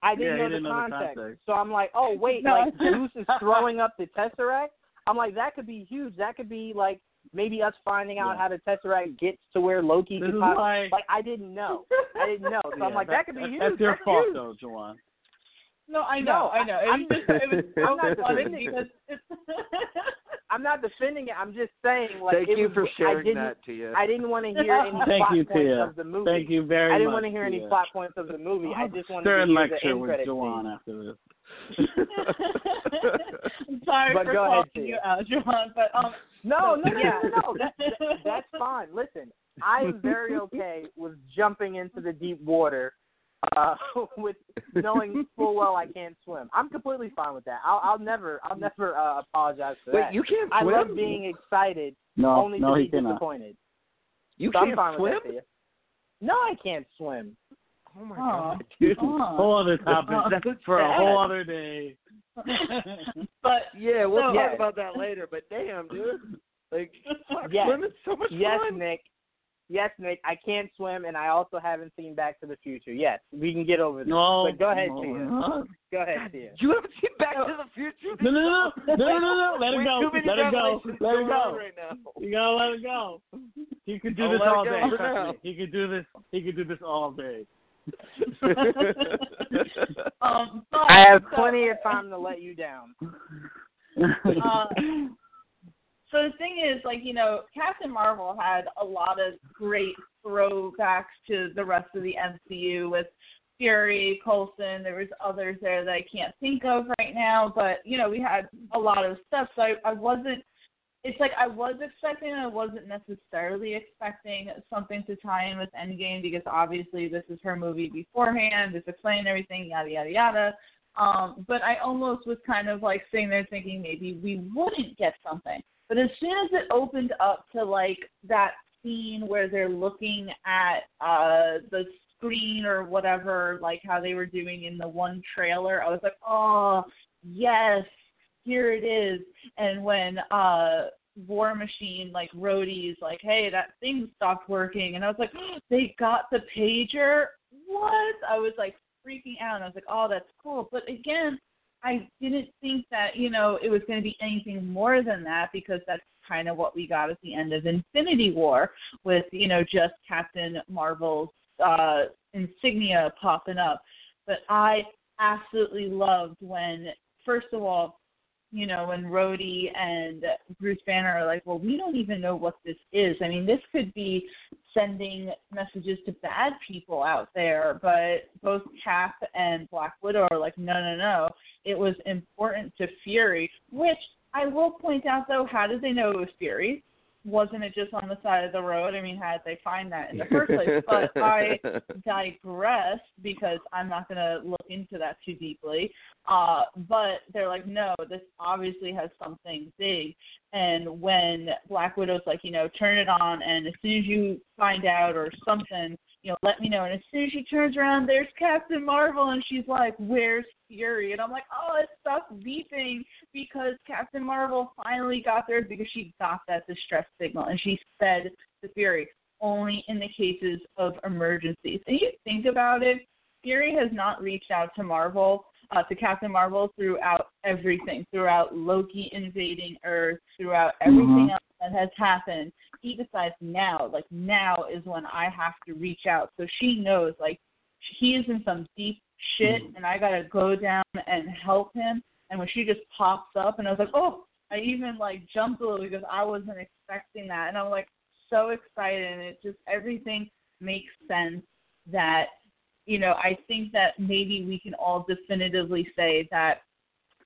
[SPEAKER 4] I didn't
[SPEAKER 2] Yeah, he
[SPEAKER 4] know,
[SPEAKER 2] didn't
[SPEAKER 4] the
[SPEAKER 2] know the
[SPEAKER 4] context.
[SPEAKER 2] context.
[SPEAKER 4] So I'm like, oh wait,
[SPEAKER 1] No.
[SPEAKER 4] like Goose is throwing up the Tesseract. I'm like, that could be huge. That could be like maybe us finding out
[SPEAKER 2] Yeah.
[SPEAKER 4] how the Tesseract gets to where Loki
[SPEAKER 2] This
[SPEAKER 4] could
[SPEAKER 2] is
[SPEAKER 4] pop.
[SPEAKER 2] why.
[SPEAKER 4] Like I didn't know. I didn't know. So I'm like, that, could be
[SPEAKER 2] that's,
[SPEAKER 4] huge.
[SPEAKER 2] That's your
[SPEAKER 4] That's
[SPEAKER 2] fault,
[SPEAKER 4] huge.
[SPEAKER 2] though, Juwan.
[SPEAKER 1] No, I
[SPEAKER 4] No,
[SPEAKER 1] know, I know.
[SPEAKER 4] I'm-
[SPEAKER 1] just, it was
[SPEAKER 4] I'm not defending
[SPEAKER 1] because
[SPEAKER 4] I'm not defending it. I'm just saying, like,
[SPEAKER 3] Thank
[SPEAKER 4] it
[SPEAKER 3] you
[SPEAKER 4] was,
[SPEAKER 3] for
[SPEAKER 4] I
[SPEAKER 3] sharing
[SPEAKER 4] didn't,
[SPEAKER 3] that to you.
[SPEAKER 4] I didn't want to hear any
[SPEAKER 2] Thank
[SPEAKER 4] plot
[SPEAKER 2] you,
[SPEAKER 4] points
[SPEAKER 2] Tia.
[SPEAKER 4] of the movie.
[SPEAKER 2] Thank you very much.
[SPEAKER 4] I didn't
[SPEAKER 2] much.
[SPEAKER 4] want to hear any plot points of the movie. I oh, just wanted to
[SPEAKER 2] Stern
[SPEAKER 4] hear the
[SPEAKER 2] lecture
[SPEAKER 4] end
[SPEAKER 2] with
[SPEAKER 4] credit
[SPEAKER 2] Juwan
[SPEAKER 4] scene.
[SPEAKER 2] after this.
[SPEAKER 1] I'm sorry
[SPEAKER 4] But
[SPEAKER 1] for
[SPEAKER 4] go ahead,
[SPEAKER 1] calling you out, John, but um
[SPEAKER 4] No, no, no,
[SPEAKER 1] Yeah.
[SPEAKER 4] no, no. That, that, that's fine. Listen, I am very okay with jumping into the deep water uh, with knowing full well I can't swim. I'm completely fine with that. I'll, I'll never, I'll never uh, apologize for
[SPEAKER 3] Wait,
[SPEAKER 4] that.
[SPEAKER 3] you can't swim?
[SPEAKER 4] I love being excited
[SPEAKER 2] No,
[SPEAKER 4] only
[SPEAKER 2] no,
[SPEAKER 4] to
[SPEAKER 2] he
[SPEAKER 4] be
[SPEAKER 2] cannot.
[SPEAKER 4] disappointed.
[SPEAKER 3] you
[SPEAKER 4] So I'm
[SPEAKER 3] can't
[SPEAKER 4] fine
[SPEAKER 3] swim?
[SPEAKER 4] with that. No, I can't swim.
[SPEAKER 3] Oh my
[SPEAKER 1] Aw.
[SPEAKER 3] god, dude.
[SPEAKER 1] Aw.
[SPEAKER 2] Whole other topic
[SPEAKER 3] That's
[SPEAKER 2] for a whole other day.
[SPEAKER 1] but
[SPEAKER 3] Yeah, we'll
[SPEAKER 1] So-
[SPEAKER 3] talk about that later. But damn, dude, like fuck,
[SPEAKER 4] Yes.
[SPEAKER 3] swimming's so much
[SPEAKER 4] Yes,
[SPEAKER 3] fun.
[SPEAKER 4] Nick. Yes, Nick. I can't swim, and I also haven't seen Back to the Future. Yes, we can get over this.
[SPEAKER 2] No.
[SPEAKER 4] But go ahead,
[SPEAKER 2] no,
[SPEAKER 4] Tia.
[SPEAKER 2] no.
[SPEAKER 4] Go ahead, Tia.
[SPEAKER 3] You haven't seen Back to the Future?
[SPEAKER 2] No, no, no, no, no, no, no, let it
[SPEAKER 3] Wait,
[SPEAKER 2] go,
[SPEAKER 3] too many
[SPEAKER 2] let it go, let it go.
[SPEAKER 3] right now.
[SPEAKER 2] You gotta let it go. He could do
[SPEAKER 3] I'll
[SPEAKER 2] this all day.
[SPEAKER 3] for
[SPEAKER 2] trust
[SPEAKER 3] now.
[SPEAKER 2] me. He could do this. He could do this all day.
[SPEAKER 1] um, but,
[SPEAKER 4] I have
[SPEAKER 1] so-
[SPEAKER 4] plenty of time to let you down.
[SPEAKER 1] uh, so the thing is, like you know, Captain Marvel had a lot of great throwbacks to the rest of the MCU with Fury, Coulson. There was others there that I can't think of right now, but you know, we had a lot of stuff. So I, I wasn't. It's like I was expecting. I wasn't necessarily expecting something to tie in with Endgame because obviously this is her movie beforehand. It's explaining everything, yada yada yada. Um, but I almost was kind of like sitting there thinking maybe we wouldn't get something. But as soon as it opened up to like that scene where they're looking at uh the screen or whatever, like how they were doing in the one trailer, I was like, Oh yes, here it is. And when uh War Machine like Rhodey's like, Hey, that thing stopped working and I was like, oh, They got the pager? What? I was like freaking out and I was like, Oh, that's cool. But again, I didn't think that, you know, it was going to be anything more than that because that's kind of what we got at the end of Infinity War with, you know, just Captain Marvel's uh insignia popping up. But I absolutely loved when first of all, you know, when Rhodey and Bruce Banner are like, well, we don't even know what this is. I mean, this could be sending messages to bad people out there, but both Cap and Black Widow are like, no, no, no. It was important to Fury, which I will point out, though, how did they know it was Fury? Wasn't it just on the side of the road? I mean, how did they find that in the first place? But I digress because I'm not going to look into that too deeply. Uh, but they're like, no, this obviously has something big. And when Black Widow's like, you know, turn it on, and as soon as you find out or something, you know, let me know. And as soon as she turns around, there's Captain Marvel, and she's like, where's Fury? And I'm like, oh, it stopped beeping because Captain Marvel finally got there because she got that distress signal, and she said to Fury, only in the cases of emergencies. And you think about it, Fury has not reached out to Marvel, uh, to Captain Marvel throughout everything, throughout Loki invading Earth, throughout everything else that has happened. He decides now, like now is when I have to reach out. So she knows, like he is in some deep shit, mm. and I gotta go down and help him. And when she just pops up, and I was like, oh, I even like jumped a little because I wasn't expecting that, and I'm like so excited, and it just everything makes sense. That you know, I think that maybe we can all definitively say that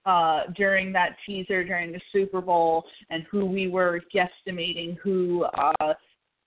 [SPEAKER 1] uh, during that teaser during the Super Bowl and who we were guesstimating who uh,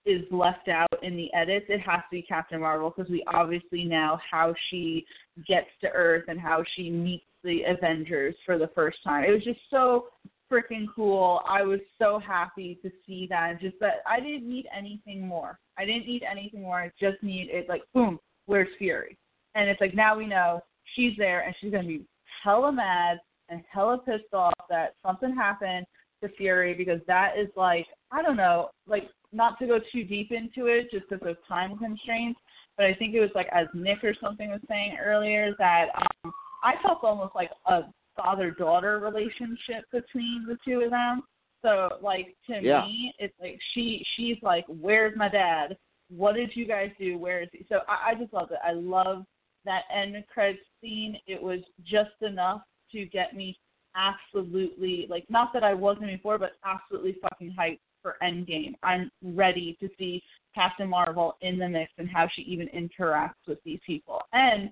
[SPEAKER 1] is left out in the edits, it has to be Captain Marvel because we obviously know how she gets to Earth and how she meets the Avengers for the first time. It was just so freaking cool. I was so happy to see that. Just that I didn't need anything more. I didn't need anything more. I just need it like boom, where's Fury? And it's like now we know she's there and she's gonna be hella mad and hella pissed off that something happened to Fury because that is like I don't know, like not to go too deep into it just because of time constraints, but I think it was like as Nick or something was saying earlier that um I felt almost like a father daughter relationship between the two of them. So like to
[SPEAKER 3] Yeah.
[SPEAKER 1] me it's like she she's like, Where's my dad? What did you guys do? Where is he? So I, I just loved it. I love that end credits scene. It was just enough to get me absolutely like not that I wasn't before, but absolutely fucking hyped for Endgame. I'm ready to see Captain Marvel in the mix and how she even interacts with these people. And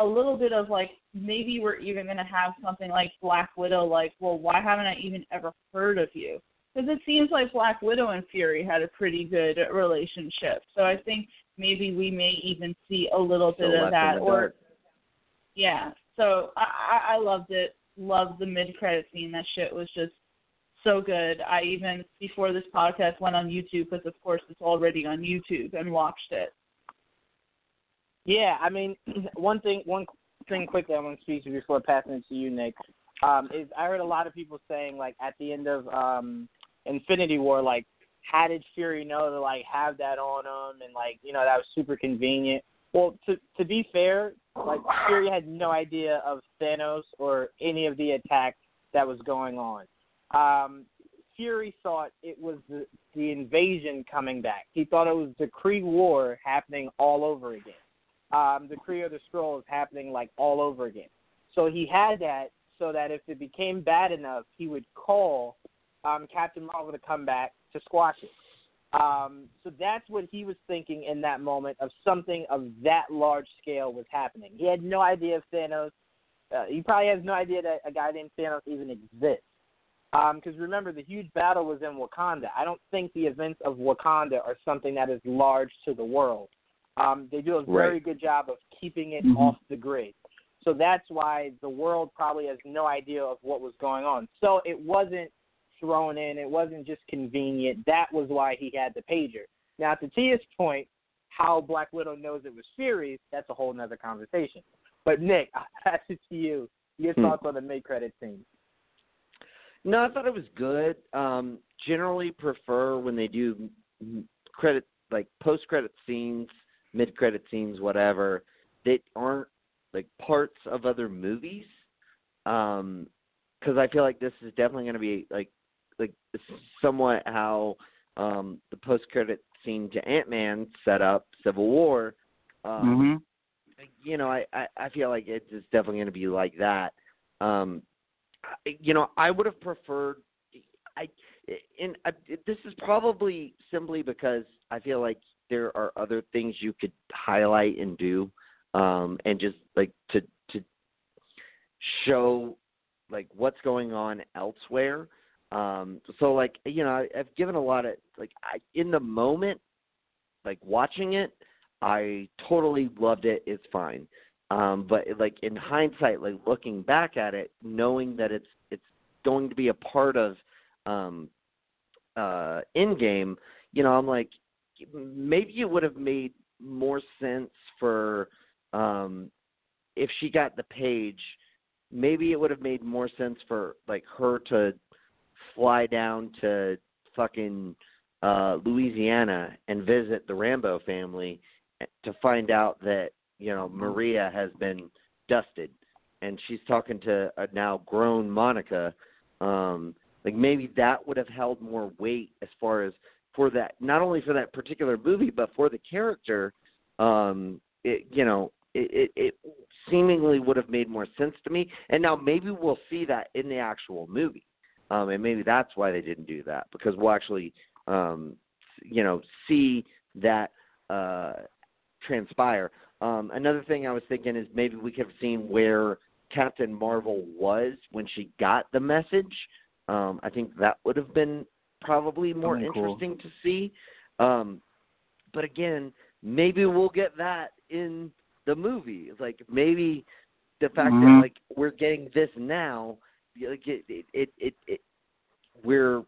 [SPEAKER 1] a little bit of like maybe we're even gonna have something like Black Widow, like, well, why haven't I even ever heard of you? Because it seems like Black Widow and Fury had a pretty good relationship. So I think maybe we may even see a little bit of that. Or yeah. So I, I loved it. Loved the mid credit scene. That shit was just so good. I even before this podcast went on YouTube because of course it's already on YouTube and watched it.
[SPEAKER 4] Yeah, I mean, one thing, one thing quickly I want to speak to before passing it to you, Nick, um, is I heard a lot of people saying like at the end of um, Infinity War, like, how did Fury know to like have that on him, and like, you know, that was super convenient. Well, to to be fair, like Fury had no idea of Thanos or any of the attack that was going on. Um, Fury thought it was the, the invasion coming back. He thought it was the Kree War happening all over again. um, the Kree of the Skrull is happening like all over again. So he had that so that if it became bad enough, he would call um, Captain Marvel to come back to squash it. Um, so that's what he was thinking in that moment of something of that large scale was happening. He had no idea of Thanos. Uh, he probably has no idea that a guy named Thanos even exists. Because um, remember, the huge battle was in Wakanda. I don't think the events of Wakanda are something that is large to the world. Um, they do a very
[SPEAKER 3] right.
[SPEAKER 4] good job of keeping it
[SPEAKER 1] Mhm.
[SPEAKER 4] off the grid. So that's why the world probably has no idea of what was going on. So it wasn't thrown in. It wasn't just convenient. That was why he had the pager. Now, to Tia's point, how Black Widow knows it was Fury's, that's a whole nother conversation. But Nick, I pass it to you. Your
[SPEAKER 3] Hmm.
[SPEAKER 4] thoughts on the mid-credit scene?
[SPEAKER 3] No, I thought it was good. Um, generally prefer when they do credit like post credit scenes, mid credit scenes, whatever, that aren't like parts of other movies. Um, because I feel like this is definitely going to be like like somewhat how um the post credit scene to Ant Man set up Civil War. Um,
[SPEAKER 2] Mhm.
[SPEAKER 3] you know, I, I I feel like it's definitely going to be like that. Um, you know, I would have preferred. I and I, this is probably simply because I feel like there are other things you could highlight and do, um, and just like to to show like what's going on elsewhere. Um, so like you know, I, I've given a lot of like I in the moment, like watching it, I totally loved it. It's fine. Um, but like in hindsight, like looking back at it, knowing that it's it's going to be a part of um, uh, Endgame, you know, I'm like maybe it would have made more sense for um, if she got the page. Maybe it would have made more sense for like her to fly down to fucking uh Louisiana and visit the Rambeau family to find out that you know Maria has been dusted. And she's talking to a now grown Monica um like maybe that would have held more weight as far as for that not only for that particular movie but for the character um it you know it it, it seemingly would have made more sense to me. And now maybe we'll see that in the actual movie um and maybe that's why they didn't do that because we'll actually um you know see that uh transpire um another thing i was thinking is maybe we could have seen where captain marvel was when she got the message um i think that would have been probably more
[SPEAKER 2] That'd be cool.
[SPEAKER 3] interesting to see um but again maybe we'll get that in the movie like maybe the fact
[SPEAKER 2] Mhm.
[SPEAKER 3] that like we're getting this now like it it it, it, it we're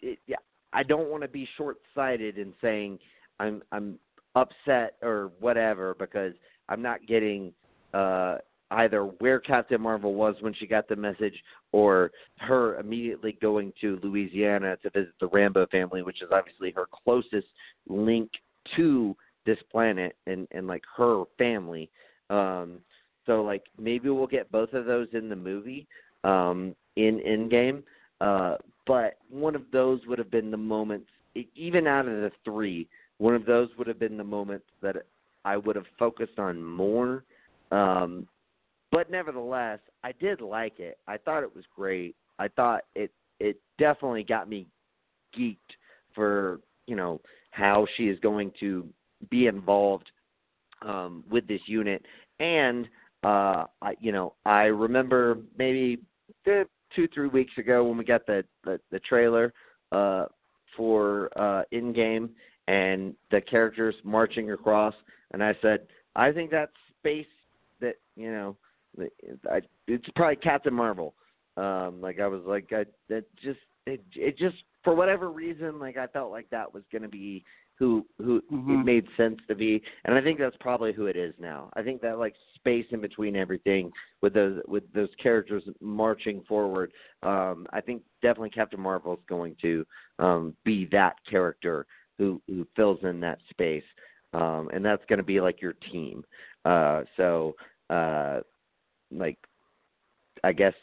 [SPEAKER 3] it, yeah I don't want to be short sighted in saying I'm I'm upset or whatever because I'm not getting uh either where Captain Marvel was when she got the message or her immediately going to Louisiana to visit the Rambeau family, which is obviously her closest link to this planet and and like her family. Um so like maybe we'll get both of those in the movie um in Endgame. Uh but one of those would have been the moments even out of the 3, one of those would have been the moments that I would have focused on more. Um but nevertheless, I did like it. I thought it was great. I thought it it definitely got me geeked for, you know, how she is going to be involved um with this unit and uh I you know, I remember maybe two, three weeks ago when we got the the, the trailer uh for uh Endgame and the characters marching across and I said, I think that's space that, you know, I, it's probably Captain Marvel. Um, like I was like, I that just it it just for whatever reason, like I felt like that was going to be who who it
[SPEAKER 2] Mhm.
[SPEAKER 3] made sense to be, and I think that's probably who it is now. I think that like space in between everything with those with those characters marching forward. Um, I think definitely Captain Marvel is going to um, be that character who who fills in that space, um, and that's going to be like your team. Uh, so. Uh, like I guess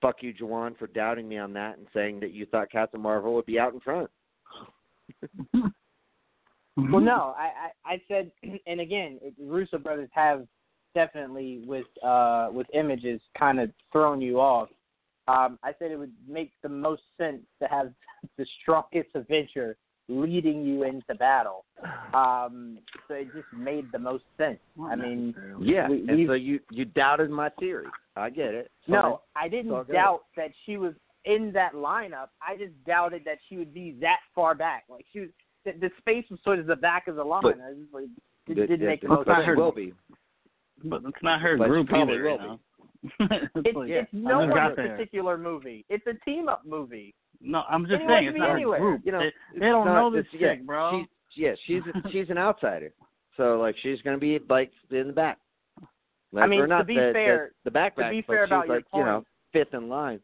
[SPEAKER 3] fuck you, Juwan, for doubting me on that and saying that you thought Captain Marvel would be out in front.
[SPEAKER 4] Well, no, I, I I said, and again, it, Russo brothers have definitely with uh with images kind of thrown you off. Um, I said it would make the most sense to have the strongest Avenger leading you into battle. Um, so it just made the most sense. I mean,
[SPEAKER 3] Yeah,
[SPEAKER 4] we,
[SPEAKER 3] and so you you doubted my theory. I get it.
[SPEAKER 4] no, I didn't
[SPEAKER 3] good.
[SPEAKER 4] doubt that she was in that lineup. I just doubted that she would be that far back. Like she was, the, the space was sort of the back of the line.
[SPEAKER 3] But-
[SPEAKER 4] I was like, it
[SPEAKER 3] It-
[SPEAKER 4] didn't
[SPEAKER 3] it-
[SPEAKER 4] make the
[SPEAKER 3] but
[SPEAKER 4] most
[SPEAKER 3] it
[SPEAKER 4] sense.
[SPEAKER 3] will be.
[SPEAKER 2] But it's not her
[SPEAKER 3] But
[SPEAKER 2] group
[SPEAKER 3] probably
[SPEAKER 2] either.
[SPEAKER 3] will
[SPEAKER 2] You
[SPEAKER 3] be.
[SPEAKER 2] know?
[SPEAKER 4] It's,
[SPEAKER 2] like,
[SPEAKER 4] it's
[SPEAKER 2] I
[SPEAKER 4] no
[SPEAKER 2] just
[SPEAKER 4] one's
[SPEAKER 2] got
[SPEAKER 4] particular movie. It's a team up movie.
[SPEAKER 2] No, I'm just
[SPEAKER 4] Anyone
[SPEAKER 2] saying it's not
[SPEAKER 4] anywhere.
[SPEAKER 2] her group.
[SPEAKER 3] You know,
[SPEAKER 2] they, they don't
[SPEAKER 3] not-
[SPEAKER 2] know this
[SPEAKER 3] it's- yeah,
[SPEAKER 2] chick, bro.
[SPEAKER 3] She's, yeah, she's a, she's an outsider. So like she's gonna be like in the back. Like,
[SPEAKER 4] I mean,
[SPEAKER 3] not
[SPEAKER 4] to be
[SPEAKER 3] the,
[SPEAKER 4] fair-
[SPEAKER 3] the, the back
[SPEAKER 4] to be fair
[SPEAKER 3] she's
[SPEAKER 4] about your
[SPEAKER 3] like you know
[SPEAKER 4] point-
[SPEAKER 3] fifth in line.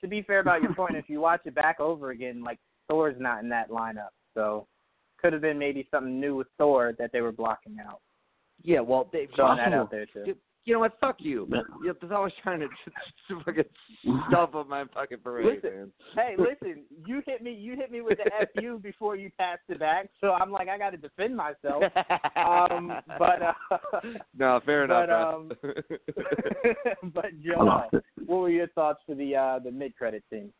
[SPEAKER 4] To be fair about your point, if you watch it back over again, like Thor's not in that lineup, so could have been maybe something new with Thor that they were blocking out.
[SPEAKER 3] Yeah, well, they,
[SPEAKER 4] Throwing that
[SPEAKER 2] Possible.
[SPEAKER 4] out there too.
[SPEAKER 3] you, you know what? Fuck you.
[SPEAKER 2] Yeah.
[SPEAKER 3] You're always trying to just fucking stuff on my fucking parade,
[SPEAKER 4] Listen,
[SPEAKER 3] man.
[SPEAKER 4] Hey, listen, you hit me. You hit me with the fu before you passed it back, so I'm like, I got to defend myself. Um, but uh,
[SPEAKER 3] no, fair enough.
[SPEAKER 4] but, um,
[SPEAKER 3] man.
[SPEAKER 4] but Joe, what were your thoughts for the uh, the mid credit scene?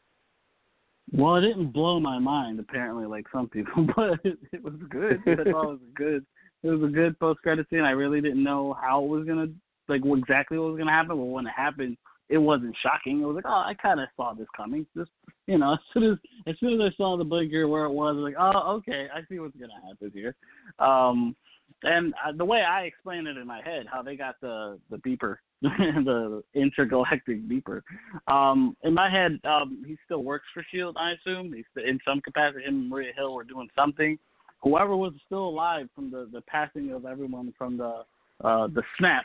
[SPEAKER 2] Well, it didn't blow my mind apparently, like some people, but it, it was good. It was good. It was a good post credit scene. I really didn't know how it was gonna, like, exactly what was gonna happen. But when it happened, it wasn't shocking. It was like, oh, I kind of saw this coming. Just, you know, as soon as as soon as I saw the blinker where it was, I was like, oh, okay, I see what's gonna happen here. Um, and uh, the way I explain it in my head, how they got the the beeper, the intergalactic beeper. Um, in my head, um, he still works for Shield. I assume he's in some capacity. Him and Maria Hill were doing something. Whoever was still alive from the the passing of everyone from the uh, the snap,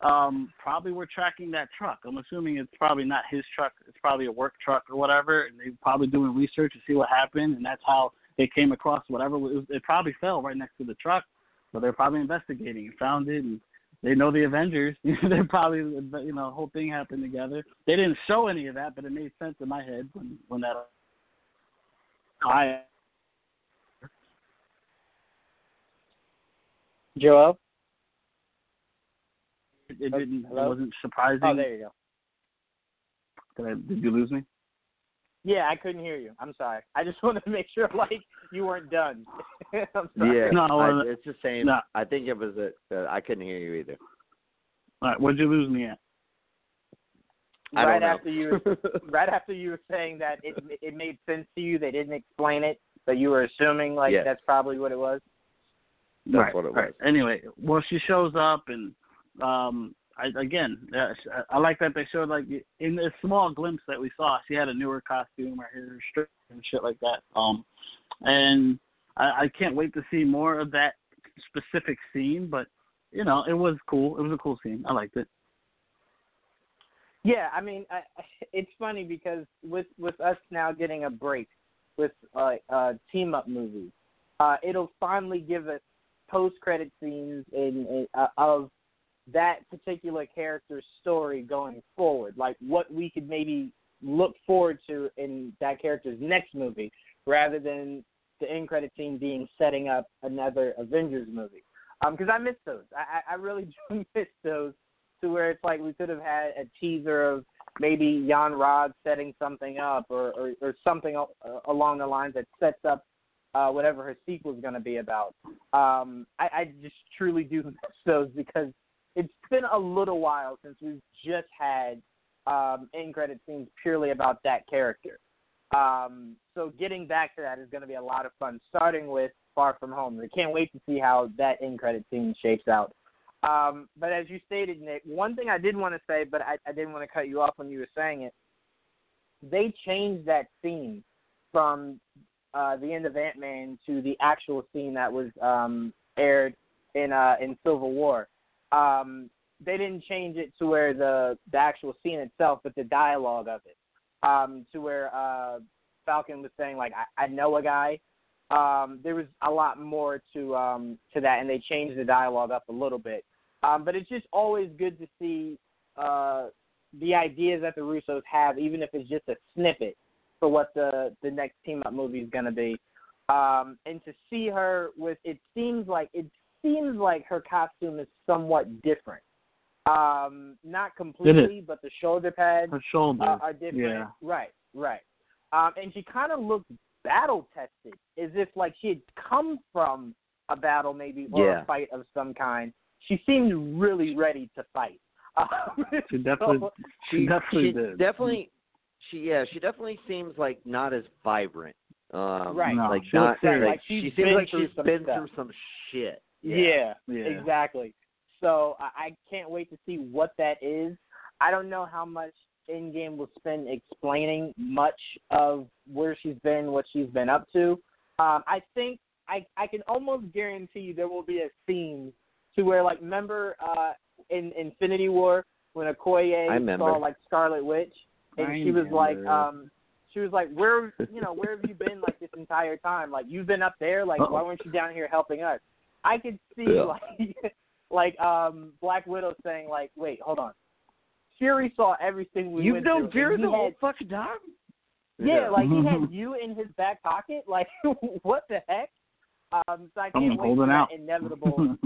[SPEAKER 2] um, probably were tracking that truck. I'm assuming it's probably not his truck. It's probably a work truck or whatever, and they're probably doing research to see what happened, and that's how they came across whatever. It, was, it probably fell right next to the truck, so they're probably investigating and found it, and they know the Avengers. they're probably you know the whole thing happened together. They didn't show any of that, but it made sense in my head when when that. I
[SPEAKER 4] Joel?
[SPEAKER 2] it, it didn't.
[SPEAKER 4] Hello?
[SPEAKER 2] It wasn't surprising.
[SPEAKER 4] Oh, there you go.
[SPEAKER 2] Did, I, did you lose me?
[SPEAKER 4] Yeah, I couldn't hear you. I'm sorry. I just wanted to make sure, like, you weren't done. I'm sorry.
[SPEAKER 3] yeah,
[SPEAKER 2] No,
[SPEAKER 3] I, it's the same.
[SPEAKER 2] no.
[SPEAKER 3] I think it was a. Uh, I couldn't hear you either.
[SPEAKER 2] All right, what'd you lose me at?
[SPEAKER 3] I
[SPEAKER 4] right
[SPEAKER 3] don't know.
[SPEAKER 4] after you, right after you were saying that it it made sense to you, they didn't explain it, but you were assuming like
[SPEAKER 3] Yes.
[SPEAKER 4] that's probably what it was.
[SPEAKER 3] That's
[SPEAKER 2] right,
[SPEAKER 3] what it
[SPEAKER 2] right.
[SPEAKER 3] was.
[SPEAKER 2] Anyway, well, she shows up, and um, I again, uh, I like that they showed like in the small glimpse that we saw, she had a newer costume, or her hair straight and shit like that. Um, and I, I can't wait to see more of that specific scene. But you know, it was cool. It was a cool scene. I liked it.
[SPEAKER 4] Yeah, I mean, I, it's funny because with with us now getting a break with uh, uh, team up movies, uh, it'll finally give us post credit scenes in, in uh, of that particular character's story going forward, like what we could maybe look forward to in that character's next movie, rather than the end credit scene being setting up another Avengers movie. Um, because I miss those. I, I really do miss those to where it's like we could have had a teaser of maybe Yon-Rogg setting something up or or, or something uh, along the lines that sets up uh, whatever her sequel is going to be about. Um, I, I just truly do miss those because it's been a little while since we've just had um, end credit scenes purely about that character. Um, so getting back to that is going to be a lot of fun, starting with Far From Home. I can't wait to see how that end credit scene shapes out. Um, but as you stated, Nick, one thing I did want to say, but I, I didn't want to cut you off when you were saying it. They changed that scene from uh, the end of Ant Man to the actual scene that was um, aired in uh, in Civil War. Um, they didn't change it to where the the actual scene itself, but the dialogue of it, um, to where uh, Falcon was saying like, I, I know a guy. Um, there was a lot more to um, to that, and they changed the dialogue up a little bit. Um, but it's just always good to see uh, the ideas that the Russos have, even if it's just a snippet for what the the next team up movie is going to be. Um, and to see her with it seems like it seems like her costume is somewhat different. Um, not completely, but the shoulder pads
[SPEAKER 2] Her shoulders.
[SPEAKER 4] uh, are different.
[SPEAKER 2] Yeah.
[SPEAKER 4] Right, right. Um, and she kind of looked battle tested, as if like she had come from a battle, maybe or
[SPEAKER 3] Yeah.
[SPEAKER 4] a fight of some kind. She seemed really ready to fight. Um,
[SPEAKER 2] She definitely,
[SPEAKER 4] so-
[SPEAKER 2] she definitely
[SPEAKER 3] she
[SPEAKER 2] did.
[SPEAKER 3] definitely she yeah she definitely seems like not as vibrant um
[SPEAKER 4] Right.
[SPEAKER 3] Like
[SPEAKER 2] she looks
[SPEAKER 3] not
[SPEAKER 2] serious.
[SPEAKER 3] like,
[SPEAKER 4] Like,
[SPEAKER 3] she
[SPEAKER 4] been
[SPEAKER 3] seems like
[SPEAKER 4] through
[SPEAKER 3] she's
[SPEAKER 4] some
[SPEAKER 3] been through some shit
[SPEAKER 4] Yeah,
[SPEAKER 2] Yeah.
[SPEAKER 4] exactly. So I, I can't wait to see what that is. I don't know how much Endgame will spend explaining much of where she's been, what she's been up to. Um, I think I I can almost guarantee you there will be a scene to where like remember uh, in Infinity War when Okoye
[SPEAKER 3] I
[SPEAKER 4] saw like Scarlet Witch and
[SPEAKER 2] I
[SPEAKER 4] she was like um she was like where you know where have you been like this entire time like you've been up there like why
[SPEAKER 2] Uh-oh.
[SPEAKER 4] weren't you down here helping us I could see
[SPEAKER 3] Yeah.
[SPEAKER 4] like like um Black Widow saying like wait hold on. Fury saw everything we
[SPEAKER 3] you've
[SPEAKER 4] went
[SPEAKER 3] known
[SPEAKER 4] through
[SPEAKER 3] Fury
[SPEAKER 4] and
[SPEAKER 3] the whole fucking time
[SPEAKER 4] yeah like he had you in his back pocket? Like what the heck? Um so I can't
[SPEAKER 2] Someone
[SPEAKER 4] wait
[SPEAKER 2] holding
[SPEAKER 4] for
[SPEAKER 2] out.
[SPEAKER 4] that inevitable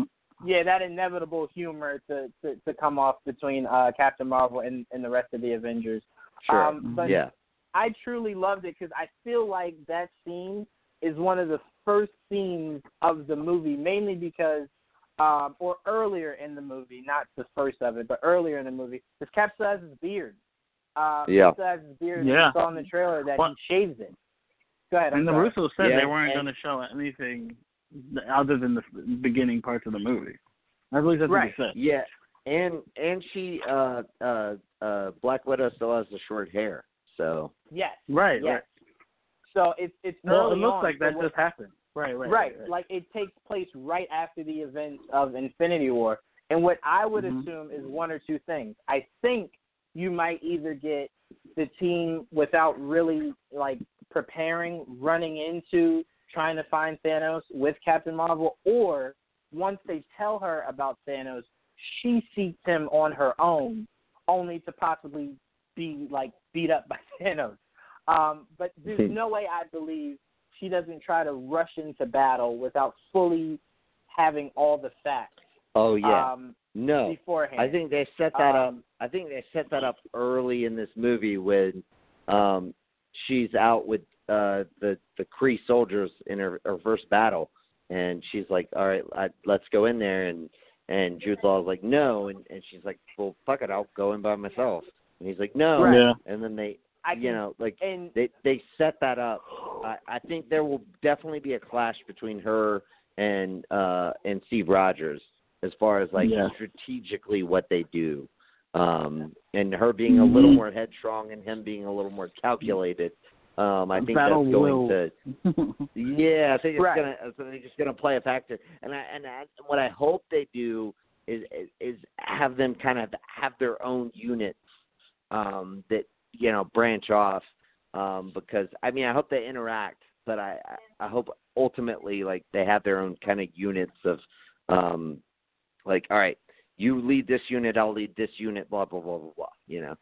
[SPEAKER 4] yeah, that inevitable humor to, to, to come off between uh, Captain Marvel and, and the rest of the Avengers.
[SPEAKER 3] sure.
[SPEAKER 4] Um, but
[SPEAKER 3] yeah.
[SPEAKER 4] I truly loved it because I feel like that scene is one of the first scenes of the movie, mainly because, um, or earlier in the movie, not the first of it, but earlier in the movie, because Cap still has his beard. Um,
[SPEAKER 3] Yeah.
[SPEAKER 4] Cap still has his beard. and
[SPEAKER 2] Yeah.
[SPEAKER 4] You saw in the trailer that
[SPEAKER 2] What?
[SPEAKER 4] he shaves it. Go ahead. I'm
[SPEAKER 2] and the
[SPEAKER 4] sorry.
[SPEAKER 2] Russos said
[SPEAKER 3] Yeah,
[SPEAKER 2] they weren't going to show anything other than the beginning parts of the movie. I believe that's
[SPEAKER 4] Right.
[SPEAKER 2] what they said.
[SPEAKER 3] yeah and and she uh uh uh Black Widow still has the short hair so
[SPEAKER 4] Yes.
[SPEAKER 2] Right,
[SPEAKER 4] Yes. So it's it's
[SPEAKER 2] Well, it looks
[SPEAKER 4] on,
[SPEAKER 2] like that just happened. Right, right.
[SPEAKER 4] right,
[SPEAKER 2] right.
[SPEAKER 4] like it takes place right after the events of Infinity War. And what I would
[SPEAKER 2] Mhm.
[SPEAKER 4] assume is one or two things. I think you might either get the team without really like preparing, running into trying to find Thanos with Captain Marvel, or once they tell her about Thanos, she seeks him on her own, only to possibly be like beat up by Thanos. Um, but there's no way I believe she doesn't try to rush into battle without fully having all the facts
[SPEAKER 3] oh yeah
[SPEAKER 4] um,
[SPEAKER 3] no
[SPEAKER 4] beforehand.
[SPEAKER 3] I think they set that up.
[SPEAKER 4] Um,
[SPEAKER 3] I think they set that up early in this movie when um she's out with uh the the Kree soldiers in her, her first battle, and she's like, "All right, I, let's go in there." And and Jude Law's like, "No," and and she's like, "Well, fuck it, I'll go in by myself." And he's like, "No,"
[SPEAKER 4] Right.
[SPEAKER 2] Yeah.
[SPEAKER 3] and then they,
[SPEAKER 4] I
[SPEAKER 3] you
[SPEAKER 4] can-
[SPEAKER 3] know, like
[SPEAKER 4] and
[SPEAKER 3] they they set that up. I, I think there will definitely be a clash between her and uh and Steve Rogers as far as like
[SPEAKER 2] Yeah.
[SPEAKER 3] strategically what they do. Um and her being a little
[SPEAKER 2] Mhm.
[SPEAKER 3] more headstrong and him being a little more calculated. Um I think
[SPEAKER 2] Battle
[SPEAKER 3] that's going
[SPEAKER 2] will.
[SPEAKER 3] to yeah, I think it's
[SPEAKER 4] Right.
[SPEAKER 3] gonna I think it's just gonna play a factor. And I and I, what I hope they do is is, is have them kind of have their own units um that you know branch off um because I mean I hope they interact but I I I hope ultimately like they have their own kind of units of um like all right you lead this unit I'll lead this unit blah blah blah blah blah you know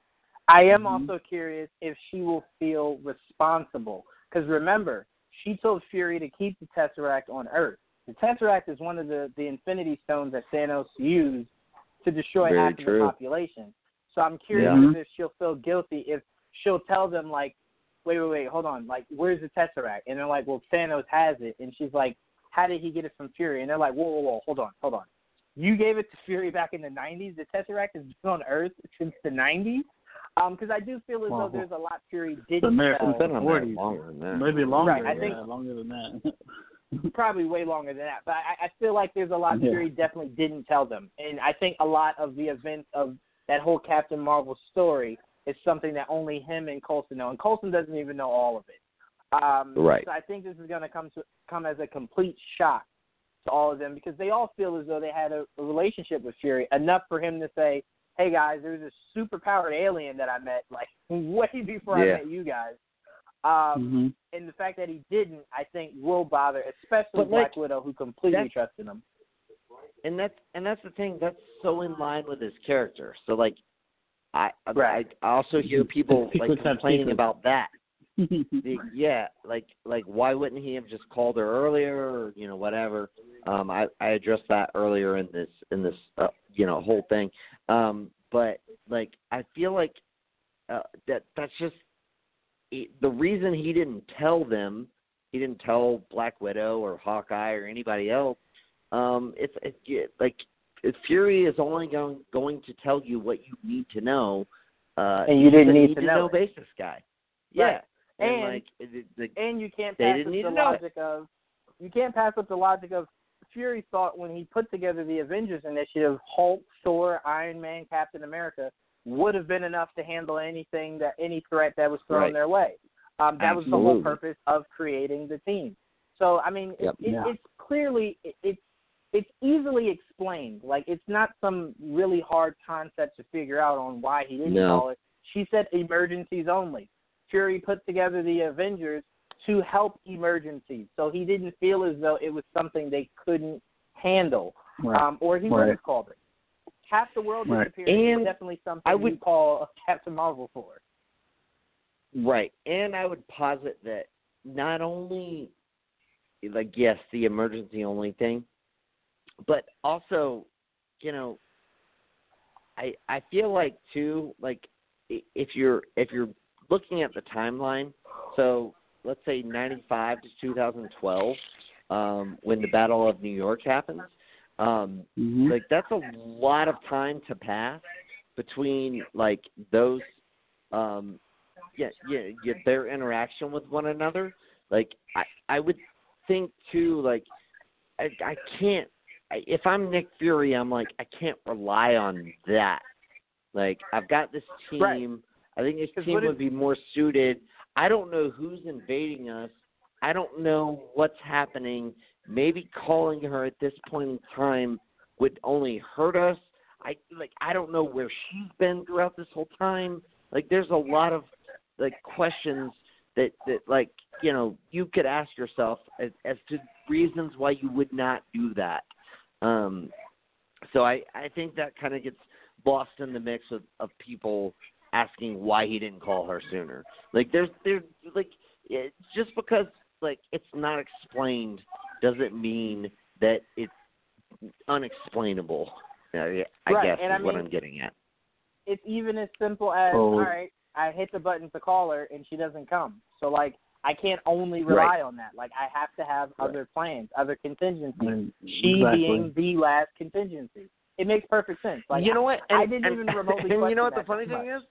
[SPEAKER 4] I am
[SPEAKER 2] Mhm.
[SPEAKER 4] also curious if she will feel responsible. Because remember, she told Fury to keep the Tesseract on Earth. The Tesseract is one of the, the Infinity Stones that Thanos used to destroy
[SPEAKER 3] Very
[SPEAKER 4] half of the population. So I'm curious
[SPEAKER 2] Yeah.
[SPEAKER 4] if she'll feel guilty if she'll tell them like, wait, wait, wait, hold on, like where's the Tesseract? And they're like, well, Thanos has it, and she's like, how did he get it from Fury? And they're like, whoa, whoa, whoa, hold on, hold on. You gave it to Fury back in the 90s. The Tesseract has been on Earth since the 90s. Um, because I do feel as
[SPEAKER 2] Wow.
[SPEAKER 4] though there's a lot Fury didn't
[SPEAKER 2] American
[SPEAKER 3] it's been
[SPEAKER 4] tell.
[SPEAKER 3] on there
[SPEAKER 2] 40s.
[SPEAKER 3] longer than that
[SPEAKER 2] Maybe longer.
[SPEAKER 4] Right, I
[SPEAKER 2] yeah,
[SPEAKER 4] think-
[SPEAKER 2] longer than that.
[SPEAKER 4] probably way longer than that. But I, I feel like there's a lot
[SPEAKER 2] Yeah.
[SPEAKER 4] Fury definitely didn't tell them, and I think a lot of the events of that whole Captain Marvel story is something that only him and Coulson know, and Coulson doesn't even know all of it. Um,
[SPEAKER 3] Right.
[SPEAKER 4] So I think this is going to come to come as a complete shock to all of them because they all feel as though they had a, a relationship with Fury enough for him to say, "Hey guys, there's a super powered alien that I met like way before
[SPEAKER 3] Yeah.
[SPEAKER 4] I met you guys." Um,
[SPEAKER 2] Mhm.
[SPEAKER 4] and the fact that he didn't, I think, will bother, especially
[SPEAKER 3] But,
[SPEAKER 4] Black
[SPEAKER 3] like,
[SPEAKER 4] Widow, who completely trusted him.
[SPEAKER 3] And that's and that's the thing that's so in line with his character so like i
[SPEAKER 4] Right.
[SPEAKER 3] i, also hear people like complaining about that the, yeah, like like why wouldn't he have just called her earlier or you know whatever. Um, I I addressed that earlier in this in this uh, you know whole thing. Um, but like I feel like uh, that that's just the reason he didn't tell them. He didn't tell Black Widow or Hawkeye or anybody else. Um, it's it, like Fury is only going going to tell you what you need to know. Uh,
[SPEAKER 4] and you didn't need,
[SPEAKER 3] need
[SPEAKER 4] to,
[SPEAKER 3] to
[SPEAKER 4] know,
[SPEAKER 3] know basis guy. Yeah, and,
[SPEAKER 4] And-
[SPEAKER 3] like the, the,
[SPEAKER 4] and you can't pass up the
[SPEAKER 3] to know it.
[SPEAKER 4] logic of you can't pass up the logic of Fury thought when he put together the Avengers initiative, Hulk, Thor, Iron Man, Captain America would have been enough to handle anything that any threat that was thrown
[SPEAKER 3] Right.
[SPEAKER 4] their way. Um, that was the whole purpose of creating the team. So I mean,
[SPEAKER 3] Yep.
[SPEAKER 4] it, it,
[SPEAKER 1] Yeah.
[SPEAKER 4] it's clearly it, it's it's easily explained. Like it's not some really hard concept to figure out on why he didn't
[SPEAKER 3] No.
[SPEAKER 4] call it. She said emergencies only. Fury put together the Avengers to help emergencies, so he didn't feel as though it was something they couldn't handle,
[SPEAKER 1] Right.
[SPEAKER 4] um, or he would
[SPEAKER 1] Right.
[SPEAKER 4] have called it. Half the world
[SPEAKER 1] Right.
[SPEAKER 4] disappearing
[SPEAKER 3] And
[SPEAKER 4] is definitely something
[SPEAKER 3] I would-
[SPEAKER 4] call a Captain Marvel for.
[SPEAKER 3] Right. And I would posit that not only like yes, the emergency only thing, but also, you know, I I feel like too like if you're if you're looking at the timeline, so let's say 95 to 2012 um when the Battle of New York happens, um
[SPEAKER 1] Mhm.
[SPEAKER 3] like that's a lot of time to pass between like those um yeah yeah, yeah their interaction with one another like i i would think too like i i can't if i'm nick fury i'm like i can't rely on that like i've got this team
[SPEAKER 4] Right.
[SPEAKER 3] i think this team would be more suited i don't know who's invading us i don't know what's happening maybe calling her at this point in time would only hurt us. I like I don't know where she's been throughout this whole time. Like there's a lot of like questions that that like you know you could ask yourself as, as to reasons why you would not do that. Um, so I I think that kind of gets lost in the mix of of people asking why he didn't call her sooner. Like there's there like it, just because like it's not explained doesn't mean that it's unexplainable. Uh, I
[SPEAKER 4] Right,
[SPEAKER 3] guess
[SPEAKER 4] and
[SPEAKER 3] is
[SPEAKER 4] I
[SPEAKER 3] what
[SPEAKER 4] mean-
[SPEAKER 3] I'm getting at.
[SPEAKER 4] it's even as simple as
[SPEAKER 1] Oh.
[SPEAKER 4] all right, I hit the button to call her and she doesn't come. So like I can't only rely
[SPEAKER 3] Right.
[SPEAKER 4] on that. Like I have to have
[SPEAKER 3] Right.
[SPEAKER 4] other plans, other contingencies.
[SPEAKER 1] Mm,
[SPEAKER 4] She
[SPEAKER 1] exactly.
[SPEAKER 4] being the last contingency. It makes perfect sense. Like
[SPEAKER 3] you know what?
[SPEAKER 4] I
[SPEAKER 3] And-
[SPEAKER 4] didn't
[SPEAKER 3] and-
[SPEAKER 4] even remotely
[SPEAKER 3] And you know what the funny thing
[SPEAKER 4] much.
[SPEAKER 3] is?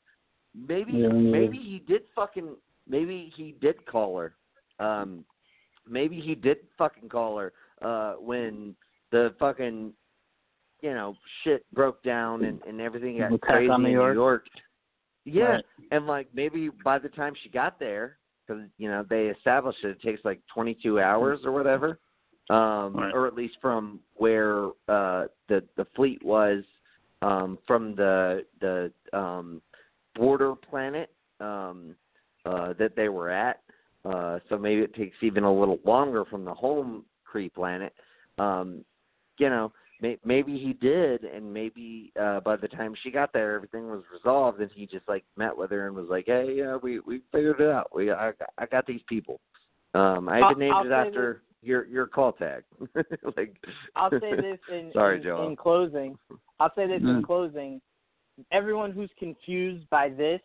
[SPEAKER 3] Maybe
[SPEAKER 1] Yeah,
[SPEAKER 3] maybe he did fucking maybe he did call her. Um maybe he did fucking call her uh when the fucking you know shit broke down and and everything got
[SPEAKER 1] Attack
[SPEAKER 3] crazy
[SPEAKER 1] on New
[SPEAKER 3] in
[SPEAKER 1] York?
[SPEAKER 3] New York. Yeah,
[SPEAKER 1] Right.
[SPEAKER 3] and like maybe by the time she got there, because you know they established it, it takes like 22 hours or whatever, um,
[SPEAKER 1] Right.
[SPEAKER 3] or at least from where uh, the the fleet was um, from the the um, border planet um, uh, that they were at. Uh, so maybe it takes even a little longer from the home Kree planet. Um, you know, may, maybe he did, and maybe uh, by the time she got there, everything was resolved, and he just like met with her and was like, "Hey, yeah, we we figured it out. We I got- I got these people. Um, I
[SPEAKER 4] I'll-
[SPEAKER 3] even named
[SPEAKER 4] I'll
[SPEAKER 3] it
[SPEAKER 4] say
[SPEAKER 3] after your your call tag. like,
[SPEAKER 4] I'll say this in
[SPEAKER 3] Sorry,
[SPEAKER 4] in,
[SPEAKER 3] Joel.
[SPEAKER 4] in closing. I'll say this in
[SPEAKER 1] Mm.
[SPEAKER 4] closing. Everyone who's confused by this,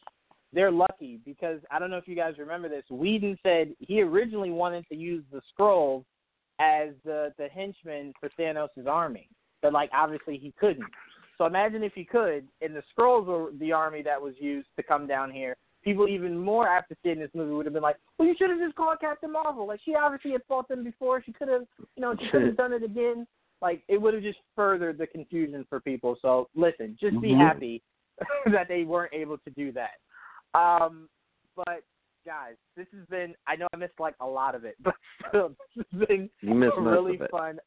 [SPEAKER 4] they're lucky because I don't know if you guys remember this. Whedon said he originally wanted to use the Skrulls as the the henchmen for Thanos' army, but like obviously he couldn't. So imagine if he could, and the Skrulls were the army that was used to come down here. People even more after seeing this movie would have been like, "Well, you should have just called Captain Marvel. Like she obviously had fought them before. She could have, you know, she could have done it again. Like it would have just furthered the confusion for people. So listen, just be
[SPEAKER 1] Mhm.
[SPEAKER 4] happy that they weren't able to do that. Um, but guys, this has been. I know I missed like a lot of it, but still, this has been
[SPEAKER 3] you missed most
[SPEAKER 4] really fun.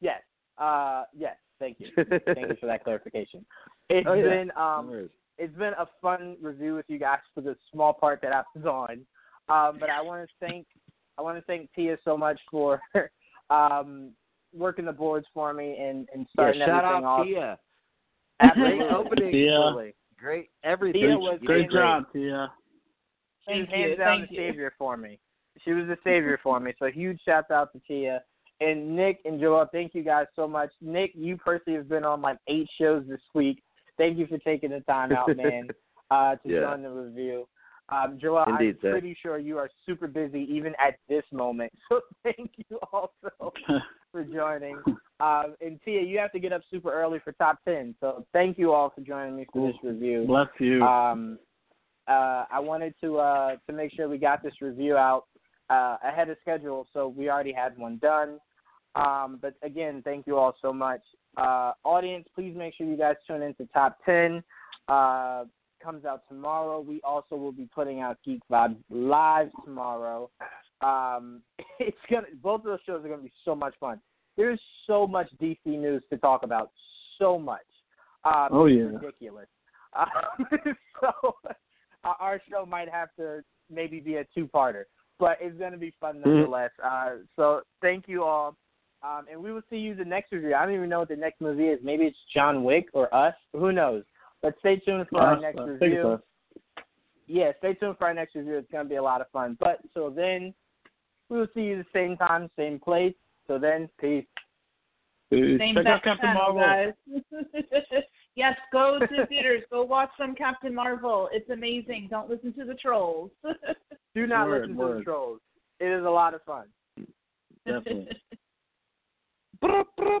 [SPEAKER 4] Yes. Uh, yes. Thank you. Thank you for that clarification. It's
[SPEAKER 3] Oh, yeah.
[SPEAKER 4] been um,
[SPEAKER 3] No
[SPEAKER 4] it's been a fun review with you guys for the small part that I was on. Um, but I want to thank I want to thank Tia so much for um, working the boards for me and, and
[SPEAKER 3] yeah,
[SPEAKER 4] starting
[SPEAKER 3] shout
[SPEAKER 4] everything
[SPEAKER 3] out
[SPEAKER 4] off.
[SPEAKER 3] Tia.
[SPEAKER 4] Absolutely.
[SPEAKER 3] Great opening.
[SPEAKER 2] Tia.
[SPEAKER 3] Really. Great everything.
[SPEAKER 4] Tia was
[SPEAKER 2] Great
[SPEAKER 3] great.
[SPEAKER 2] job, Tia.
[SPEAKER 4] she was hands down
[SPEAKER 1] thank
[SPEAKER 4] the
[SPEAKER 1] you.
[SPEAKER 4] savior for me. She was the savior for me. So huge shout out to Tia. And Nick and Joel, thank you guys so much. Nick, you personally have been on like eight shows this week. Thank you for taking the time out, man, uh, to
[SPEAKER 3] Yeah.
[SPEAKER 4] join the review. Um, Joel,
[SPEAKER 3] Indeed,
[SPEAKER 4] I'm
[SPEAKER 3] sir.
[SPEAKER 4] pretty sure you are super busy even at this moment. So thank you also for joining. Um, and Tia, you have to get up super early for top ten. So thank you all for joining me for this review.
[SPEAKER 2] Bless you.
[SPEAKER 4] Um, uh, I wanted to uh, to make sure we got this review out uh, ahead of schedule, so we already had one done. Um, but again, thank you all so much. Uh, audience, please make sure you guys tune into Top 10. Uh, comes out tomorrow. We also will be putting out Geek Vibes live tomorrow. Um, it's gonna both of those shows are gonna be so much fun. There's so much DC news to talk about, so much. Um,
[SPEAKER 2] Oh, yeah.
[SPEAKER 4] ridiculous. Um, so our- our show might have to maybe be a two-parter, but it's going to be fun nonetheless. Uh, so thank you all, um, and we will see you the next review. I don't even know what the next movie is. Maybe it's John Wick or Us. Who knows? But stay tuned for our next
[SPEAKER 2] I
[SPEAKER 4] review. Yeah, stay tuned for our next review. It's going to be a lot of fun. But till then, we will see you the same time, same place. So then, peace.
[SPEAKER 2] Peace.
[SPEAKER 1] Same
[SPEAKER 2] Check out Captain
[SPEAKER 1] channel,
[SPEAKER 2] Marvel.
[SPEAKER 1] guys. yes, go to the theaters. Go watch some Captain Marvel. It's amazing. Don't listen to the trolls.
[SPEAKER 4] Do not
[SPEAKER 2] Word,
[SPEAKER 4] listen to the trolls. It is a lot of fun.
[SPEAKER 2] Definitely.
[SPEAKER 5] Brr, brr,